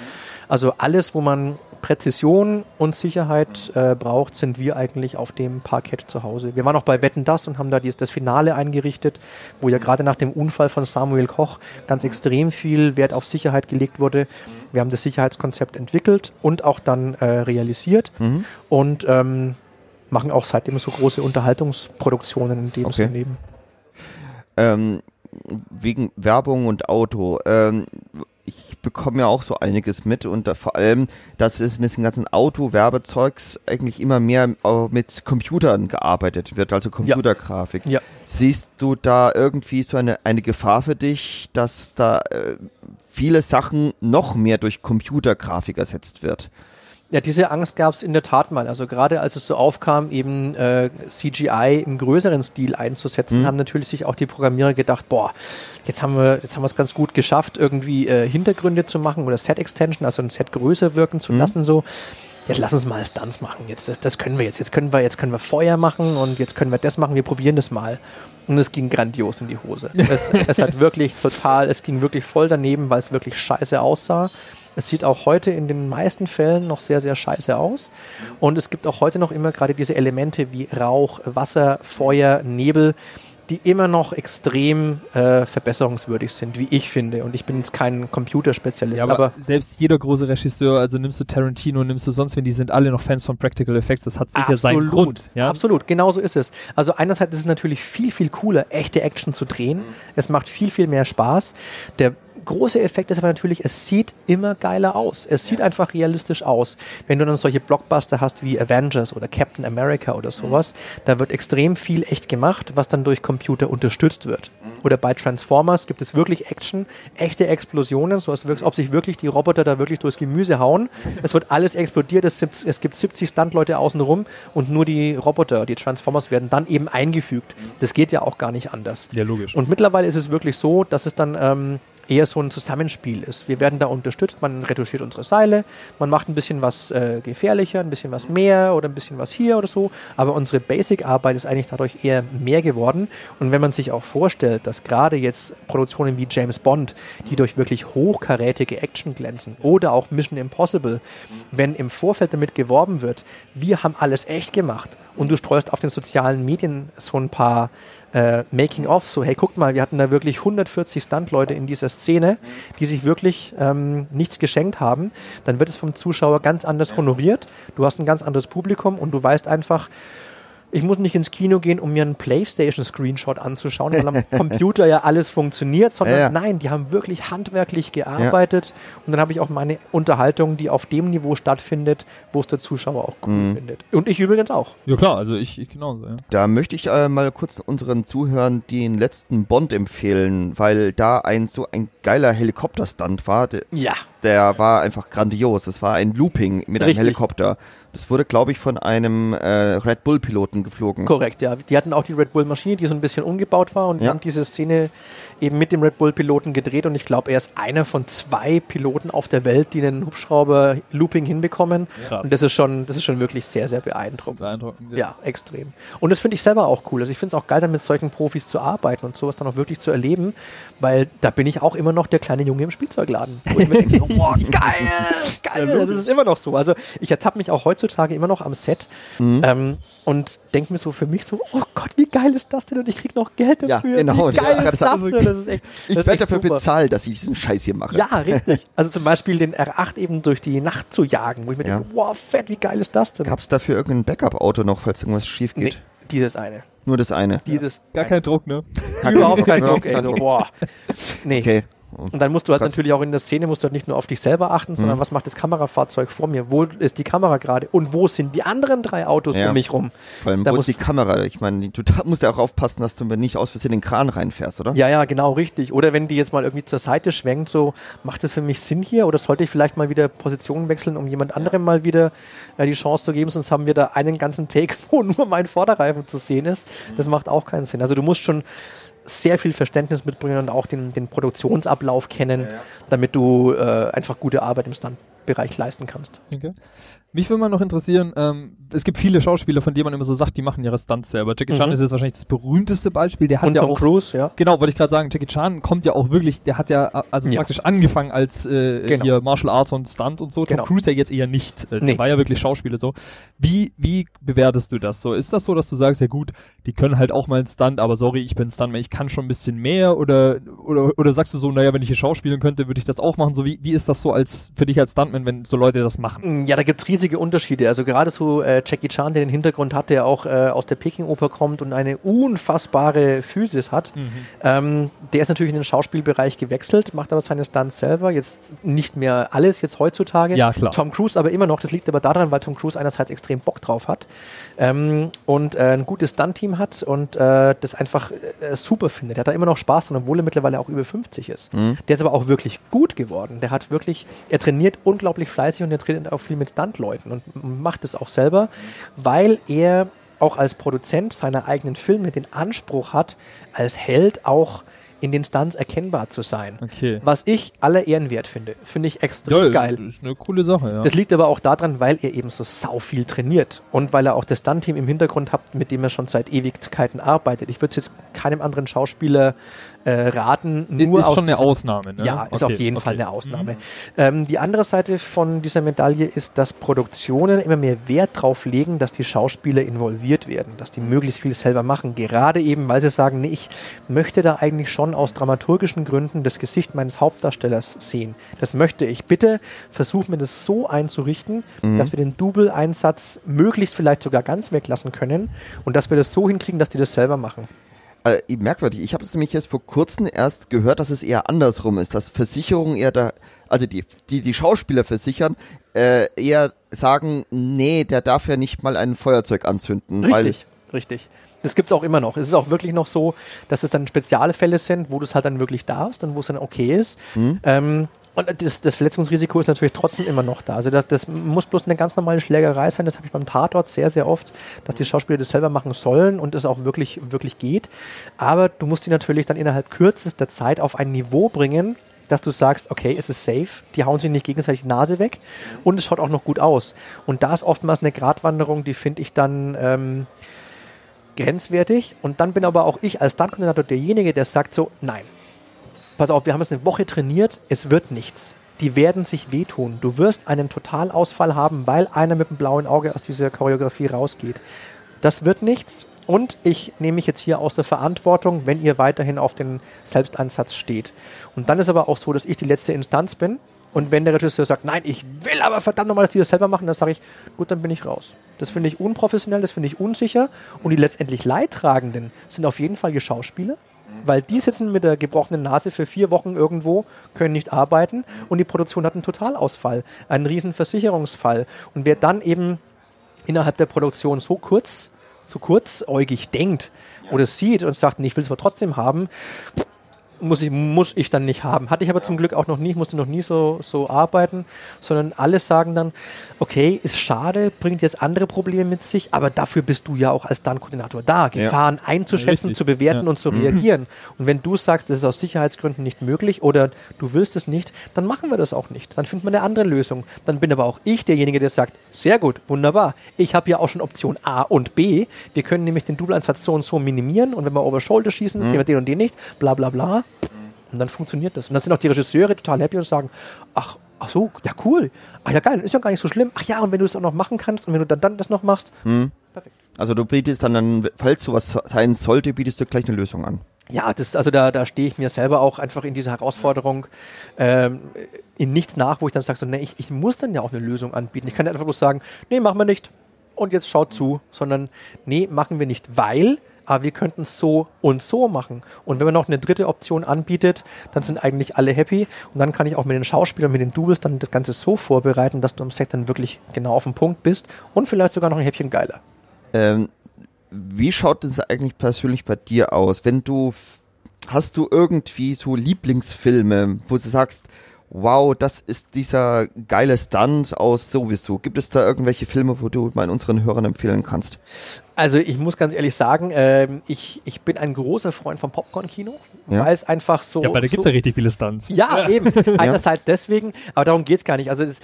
Also alles, wo man Präzision und Sicherheit äh, braucht, sind wir eigentlich auf dem Parkett zu Hause. Wir waren auch bei Wetten Das und haben da dies, das Finale eingerichtet, wo ja gerade nach dem Unfall von Samuel Koch ganz extrem viel Wert auf Sicherheit gelegt wurde. Wir haben das Sicherheitskonzept entwickelt und auch dann äh, realisiert und ähm, machen auch seitdem so große Unterhaltungsproduktionen in dem Okay. Sinne. Ähm, wegen Werbung und Auto. Ähm, ich bekomme ja auch so einiges mit und vor allem, dass es in diesem ganzen Auto-Werbezeugs eigentlich immer mehr äh, mit Computern gearbeitet wird, also Computergrafik. Ja. Siehst du da irgendwie so eine, eine Gefahr für dich, dass da äh, viele Sachen noch mehr durch Computergrafik ersetzt wird? Ja, diese Angst gab es in der Tat mal. Also gerade als es so aufkam, eben äh, CGI im größeren Stil einzusetzen, haben natürlich sich auch die Programmierer gedacht, boah, jetzt haben wir jetzt haben wir es ganz gut geschafft, irgendwie äh, Hintergründe zu machen oder Set Extension, also ein Set größer wirken zu lassen so. Jetzt lass uns mal Stunts machen. Jetzt das, das können wir jetzt. Jetzt können wir jetzt können wir Feuer machen und jetzt können wir das machen. Wir probieren das mal. Und es ging grandios in die Hose. Es, *laughs* es hat wirklich total, es ging wirklich voll daneben, weil es wirklich scheiße aussah. Es sieht auch heute in den meisten Fällen noch sehr, sehr scheiße aus. Und es gibt auch heute noch immer gerade diese Elemente wie Rauch, Wasser, Feuer, Nebel, die immer noch extrem äh, verbesserungswürdig sind, wie ich finde. Und ich bin jetzt kein Computerspezialist, Ja, aber, aber selbst jeder große Regisseur, also nimmst du Tarantino, nimmst du sonst wen, die sind alle noch Fans von Practical Effects. Das hat sicher seinen Grund. Ja? Absolut, genau so ist es. Also einerseits ist es natürlich viel, viel cooler, echte Action zu drehen. Es macht viel, viel mehr Spaß. Der große Effekt ist aber natürlich, es sieht immer geiler aus. Es sieht einfach realistisch aus. Wenn du dann solche Blockbuster hast wie Avengers oder Captain America oder sowas, da wird extrem viel echt gemacht, was dann durch Computer unterstützt wird. Oder bei Transformers gibt es wirklich Action, echte Explosionen, so als ob sich wirklich die Roboter da wirklich durchs Gemüse hauen. *laughs* Es wird alles explodiert, es, gibt- es gibt 70 Stuntleute außenrum und nur die Roboter, die Transformers werden dann eben eingefügt. Das geht ja auch gar nicht anders. Ja, logisch. Und mittlerweile ist es wirklich so, dass es dann ähm, eher so ein Zusammenspiel ist. Wir werden da unterstützt, man retuschiert unsere Seile, man macht ein bisschen was äh, gefährlicher, ein bisschen was mehr oder ein bisschen was hier oder so, aber unsere Basic-Arbeit ist eigentlich dadurch eher mehr geworden. Und wenn man sich auch vorstellt, dass gerade jetzt Produktionen wie James Bond, die durch wirklich hochkarätige Action glänzen oder auch Mission Impossible, wenn im Vorfeld damit geworben wird, wir haben alles echt gemacht und du streust auf den sozialen Medien so ein paar äh, Making-of, so hey, guckt mal, wir hatten da wirklich 140 Stunt-Leute in dieser Szene, die sich wirklich ähm, nichts geschenkt haben, dann wird es vom Zuschauer ganz anders honoriert, du hast ein ganz anderes Publikum und du weißt einfach, ich muss nicht ins Kino gehen, um mir einen PlayStation-Screenshot anzuschauen, weil am *laughs* Computer ja alles funktioniert, sondern Ja, ja. nein, die haben wirklich handwerklich gearbeitet und dann habe ich auch meine Unterhaltung, die auf dem Niveau stattfindet, wo es der Zuschauer auch cool Mhm. findet. Und ich übrigens auch. Ja klar, also ich, ich genauso, ja. Da möchte ich äh, mal kurz unseren Zuhörern den letzten Bond empfehlen, weil da ein so ein geiler Helikopterstand war. Ja. Der war einfach grandios. Das war ein Looping mit einem Richtig. Helikopter. Das wurde, glaube ich, von einem äh, Red Bull-Piloten geflogen. Korrekt, ja. Die hatten auch die Red Bull-Maschine, die so ein bisschen umgebaut war und die Ja. haben diese Szene eben mit dem Red Bull-Piloten gedreht und ich glaube, er ist einer von zwei Piloten auf der Welt, die einen Hubschrauber-Looping hinbekommen. Krass. Und das ist schon, das ist schon wirklich sehr, sehr beeindruckend. Beeindruckend. Ja, extrem. Und das finde ich selber auch cool. Also ich finde es auch geil, dann mit solchen Profis zu arbeiten und sowas dann auch wirklich zu erleben, weil da bin ich auch immer noch der kleine Junge im Spielzeugladen. Wo ich mir denke, so, boah, geil, geil. das ist immer noch so. Also ich ertappe mich auch heutzutage immer noch am Set ähm, und denke mir so für mich so, oh Gott, wie geil ist das denn? Und ich kriege noch Geld Ja, dafür. genau. Wie geil Ja, ist das das denn? Das ist echt, Ich werde dafür super. bezahlt, dass ich diesen Scheiß hier mache. Ja, richtig. Also zum Beispiel den R8 eben durch die Nacht zu jagen, wo ich mir Ja. denke, wow, fett, wie geil ist das denn? Gab es dafür irgendein Backup-Auto noch, falls irgendwas schief Nee, geht? dieses eine. Nur das eine. Dieses Gar kein Druck, ne? Überhaupt kein Ja, Druck, ey. boah. Nee. Okay. Und dann musst du halt natürlich auch in der Szene musst du halt nicht nur auf dich selber achten, sondern Mhm. was macht das Kamerafahrzeug vor mir? Wo ist die Kamera gerade? Und wo sind die anderen drei Autos Ja. um mich rum? Vor allem, Da wo muss- ist die Kamera? Ich meine, du musst ja auch aufpassen, dass du nicht aus Versehen in den Kran reinfährst, oder? Ja, ja, genau, richtig. Oder wenn die jetzt mal irgendwie zur Seite schwenkt, so, macht das für mich Sinn hier? Oder sollte ich vielleicht mal wieder Position wechseln, um jemand anderem mal wieder äh, die Chance zu geben? Sonst haben wir da einen ganzen Take, *laughs* wo nur mein Vorderreifen zu sehen ist. Das macht auch keinen Sinn. Also du musst schon sehr viel Verständnis mitbringen und auch den, den Produktionsablauf kennen, damit du äh, einfach gute Arbeit im Stuntbereich leisten kannst. Okay. Mich würde mal noch interessieren, ähm, es gibt viele Schauspieler, von denen man immer so sagt, die machen ihre Stunts selber. Jackie Chan Mhm. ist jetzt wahrscheinlich das berühmteste Beispiel. Der hat und ja Tom auch Cruise, ja. Genau, wollte ich gerade sagen, Jackie Chan kommt ja auch wirklich, der hat ja also Ja. praktisch angefangen als äh, Genau. hier Martial Arts und Stunt und so. Genau. Tom Cruise ja jetzt eher nicht. Äh, Nee. Der war ja wirklich Schauspieler so. Wie, wie bewertest du das so? Ist das so, dass du sagst, ja gut, die können halt auch mal einen Stunt, aber sorry, ich bin Stuntman, ich kann schon ein bisschen mehr oder, oder, oder sagst du so, naja, wenn ich hier schauspielen könnte, würde ich das auch machen. So wie, wie ist das so als für dich als Stuntman, wenn so Leute das machen? Ja, da gibt's riesige Unterschiede. Also gerade so äh, Jackie Chan, der den Hintergrund hat, der auch äh, aus der Peking-Oper kommt und eine unfassbare Physis hat, ähm, der ist natürlich in den Schauspielbereich gewechselt, macht aber seine Stunts selber. Jetzt nicht mehr alles jetzt heutzutage. Ja, klar. Tom Cruise aber immer noch. Das liegt aber daran, weil Tom Cruise einerseits extrem Bock drauf hat ähm, und äh, ein gutes Stunt-Team hat und äh, das einfach äh, super findet. Er hat da immer noch Spaß dran, obwohl er mittlerweile auch über 50 ist. Der ist aber auch wirklich gut geworden. Der hat wirklich, er trainiert unglaublich fleißig und er trainiert auch viel mit Stuntleuten und macht es auch selber, weil er auch als Produzent seiner eigenen Filme den Anspruch hat, als Held auch in den Stunts erkennbar zu sein. Okay. Was ich aller Ehren wert finde. Finde ich extrem geil. Das ist eine coole Sache, ja. Das liegt aber auch daran, weil er eben so sau viel trainiert und weil er auch das Stunt-Team im Hintergrund hat, mit dem er schon seit Ewigkeiten arbeitet. Ich würde jetzt keinem anderen Schauspieler äh, raten, nur ist aus schon eine diesem- Ausnahme, ne? Ja, ist Okay, auf jeden okay. Fall eine Ausnahme. Ähm, die andere Seite von dieser Medaille ist, dass Produktionen immer mehr Wert drauf legen, dass die Schauspieler involviert werden, dass die möglichst viel selber machen. Gerade eben, weil sie sagen, nee, ich möchte da eigentlich schon aus dramaturgischen Gründen das Gesicht meines Hauptdarstellers sehen. Das möchte ich. Bitte versuch mir das so einzurichten, dass wir den Double-Einsatz möglichst vielleicht sogar ganz weglassen können und dass wir das so hinkriegen, dass die das selber machen. Äh, merkwürdig. Ich habe es nämlich jetzt vor kurzem erst gehört, dass es eher andersrum ist, dass Versicherungen eher da, also die, die, die Schauspieler versichern, äh, eher sagen, nee, der darf ja nicht mal ein Feuerzeug anzünden. Richtig, richtig. Das gibt's auch immer noch. Es ist auch wirklich noch so, dass es dann Spezialfälle sind, wo du es halt dann wirklich darfst und wo es dann okay ist. Ähm, und das, das Verletzungsrisiko ist natürlich trotzdem immer noch da. Also das, das muss bloß eine ganz normale Schlägerei sein. Das habe ich beim Tatort sehr, sehr oft, dass die Schauspieler das selber machen sollen und es auch wirklich, wirklich geht. Aber du musst die natürlich dann innerhalb kürzester Zeit auf ein Niveau bringen, dass du sagst, okay, es ist safe, die hauen sich nicht gegenseitig die Nase weg und es schaut auch noch gut aus. Und da ist oftmals eine Gratwanderung, die finde ich dann ähm, grenzwertig. Und dann bin aber auch ich als Stuntkoordinator derjenige, der sagt so, nein, pass auf, wir haben jetzt eine Woche trainiert, es wird nichts. Die werden sich wehtun. Du wirst einen Totalausfall haben, weil einer mit dem blauen Auge aus dieser Choreografie rausgeht. Das wird nichts. Und ich nehme mich jetzt hier aus der Verantwortung, wenn ihr weiterhin auf den Selbsteinsatz steht. Und dann ist aber auch so, dass ich die letzte Instanz bin. Und wenn der Regisseur sagt, nein, ich will aber verdammt nochmal, dass die das selber machen, dann sage ich, gut, dann bin ich raus. Das finde ich unprofessionell, das finde ich unsicher. Und die letztendlich Leidtragenden sind auf jeden Fall die Schauspieler, weil die sitzen mit der gebrochenen Nase für vier Wochen irgendwo, können nicht arbeiten und die Produktion hat einen Totalausfall, einen riesen Versicherungsfall. Und wer dann eben innerhalb der Produktion so kurz, so kurzäugig denkt oder sieht und sagt, ich will es aber trotzdem haben, muss ich, muss ich dann nicht haben. Hatte ich aber zum Glück auch noch nie, ich musste noch nie so, so arbeiten, sondern alle sagen dann, okay, ist schade, bringt jetzt andere Probleme mit sich, aber dafür bist du ja auch als Stunt-Koordinator da, Gefahren einzuschätzen, Richtig. zu bewerten Ja. und zu reagieren. Und wenn du sagst, das ist aus Sicherheitsgründen nicht möglich oder du willst es nicht, dann machen wir das auch nicht. Dann finden wir eine andere Lösung. Dann bin aber auch ich derjenige, der sagt, sehr gut, wunderbar. Ich habe ja auch schon Option A und B. Wir können nämlich den Double-Einsatz so und so minimieren und wenn wir over Shoulder schießen, sehen wir den und den nicht, bla bla bla. Und dann funktioniert das. Und dann sind auch die Regisseure total happy und sagen, ach, ach so, ja cool. Ach ja geil, ist ja gar nicht so schlimm. Ach ja, und wenn du es auch noch machen kannst und wenn du dann, dann das noch machst, perfekt. Also du bietest dann, dann, falls sowas sein sollte, bietest du gleich eine Lösung an. Ja, das, also da, da stehe ich mir selber auch einfach in dieser Herausforderung ähm, in nichts nach, wo ich dann sage, so, nee, ich, ich muss dann ja auch eine Lösung anbieten. Ich kann nicht einfach bloß sagen, nee, machen wir nicht und jetzt schaut zu, sondern nee, machen wir nicht, weil aber wir könnten es so und so machen. Und wenn man noch eine dritte Option anbietet, dann sind eigentlich alle happy. Und dann kann ich auch mit den Schauspielern, mit den Doubles dann das Ganze so vorbereiten, dass du am Set dann wirklich genau auf den Punkt bist und vielleicht sogar noch ein Häppchen geiler. Ähm, wie schaut es eigentlich persönlich bei dir aus? Wenn du, hast du irgendwie so Lieblingsfilme, wo du sagst, wow, das ist dieser geile Stunt aus sowieso. Gibt es da irgendwelche Filme, wo du mal unseren Hörern empfehlen kannst? Also ich muss ganz ehrlich sagen, ähm, ich, ich bin ein großer Freund vom Popcorn-Kino, Ja. weil es einfach so... Ja, weil da so gibt's ja richtig viele Stunts. Ja, eben. *laughs* Einerseits deswegen, aber darum geht's gar nicht. Also das,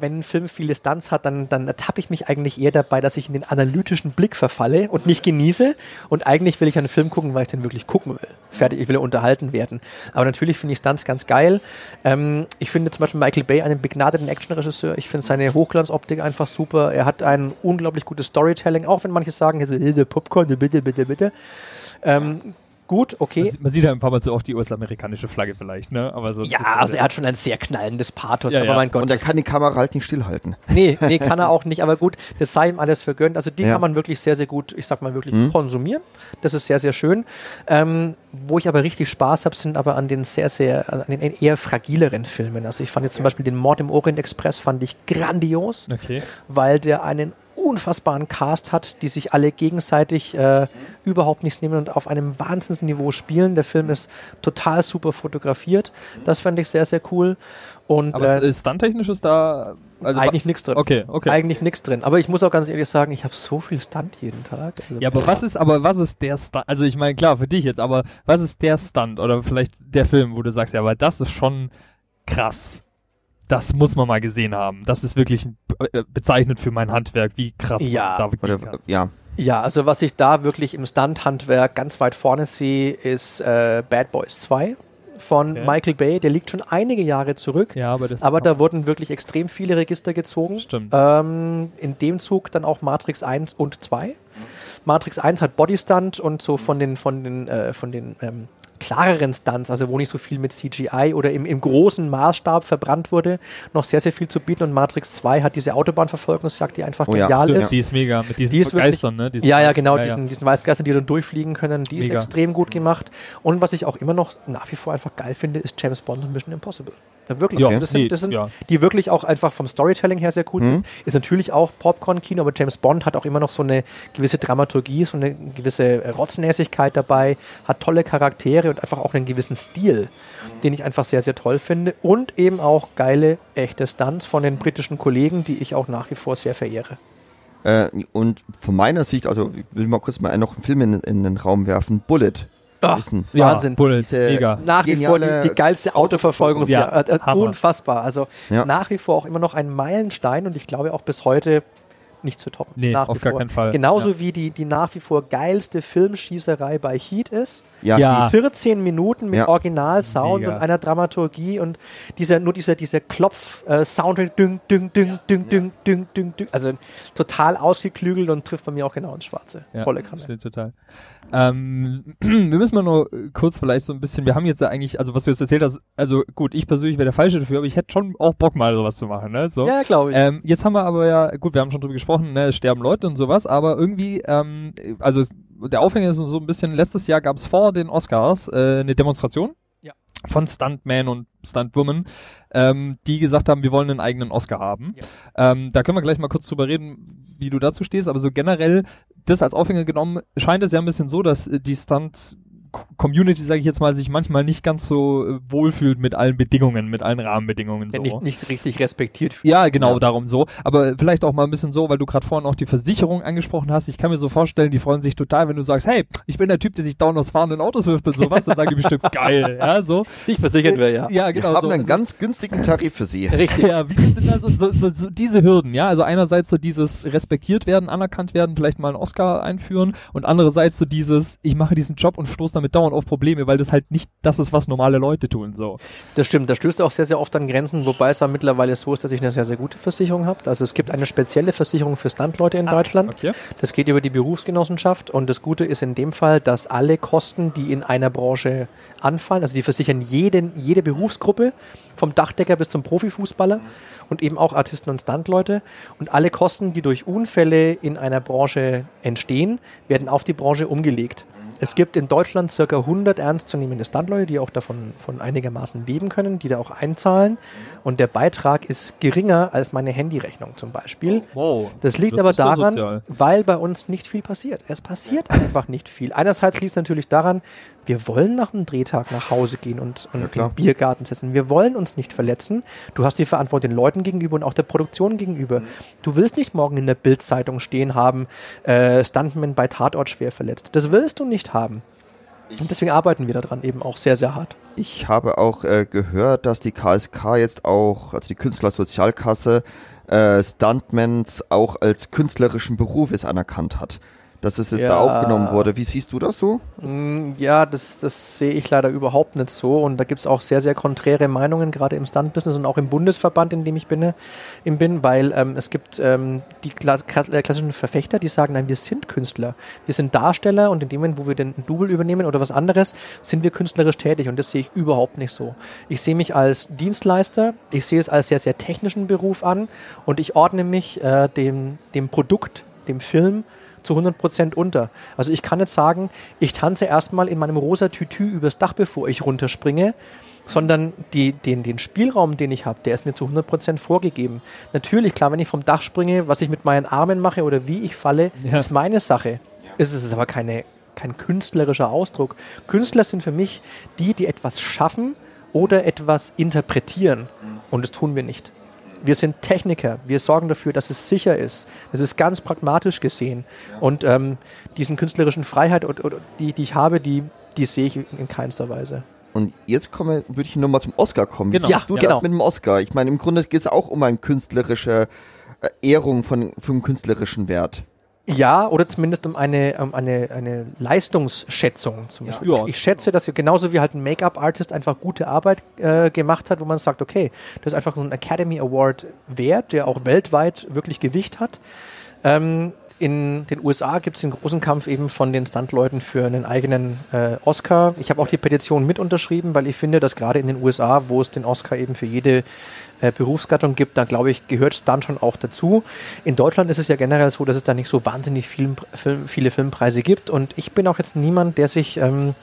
wenn ein Film viele Stunts hat, dann, dann ertappe ich mich eigentlich eher dabei, dass ich in den analytischen Blick verfalle und nicht genieße. Und eigentlich will ich einen Film gucken, weil ich den wirklich gucken will. Fertig, ich will unterhalten werden. Aber natürlich finde ich Stunts ganz geil. Ähm, ich finde zum Beispiel Michael Bay einen begnadeten Actionregisseur. Ich finde seine Hochglanzoptik einfach super. Er hat ein unglaublich gutes Storytelling, auch wenn manche sagen, so, äh, der Popcorn, bitte, bitte, bitte. Ähm, gut, okay. Man sieht- Man sieht ja ein paar Mal so oft die US-amerikanische Flagge vielleicht, ne? Aber so. Ja, also er hat schon ein sehr knallendes Pathos, Ja, aber ja. mein Gott. Und er das- kann die Kamera halt nicht stillhalten. Nee, nee, kann er auch nicht, aber gut, das sei ihm alles vergönnt. Also die Ja. kann man wirklich sehr, sehr gut, ich sag mal wirklich Mhm. konsumieren. Das ist sehr, sehr schön. Ähm, wo ich aber richtig Spaß habe, sind aber an den sehr, sehr, an den eher fragileren Filmen. Also ich fand jetzt zum Beispiel den Mord im Orient Express fand ich grandios, Okay. weil der einen unfassbaren Cast hat, die sich alle gegenseitig äh, überhaupt nichts nehmen und auf einem Wahnsinnsniveau spielen. Der Film ist total super fotografiert. Das fand ich sehr, sehr cool. Und Aber äh, stunttechnisch ist da. Also eigentlich nichts drin. Okay, okay. Eigentlich nichts drin. Aber ich muss auch ganz ehrlich sagen, ich habe so viel Stunt jeden Tag. Also, Ja, aber was ist, aber was ist der Stunt? Also ich meine, klar, für dich jetzt, aber was ist der Stunt oder vielleicht der Film, wo du sagst, ja, aber das ist schon krass. Das muss man mal gesehen haben. Das ist wirklich äh, bezeichnet für mein Handwerk, wie krass Ja. da Oder, kann. ja. Ja, also was ich da wirklich im Stunt-Handwerk ganz weit vorne sehe, ist äh, Bad Boys 2 von Okay. Michael Bay. Der liegt schon einige Jahre zurück. Ja, aber das Aber da wurden wirklich extrem viele Register gezogen. Stimmt. Ähm, in dem Zug dann auch Matrix 1 und 2. Matrix 1 hat Bodystunt und so von den, von den, äh, von den ähm, klareren Stunts, also wo nicht so viel mit CGI oder im, im großen Maßstab verbrannt wurde, noch sehr, sehr viel zu bieten. Und Matrix 2 hat diese Autobahnverfolgungsjagd, die einfach Oh ja, genial stimmt, ist. die ist mega. Mit diesen Die ist wirklich- Geistern, ne? Diesen- Ja, ja, genau, ja, diesen, diesen Weißgeister, die dann durchfliegen können, die ist Mega. extrem gut gemacht. Und was ich auch immer noch nach wie vor einfach geil finde, ist James Bond und Mission Impossible. Ja, wirklich. Ja, also das nee, sind, das sind ja. die wirklich auch einfach vom Storytelling her sehr gut sind. Ist natürlich auch Popcorn-Kino, aber James Bond hat auch immer noch so eine gewisse Dramaturgie, so eine gewisse äh, Rotznäsigkeit dabei, hat tolle Charaktere und einfach auch einen gewissen Stil, den ich einfach sehr, sehr toll finde. Und eben auch geile, echte Stunts von den britischen Kollegen, die ich auch nach wie vor sehr verehre. Äh, und von meiner Sicht, also ich will mal kurz mal noch einen Film in, in den Raum werfen. Bullet. Ach, ja, Wahnsinn. Diese- mega. nach wie vor die, die geilste Autoverfolgungsjagd. Ja, Äh, äh. Unfassbar. Also Ja. nach wie vor auch immer noch ein Meilenstein und ich glaube auch bis heute nicht zu toppen. Nee, nach auf wie gar vor. keinen Fall. Genauso Ja. wie die, die nach wie vor geilste Filmschießerei bei Heat ist. Ja, Ja. 14 Minuten mit Ja. Originalsound und einer Dramaturgie und dieser, nur dieser, dieser Klopf-Sound, ding, ding, ding, ding, ding, ding, ding, ding. Also total ausgeklügelt und trifft bei mir auch genau ins Schwarze. Ja, Volle Kanne. stimmt total. Ähm, *clears throat* wir müssen mal nur kurz vielleicht so ein bisschen, wir haben jetzt ja eigentlich, also was du jetzt erzählt hast, also gut, ich persönlich wäre der Falsche dafür, aber ich hätte schon auch Bock mal sowas zu machen, ne? So. Ja, glaube ich. Ähm, jetzt haben wir aber ja, gut, wir haben schon drüber gesprochen, ne, es sterben Leute und sowas, aber irgendwie, ähm, also es, der Aufhänger ist so ein bisschen, letztes Jahr gab es vor den Oscars äh, eine Demonstration von Stuntman und Stuntwomen, ähm, die gesagt haben, wir wollen einen eigenen Oscar haben. Ja. Ähm, da können wir gleich mal kurz drüber reden, wie du dazu stehst, aber so generell, das als Aufhänger genommen, scheint es ja ein bisschen so, dass äh, die Stunts Community, sage ich jetzt mal, sich manchmal nicht ganz so äh, wohlfühlt mit allen Bedingungen, mit allen Rahmenbedingungen. So. Ja, nicht, nicht richtig respektiert. Ja, genau, Ja. darum so. Aber vielleicht auch mal ein bisschen so, weil du gerade vorhin auch die Versicherung angesprochen hast. Ich kann mir so vorstellen, die freuen sich total, wenn du sagst, hey, ich bin der Typ, der sich dauernd aus fahrenden Autos wirft und sowas. Dann sagen die bestimmt *laughs* geil, ja, so. Ich versichert wäre, ja. Ja, Wir genau. haben so. einen ganz günstigen Tarif für Sie. *laughs* Richtig. ja, wie sind denn da so, so, so, so diese Hürden, ja? Also einerseits so dieses respektiert werden, anerkannt werden, vielleicht mal einen Oscar einführen und andererseits so dieses, ich mache diesen Job und stoße damit dauernd auf Probleme, weil das halt nicht das ist, was normale Leute tun. So. Das stimmt, da stößt auch sehr, sehr oft an Grenzen, wobei es ja mittlerweile so ist, dass ich eine sehr, sehr gute Versicherung habe. Also es gibt eine spezielle Versicherung für Standleute in Deutschland. Okay. Das geht über die Berufsgenossenschaft und das Gute ist in dem Fall, dass alle Kosten, die in einer Branche anfallen, also die versichern jeden, jede Berufsgruppe, vom Dachdecker bis zum Profifußballer und eben auch Artisten und Standleute. Und alle Kosten, die durch Unfälle in einer Branche entstehen, werden auf die Branche umgelegt. Es gibt in Deutschland circa 100 ernstzunehmende Standleute, die auch davon von einigermaßen leben können, die da auch einzahlen. Und der Beitrag ist geringer als meine Handyrechnung zum Beispiel. Wow. Das liegt Das aber daran, weil bei uns nicht viel passiert. Es passiert einfach nicht viel. Einerseits liegt es natürlich daran, wir wollen nach einem Drehtag nach Hause gehen und, und klar. im Biergarten sitzen. Wir wollen uns nicht verletzen. Du hast die Verantwortung den Leuten gegenüber und auch der Produktion gegenüber. Du willst nicht morgen in der Bildzeitung stehen haben, äh, Stuntman bei Tatort schwer verletzt. Das willst du nicht haben. Und deswegen arbeiten wir daran eben auch sehr, sehr hart. Ich habe auch äh, gehört, dass die KSK jetzt auch, also die Künstlersozialkasse, äh, Stuntmans auch als künstlerischen Beruf es anerkannt hat. Dass es jetzt da Ja. aufgenommen wurde. Wie siehst du das so? Mm, Ja, das, das sehe ich leider überhaupt nicht so. Und da gibt es auch sehr, sehr konträre Meinungen, gerade im Stunt-Business und auch im Bundesverband, in dem ich bin, im bin weil ähm, es gibt ähm, die äh, klassischen Verfechter, die sagen, nein, wir sind Künstler. Wir sind Darsteller und in dem Moment, wo wir den Double übernehmen oder was anderes, sind wir künstlerisch tätig. Und das sehe ich überhaupt nicht so. Ich sehe mich als Dienstleister, ich sehe es als sehr, sehr technischen Beruf an und ich ordne mich äh, dem, dem Produkt, dem Film, zu 100% unter. Also ich kann jetzt sagen, ich tanze erstmal in meinem rosa Tütü übers Dach, bevor ich runterspringe, sondern die, den, den Spielraum, den ich habe, der ist mir zu 100% vorgegeben. Natürlich, klar, wenn ich vom Dach springe, was ich mit meinen Armen mache oder wie ich falle, Ja. ist meine Sache. Es ist aber keine, kein künstlerischer Ausdruck. Künstler sind für mich die, die etwas schaffen oder etwas interpretieren. Und das tun wir nicht. Wir sind Techniker. Wir sorgen dafür, dass es sicher ist. Es ist ganz pragmatisch gesehen. Und ähm, diesen künstlerischen Freiheit, die, die ich habe, die, die sehe ich in keinster Weise. Und jetzt komme, würde ich nochmal zum Oscar kommen. Wie Genau. siehst du Ja, das genau. mit dem Oscar? Ich meine, im Grunde geht es auch um eine künstlerische äh, Ehrung von, vom künstlerischen Wert. Ja, oder zumindest um eine, um eine, eine Leistungsschätzung zum. Beispiel. Ja. Ich schätze, dass genauso wie halt ein Make-up-Artist einfach gute Arbeit äh, gemacht hat, wo man sagt, okay, das ist einfach so ein Academy Award wert, der auch weltweit wirklich Gewicht hat. Ähm, in den USA gibt es den großen Kampf eben von den Stuntleuten für einen eigenen äh, Oscar. Ich habe auch die Petition mit unterschrieben, weil ich finde, dass gerade in den USA, wo es den Oscar eben für jede äh, Berufsgattung gibt, da glaube ich, gehört Stunt schon auch dazu. In Deutschland ist es ja generell so, dass es da nicht so wahnsinnig viel, Film, viele Filmpreise gibt und ich bin auch jetzt niemand, der sich ähm,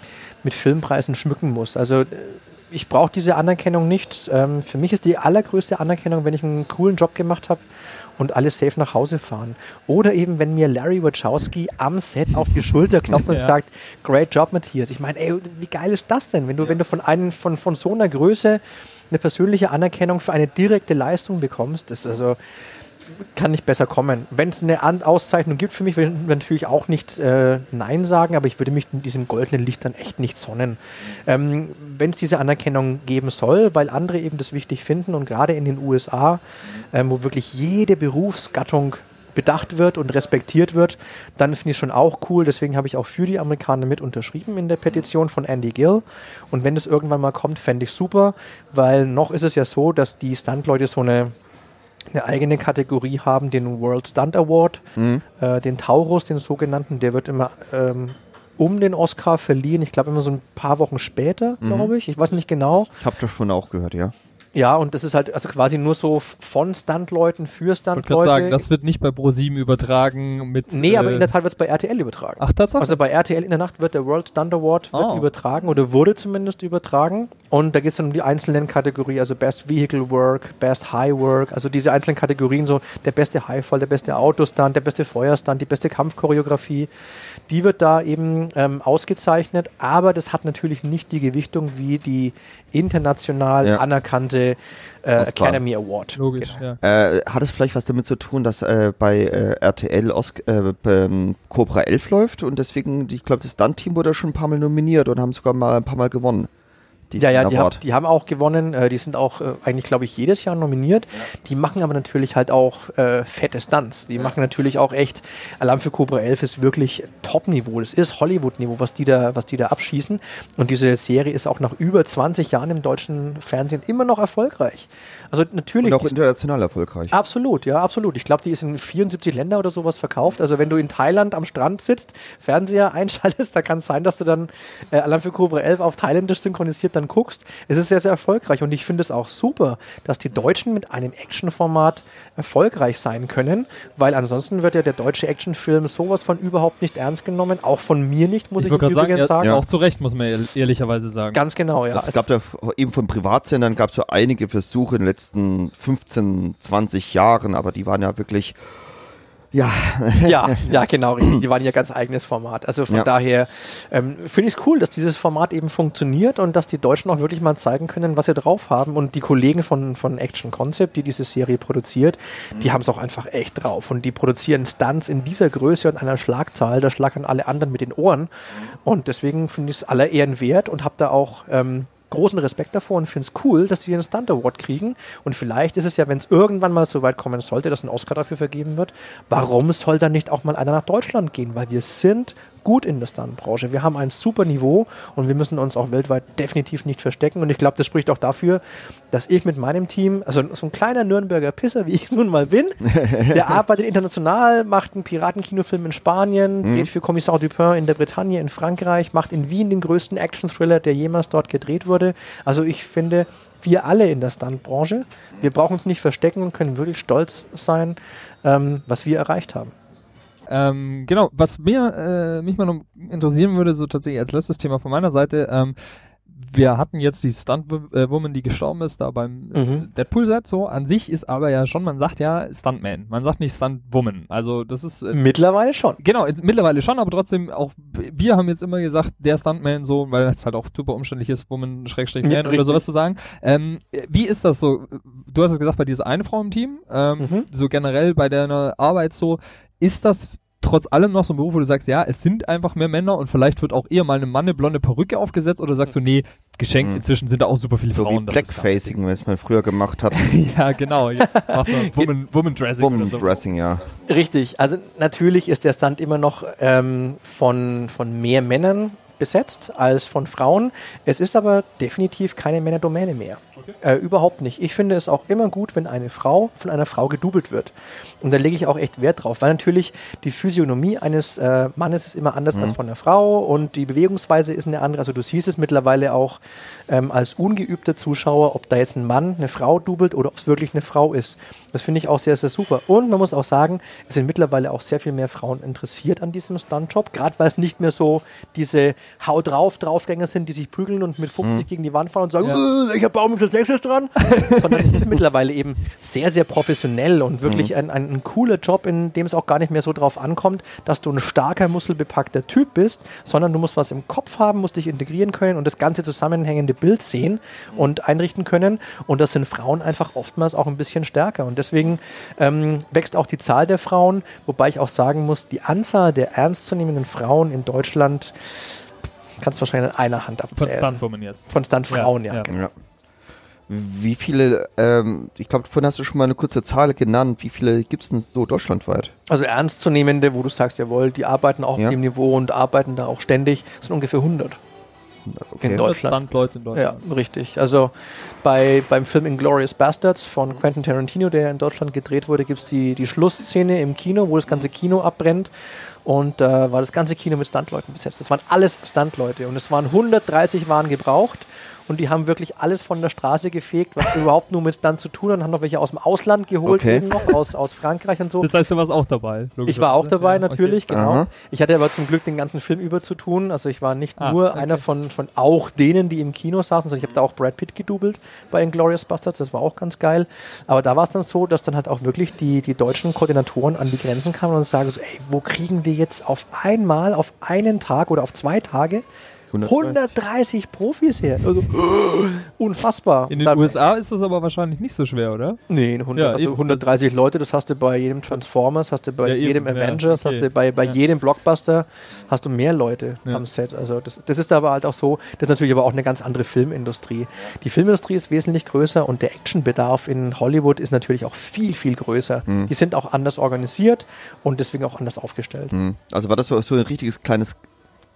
mit Filmpreisen schmücken muss. Also äh, ich brauche diese Anerkennung nicht. Ähm, für mich ist die allergrößte Anerkennung, wenn ich einen coolen Job gemacht habe und alle safe nach Hause fahren. Oder eben, wenn mir Larry Wachowski am Set auf die Schulter klopft und *laughs* Ja. sagt, great job, Matthias. Ich meine, ey, wie geil ist das denn, wenn du, wenn du von, einem, von, von so einer Größe eine persönliche Anerkennung für eine direkte Leistung bekommst, das ist also kann nicht besser kommen. Wenn es eine An Auszeichnung gibt für mich, würde ich natürlich auch nicht äh, Nein sagen, aber ich würde mich in diesem goldenen Licht dann echt nicht sonnen. Ähm, Wenn es diese Anerkennung geben soll, weil andere eben das wichtig finden und gerade in den USA, ähm, wo wirklich jede Berufsgattung bedacht wird und respektiert wird, dann finde ich schon auch cool. Deswegen habe ich auch für die Amerikaner mit unterschrieben in der Petition von Andy Gill. Und wenn das irgendwann mal kommt, fände ich super, weil noch ist es ja so, dass die Stuntleute so eine eine eigene Kategorie haben, den World Stunt Award, äh, den Taurus, den sogenannten, der wird immer ähm, um den Oscar verliehen. Ich glaube immer so ein paar Wochen später, glaube ich. Ich weiß nicht genau. Ich habe das schon auch gehört, ja. Ja, und das ist halt also quasi nur so von Stuntleuten für Ich wollte Stuntleute. sagen, das wird nicht bei ProSieben übertragen mit. nee, aber äh, in der Tat wird es bei RTL übertragen. Ach, Tatsache. Also bei RTL in der Nacht wird der World Stunt Award wird Oh. übertragen oder wurde zumindest übertragen. Und da geht es dann um die einzelnen Kategorien, also Best Vehicle Work, Best High Work, also diese einzelnen Kategorien, so der beste Highfall, der beste Autostunt, der beste Feuerstunt, die beste Kampfchoreografie. Die wird da eben ähm, ausgezeichnet, aber das hat natürlich nicht die Gewichtung wie die international Ja. anerkannte äh. Academy Award. Logisch, Genau. ja. Äh, hat es vielleicht was damit zu tun, dass äh, bei äh, RTL Osk äh, ähm, Cobra 11 läuft und deswegen, ich glaube, das Stunt-Team wurde schon ein paar Mal nominiert und haben sogar mal ein paar Mal gewonnen. Die Ja, ja, die, hab, die haben auch gewonnen. Äh, die sind auch äh, eigentlich, glaube ich, jedes Jahr nominiert. Die machen aber natürlich halt auch äh, fette Stunts. Die machen natürlich auch echt. Alarm für Cobra 11 ist wirklich Top-Niveau. Das ist Hollywood-Niveau, was die da, was die da abschießen. Und diese Serie ist auch nach über 20 Jahren im deutschen Fernsehen immer noch erfolgreich. Also natürlich. Und auch international erfolgreich. Absolut, ja, absolut. Ich glaube, die ist in 74 Länder oder sowas verkauft. Also wenn du in Thailand am Strand sitzt, Fernseher *laughs* einschaltest, da kann es sein, dass du dann äh, Alarm für Cobra 11 auf Thailändisch synchronisiert dann guckst. Es ist sehr, sehr erfolgreich und ich finde es auch super, dass die Deutschen mit einem Actionformat erfolgreich sein können, weil ansonsten wird ja der deutsche Actionfilm sowas von überhaupt nicht ernst genommen, auch von mir nicht, muss Ich ich, gerade sagen, Übrigen ja, sagen. auch zu Recht, muss man ehr- ehrlicherweise sagen. Ganz genau, ja. es gab da f- eben von Privatsendern gab es so einige Versuche in den letzten 15, 20 Jahren, aber die waren ja wirklich, ja, *laughs* Ja, ja, genau, richtig. Die waren *clears throat* ihr ganz eigenes Format. Also von Ja. daher ähm, finde ich es cool, dass dieses Format eben funktioniert und dass die Deutschen auch wirklich mal zeigen können, was sie drauf haben. Und die Kollegen von, von Action Concept, die diese Serie produziert, die haben es auch einfach echt drauf. Und die produzieren Stunts in dieser Größe und einer Schlagzahl, da schlackern alle anderen mit den Ohren. Und deswegen finde ich es aller Ehren wert und habe da auch ähm, großen Respekt davor und finde es cool, dass sie den Stunt Award kriegen. Und vielleicht ist es ja, wenn es irgendwann mal so weit kommen sollte, dass ein Oscar dafür vergeben wird, warum soll dann nicht auch mal einer nach Deutschland gehen? Weil wir sind gut in der Stuntbranche. Wir haben ein super Niveau und wir müssen uns auch weltweit definitiv nicht verstecken. Und ich glaube, das spricht auch dafür, dass ich mit meinem Team, also so ein kleiner Nürnberger Pisser, wie ich *laughs* nun mal bin, *laughs* der arbeitet international, macht einen Piratenkinofilm in Spanien, dreht für Kommissar Dupin in der Bretagne, in Frankreich, macht in Wien den größten Action-Thriller, der jemals dort gedreht wurde. Also ich finde, wir alle in der Stuntbranche, wir brauchen uns nicht verstecken und können wirklich stolz sein, ähm, was wir erreicht haben. Ähm, genau, was mir, äh, mich mal noch interessieren würde, so tatsächlich als letztes Thema von meiner Seite, ähm, wir hatten jetzt die Stunt-Woman, die gestorben ist, da beim äh, Mhm. Deadpool-Set, so. An sich ist aber ja schon, man sagt ja Stuntman. Man sagt nicht Stunt-Woman. Also, das ist, äh, Mittlerweile schon. Genau, mittlerweile schon, aber trotzdem auch, wir haben jetzt immer gesagt, der Stuntman so, weil es halt auch super umständlich ist, Woman, Schrägstrich Man oder richtig. sowas zu sagen. Ähm, wie ist das so? Du hast es gesagt, bei ist eine Frau im Team, ähm, Mhm. so generell bei deiner Arbeit so, ist das trotz allem noch so ein Beruf, wo du sagst, ja, es sind einfach mehr Männer und vielleicht wird auch eher mal einem Mann eine blonde Perücke aufgesetzt oder sagst du, nee, geschenkt, Mhm. inzwischen sind da auch super viele so wie Frauen. gar- Blackfacing, was man früher gemacht hat. *laughs* ja, genau, jetzt macht man Woman, Woman Dressing oder so. Woman-Dressing, ja. Richtig, also natürlich ist der Stunt immer noch ähm, von, von mehr Männern besetzt als von Frauen. Es ist aber definitiv keine Männerdomäne mehr. Äh, überhaupt nicht. Ich finde es auch immer gut, wenn eine Frau von einer Frau gedoubelt wird. Und da lege ich auch echt Wert drauf, weil natürlich die Physiognomie eines äh, Mannes ist immer anders als von einer Frau und die Bewegungsweise ist eine andere. Also du siehst es mittlerweile auch ähm, als ungeübter Zuschauer, ob da jetzt ein Mann eine Frau doubelt oder ob es wirklich eine Frau ist. Das finde ich auch sehr, sehr super. Und man muss auch sagen, es sind mittlerweile auch sehr viel mehr Frauen interessiert an diesem Stuntjob, gerade weil es nicht mehr so diese Hau drauf, Draufgänger sind, die sich prügeln und mit 50 gegen die Wand fahren und sagen, Ja. äh, welcher Baum ist als nächstes dran? *laughs* Sondern es ist mittlerweile eben sehr, sehr professionell und wirklich ein, ein, ein cooler Job, in dem es auch gar nicht mehr so drauf ankommt, dass du ein starker, muskelbepackter Typ bist, sondern du musst was im Kopf haben, musst dich integrieren können und das ganze zusammenhängende Bild sehen und einrichten können. Und das sind Frauen einfach oftmals auch ein bisschen stärker. Und deswegen ähm, wächst auch die Zahl der Frauen, wobei ich auch sagen muss, die Anzahl der ernstzunehmenden Frauen in Deutschland kannst du wahrscheinlich an einer Hand Von abzählen. Stuntwoman jetzt. Von Stuntfrauen, ja. Ja, ja. genau. Wie viele, ähm, ich glaube, vorhin hast du schon mal eine kurze Zahl genannt. Wie viele gibt es denn so deutschlandweit? Also ernstzunehmende, wo du sagst, jawohl, die arbeiten auch Ja. auf dem Niveau und arbeiten da auch ständig, sind ungefähr 100 Okay. in Deutschland. In Deutschland. Ja, richtig. Also bei, beim Film Inglourious Bastards von Quentin Tarantino, der in Deutschland gedreht wurde, gibt es die, die Schlussszene im Kino, wo das ganze Kino abbrennt. Und da war das ganze Kino mit Stuntleuten besetzt. Das waren alles Stuntleute. Und es waren 130 waren gebraucht. Und die haben wirklich alles von der Straße gefegt, was überhaupt nur mit Stunt zu tun hat. Und haben noch welche aus dem Ausland geholt, Okay. eben noch aus, aus Frankreich und so. Das heißt, du warst auch dabei. Ich war auch dabei, Ja, natürlich, okay. genau. Aha. Ich hatte aber zum Glück den ganzen Film über zu tun. Also ich war nicht Ah, nur okay. einer von, von auch denen, die im Kino saßen, sondern ich habe da auch Brad Pitt gedoubelt bei Inglourious Bastards. Das war auch ganz geil. Aber da war es dann so, dass dann halt auch wirklich die, die deutschen Koordinatoren an die Grenzen kamen und sagen so, ey, wo kriegen wir jetzt auf einmal, auf einen Tag oder auf zwei Tage 130 Profis her. Also, *gasps* unfassbar. In den Dann- USA ist das aber wahrscheinlich nicht so schwer, oder? Nee, in 100, Ja, also eben. 130 Leute, das hast du bei jedem Transformers, hast du bei Ja, eben, jedem ja, Avengers, okay. hast du bei, bei Ja. jedem Blockbuster, hast du mehr Leute Ja. am Set. Also das, das ist aber halt auch so, das ist natürlich aber auch eine ganz andere Filmindustrie. Die Filmindustrie ist wesentlich größer und der Actionbedarf in Hollywood ist natürlich auch viel, viel größer. Hm. Die sind auch anders organisiert und deswegen auch anders aufgestellt. Hm. Also war das so, so ein richtiges kleines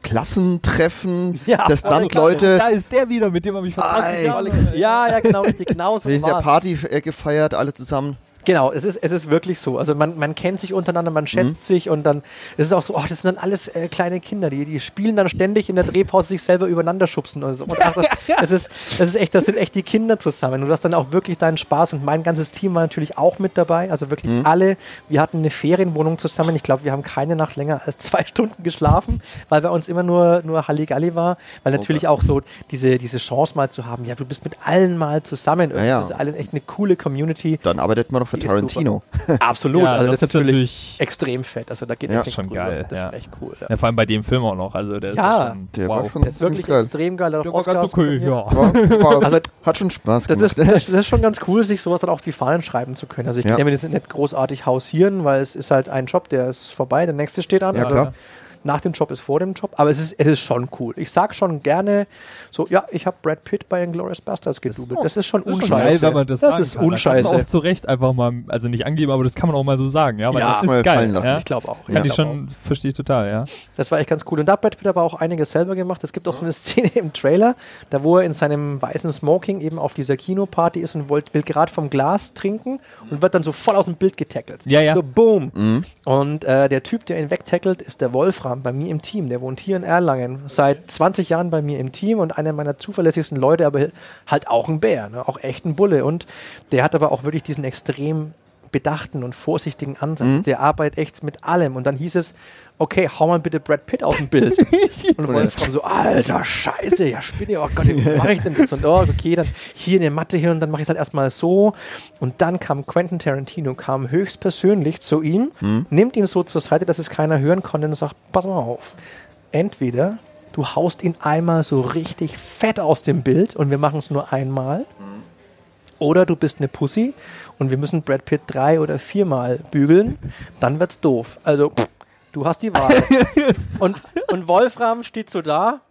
Klassentreffen *laughs* Ja, der also Stuntleute. Da ist der wieder, mit dem habe ich vor 20 Ei. Jahren. Ja, ja, genau, richtig, genau so In der war's. Party äh, gefeiert, alle zusammen. Genau, es ist, es ist wirklich so. Also man, man kennt sich untereinander, man schätzt sich und dann es ist auch so, oh, das sind dann alles äh, kleine Kinder, die, die spielen dann ständig in der Drehpause sich selber übereinander schubsen und so. Und ach, das, *laughs* das, ist, das ist echt, das sind echt die Kinder zusammen. Und du hast dann auch wirklich deinen Spaß und mein ganzes Team war natürlich auch mit dabei. Also wirklich alle. Wir hatten eine Ferienwohnung zusammen. Ich glaube, wir haben keine Nacht länger als zwei *laughs* Stunden geschlafen, weil bei uns immer nur, nur Halligalli war. Weil natürlich auch so diese, diese Chance mal zu haben, ja, du bist mit allen mal zusammen. Ja, ja. Das ist alles echt eine coole Community. Dann arbeitet man noch für Die Tarantino. *laughs* Absolut. Ja, also das das, ist natürlich natürlich- extrem fett. Also da geht Ja. echt Schon drüber. geil, Das ja. ist echt cool. Ja. Ja, vor allem bei dem Film auch noch. Also der Ja, ist schon, der war wow. schon- Der ist wirklich geil. extrem geil. Der war ganz okay, ja. War, war, Also, hat schon Spaß Das gemacht. ist, das, das ist schon ganz cool, sich sowas dann auf die Fahnen schreiben zu können. Also ich Ja. kann mir das nicht großartig hausieren, weil es ist halt ein Job, der ist vorbei, der nächste steht an. Ja, also klar. Nach dem Job ist vor dem Job, aber es ist, es ist schon cool. Ich sag schon gerne so, ja, ich habe Brad Pitt bei Inglourious Bastards gedoubelt. Das ist schon Das ist schon unscheiße. geil, das, das sagen ist kann. Man unscheiße. auch zu Recht einfach mal, also nicht angeben, aber das kann man auch mal so sagen, ja, weil Ja, das mal ist geil. Ja? Ich glaube auch. Kann ja, ich schon, verstehe ich total, ja. Das war echt ganz cool. Und da hat Brad Pitt aber auch einiges selber gemacht. Es gibt auch so eine *laughs* Szene im Trailer, da wo er in seinem weißen Smoking eben auf dieser Kinoparty ist und wollt, will gerade vom Glas trinken und wird dann so voll aus dem Bild getackelt. Ja, ja. So boom. Und äh, der Typ, der ihn wegtackelt, ist der Wolfram bei mir im Team. Der wohnt hier in Erlangen. Seit 20 Jahren bei mir im Team und einer meiner zuverlässigsten Leute, aber halt auch ein Bär, ne? auch echt ein Bulle. Und der hat aber auch wirklich diesen extrem bedachten und vorsichtigen Ansatz. Der arbeitet echt mit allem. Und dann hieß es, okay, hau mal bitte Brad Pitt auf dem Bild. *laughs* und Wolfram so, alter Scheiße, ja spinne, oh Gott, wie mache ich denn das? Und oh, okay, dann hier eine Matte hin und dann mache ich es halt erstmal so. Und dann kam Quentin Tarantino, kam höchstpersönlich zu ihm, nimmt ihn so zur Seite, dass es keiner hören konnte und sagt, pass mal auf. Entweder du haust ihn einmal so richtig fett aus dem Bild und wir machen es nur einmal. Oder du bist eine Pussy und wir müssen Brad Pitt drei oder viermal bügeln, dann wird's doof. Also, pff, du hast die Wahl. *laughs* und, und Wolfram steht so da.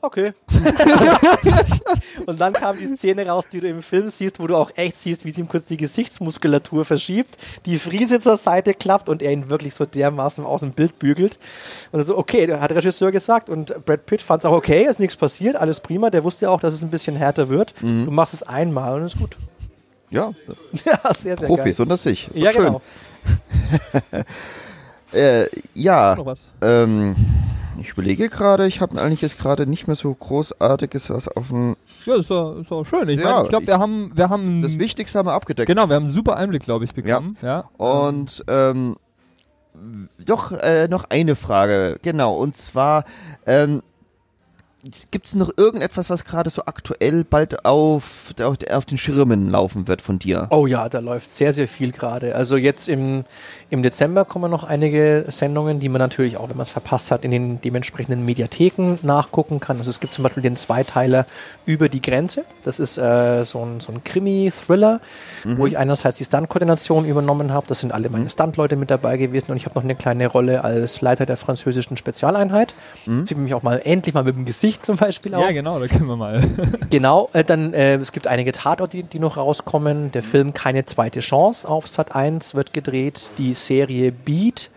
Okay. *laughs* und dann kam die Szene raus, die du im Film siehst, wo du auch echt siehst, wie sie ihm kurz die Gesichtsmuskulatur verschiebt, die Friese zur Seite klappt und er ihn wirklich so dermaßen aus dem Bild bügelt. Und so, okay, hat der Regisseur gesagt und Brad Pitt fand es auch okay, ist nichts passiert, alles prima. Der wusste ja auch, dass es ein bisschen härter wird. Du machst es einmal und ist gut. Ja, *laughs* ja, sehr, sehr Profis geil. unter sich. Ist Ja, schön. genau. *laughs* Äh, ja, ähm, ich überlege gerade, ich habe eigentlich jetzt gerade nicht mehr so großartiges was auf dem. Ja, ist doch, ist doch schön. Ich Ja, ich glaube, wir haben, wir haben, Das Wichtigste haben wir abgedeckt. genau, wir haben einen super Einblick, glaube ich, bekommen. Ja. Und ähm, doch äh, noch eine Frage, genau. Und zwar ähm, gibt es noch irgendetwas, was gerade so aktuell bald auf, auf, auf den Schirmen laufen wird von dir? Oh ja, da läuft sehr, sehr viel gerade. Also jetzt im, im Dezember kommen noch einige Sendungen, die man natürlich auch, wenn man es verpasst hat, in den dementsprechenden Mediatheken nachgucken kann. Also es gibt zum Beispiel den Zweiteiler Über die Grenze. Das ist äh, so ein, so ein Krimi-Thriller, wo ich einerseits die Stunt-Koordination übernommen habe. Das sind alle meine Stunt-Leute mit dabei gewesen und ich habe noch eine kleine Rolle als Leiter der französischen Spezialeinheit. Sieht mich auch mal endlich mal mit dem Gesicht zum Beispiel Ja, auch. genau, da können wir mal. *laughs* Genau, äh, dann äh, es gibt einige Tatorte, die, die noch rauskommen. Der Film Keine zweite Chance auf Sat 1 wird gedreht. Die Serie Beat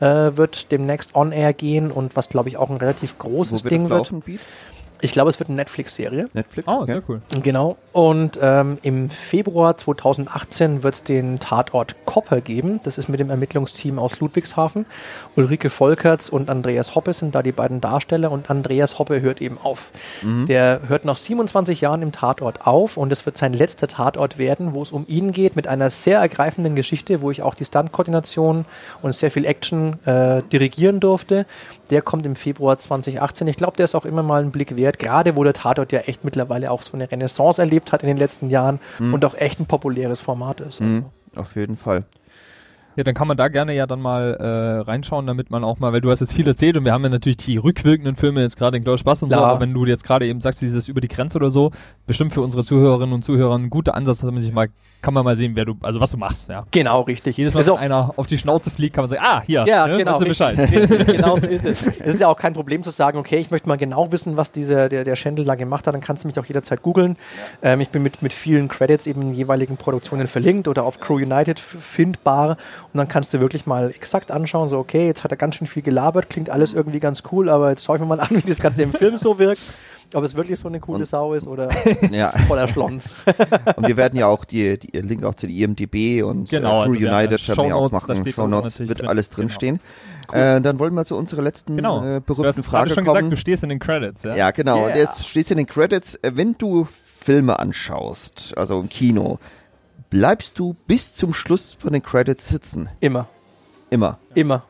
äh, wird demnächst on air gehen und was glaube ich auch ein relativ Wo großes wird Ding das wird. laufen, Beat? Ich glaube, es wird eine Netflix-Serie. Netflix? Oh, Okay. sehr cool. Genau. Und ähm, im Februar 2018 wird es den Tatort Kopper geben. Das ist mit dem Ermittlungsteam aus Ludwigshafen. Ulrike Volkerts und Andreas Hoppe sind da die beiden Darsteller und Andreas Hoppe hört eben auf. Der hört nach 27 Jahren im Tatort auf und es wird sein letzter Tatort werden, wo es um ihn geht mit einer sehr ergreifenden Geschichte, wo ich auch die Stunt-Koordination und sehr viel Action äh, dirigieren durfte. Der kommt im Februar 2018. Ich glaube, der ist auch immer mal einen Blick wert, gerade wo der Tatort ja echt mittlerweile auch so eine Renaissance erlebt hat in den letzten Jahren und auch echt ein populäres Format ist. Also. Mhm, auf jeden Fall. Ja, dann kann man da gerne ja dann mal äh, reinschauen, damit man auch mal, weil du hast jetzt viel erzählt und wir haben ja natürlich die rückwirkenden Filme jetzt gerade in Glorious Spaß und so, Klar. aber wenn du jetzt gerade eben sagst, dieses über die Grenze oder so, bestimmt für unsere Zuhörerinnen und Zuhörer ein guter Ansatz, dass man sich mal, kann man mal sehen, wer du, also was du machst, ja. Genau, richtig. Jedes Mal, Ist wenn auch- einer auf die Schnauze fliegt, kann man sagen, ah, hier, Ja, ne, genau. du Bescheid. richtig, genau so *laughs* ist es. Es ist ja auch kein Problem zu sagen, okay, ich möchte mal genau wissen, was dieser, der, der Schendel da gemacht hat, dann kannst du mich auch jederzeit googeln. Ähm, ich bin mit, mit vielen Credits eben in jeweiligen Produktionen verlinkt oder auf Crew United findbar und dann kannst du wirklich mal exakt anschauen, so okay, jetzt hat er ganz schön viel gelabert, klingt alles irgendwie ganz cool, aber jetzt schaue ich mir mal an, wie das Ganze im Film so wirkt. *laughs* Ob es wirklich so eine coole Und- Sau ist oder *laughs* Ja, *laughs* voller Schlons. *laughs* und wir werden ja auch die, die Link auch zu die IMDb und Genau, äh, Crew also United werden wir auch machen. Show Notes wird drin. alles Genau. drinstehen. Äh, dann wollen wir zu unserer letzten Genau. äh, du hast berühmten jetzt gerade Frage schon kommen. gesagt, du stehst in den Credits, ja. Ja, genau. Yeah. Und jetzt stehst du in den Credits, äh, wenn du Filme anschaust, also im Kino, bleibst du bis zum Schluss von den Credits sitzen. Immer. Immer. Immer.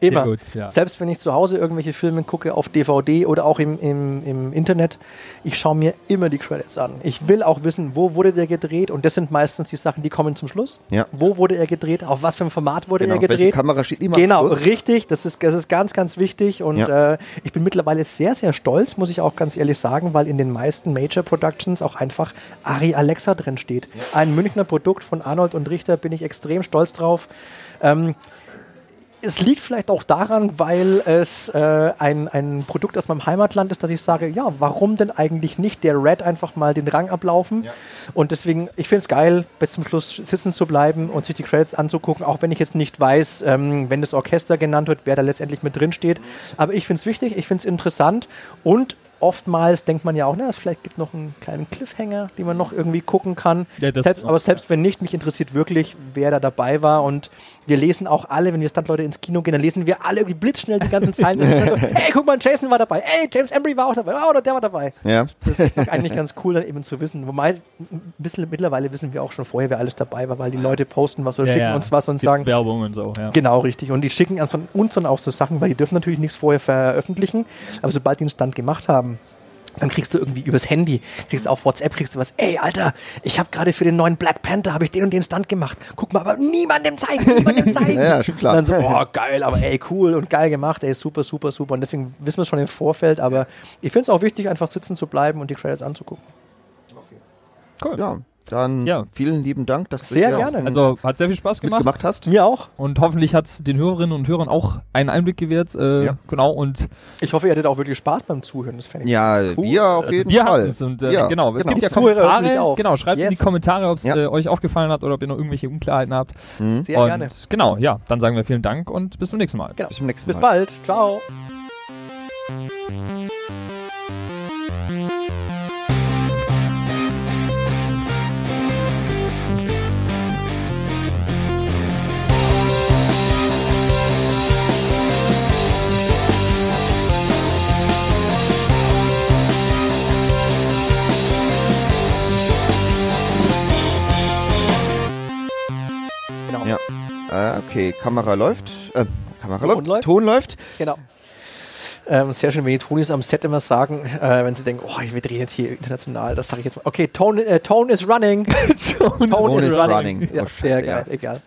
Immer. gut, ja. Selbst wenn ich zu Hause irgendwelche Filme gucke auf DVD oder auch im, im, im Internet, ich schaue mir immer die Credits an. Ich will auch wissen, wo wurde der gedreht und das sind meistens die Sachen, die kommen zum Schluss. Ja. Wo wurde er gedreht? Auf was für ein Format wurde Genau. er Welche gedreht? Kamera steht immer Genau, richtig. Das ist, das ist ganz, ganz wichtig. Und Ja. äh, ich bin mittlerweile sehr, sehr stolz, muss ich auch ganz ehrlich sagen, weil in den meisten Major Productions auch einfach Ari Alexa drin steht. Ein Münchner Produkt von Arnold und Richter, bin ich extrem stolz drauf. Ähm, es liegt vielleicht auch daran, weil es äh, ein, ein Produkt aus meinem Heimatland ist, dass ich sage, ja, warum denn eigentlich nicht der Red einfach mal den Rang ablaufen? Und deswegen, ich finde es geil, bis zum Schluss sitzen zu bleiben und sich die Credits anzugucken, auch wenn ich jetzt nicht weiß, ähm, wenn das Orchester genannt wird, wer da letztendlich mit drin steht. Aber ich finde es wichtig, ich finde es interessant und oftmals denkt man ja auch, na, es vielleicht gibt noch einen kleinen Cliffhanger, den man noch irgendwie gucken kann. Ja, selbst, aber selbst wenn nicht, mich interessiert wirklich, wer da dabei war. Und wir lesen auch alle, wenn wir Stuntleute ins Kino gehen, dann lesen wir alle irgendwie blitzschnell die ganzen Zeilen. Das *laughs* ist dann so, hey, guck mal, Jason war dabei. Hey, James Embry war auch dabei. Oh, oder der war dabei. Ja. Das ist eigentlich ganz cool, dann eben zu wissen. Wobei, ein bisschen, mittlerweile wissen wir auch schon vorher, wer alles dabei war, weil die Leute posten was oder Ja, schicken ja. uns was und Gibt's sagen, Werbung und so, ja. Genau, richtig. Und die schicken uns dann, uns dann auch so Sachen, weil die dürfen natürlich nichts vorher veröffentlichen. Aber sobald die einen Stunt gemacht haben, dann kriegst du irgendwie übers Handy, kriegst du auf WhatsApp, kriegst du was, ey, Alter, ich habe gerade für den neuen Black Panther, habe ich den und den Stunt gemacht. Guck mal, aber niemandem zeigen, niemandem *laughs* zeigen. Ja, schon klar. Und dann so, oh, geil, aber ey, cool und geil gemacht, ey, super, super, super. Und deswegen wissen wir es schon im Vorfeld, aber ich finde es auch wichtig, einfach sitzen zu bleiben und die Credits anzugucken. Cool. Ja, dann Ja. vielen lieben Dank, dass Sehr du hier gerne. Also hat sehr viel Spaß gemacht. mitgemacht hast. Mir auch. Und hoffentlich hat es den Hörerinnen und Hörern auch einen Einblick gewährt. Äh, Ja. Genau, und Ich hoffe, ihr hattet auch wirklich Spaß beim Zuhören. Das fände ich Ja, Cool. wir auf jeden wir Fall. Und äh, Ja, genau, es genau. gibt ja Kommentare. Genau, schreibt in Yes. die Kommentare, ob es Ja. äh, euch aufgefallen hat oder ob ihr noch irgendwelche Unklarheiten habt. sehr und gerne. genau, ja, dann sagen wir vielen Dank und bis zum nächsten Mal. Genau. Bis zum nächsten Bis Mal. bald. Ciao. Okay, Kamera läuft. Äh, Kamera Ton läuft. läuft. Ton läuft. Genau. Ähm, sehr schön, wenn die Tonis am Set immer sagen, äh, wenn sie denken, oh, wir drehen jetzt hier international, das sage ich jetzt mal. Okay, Tone, äh, tone is running. *laughs* tone, Tone is is running. running. Ja, Oh, sehr geil, ja. egal.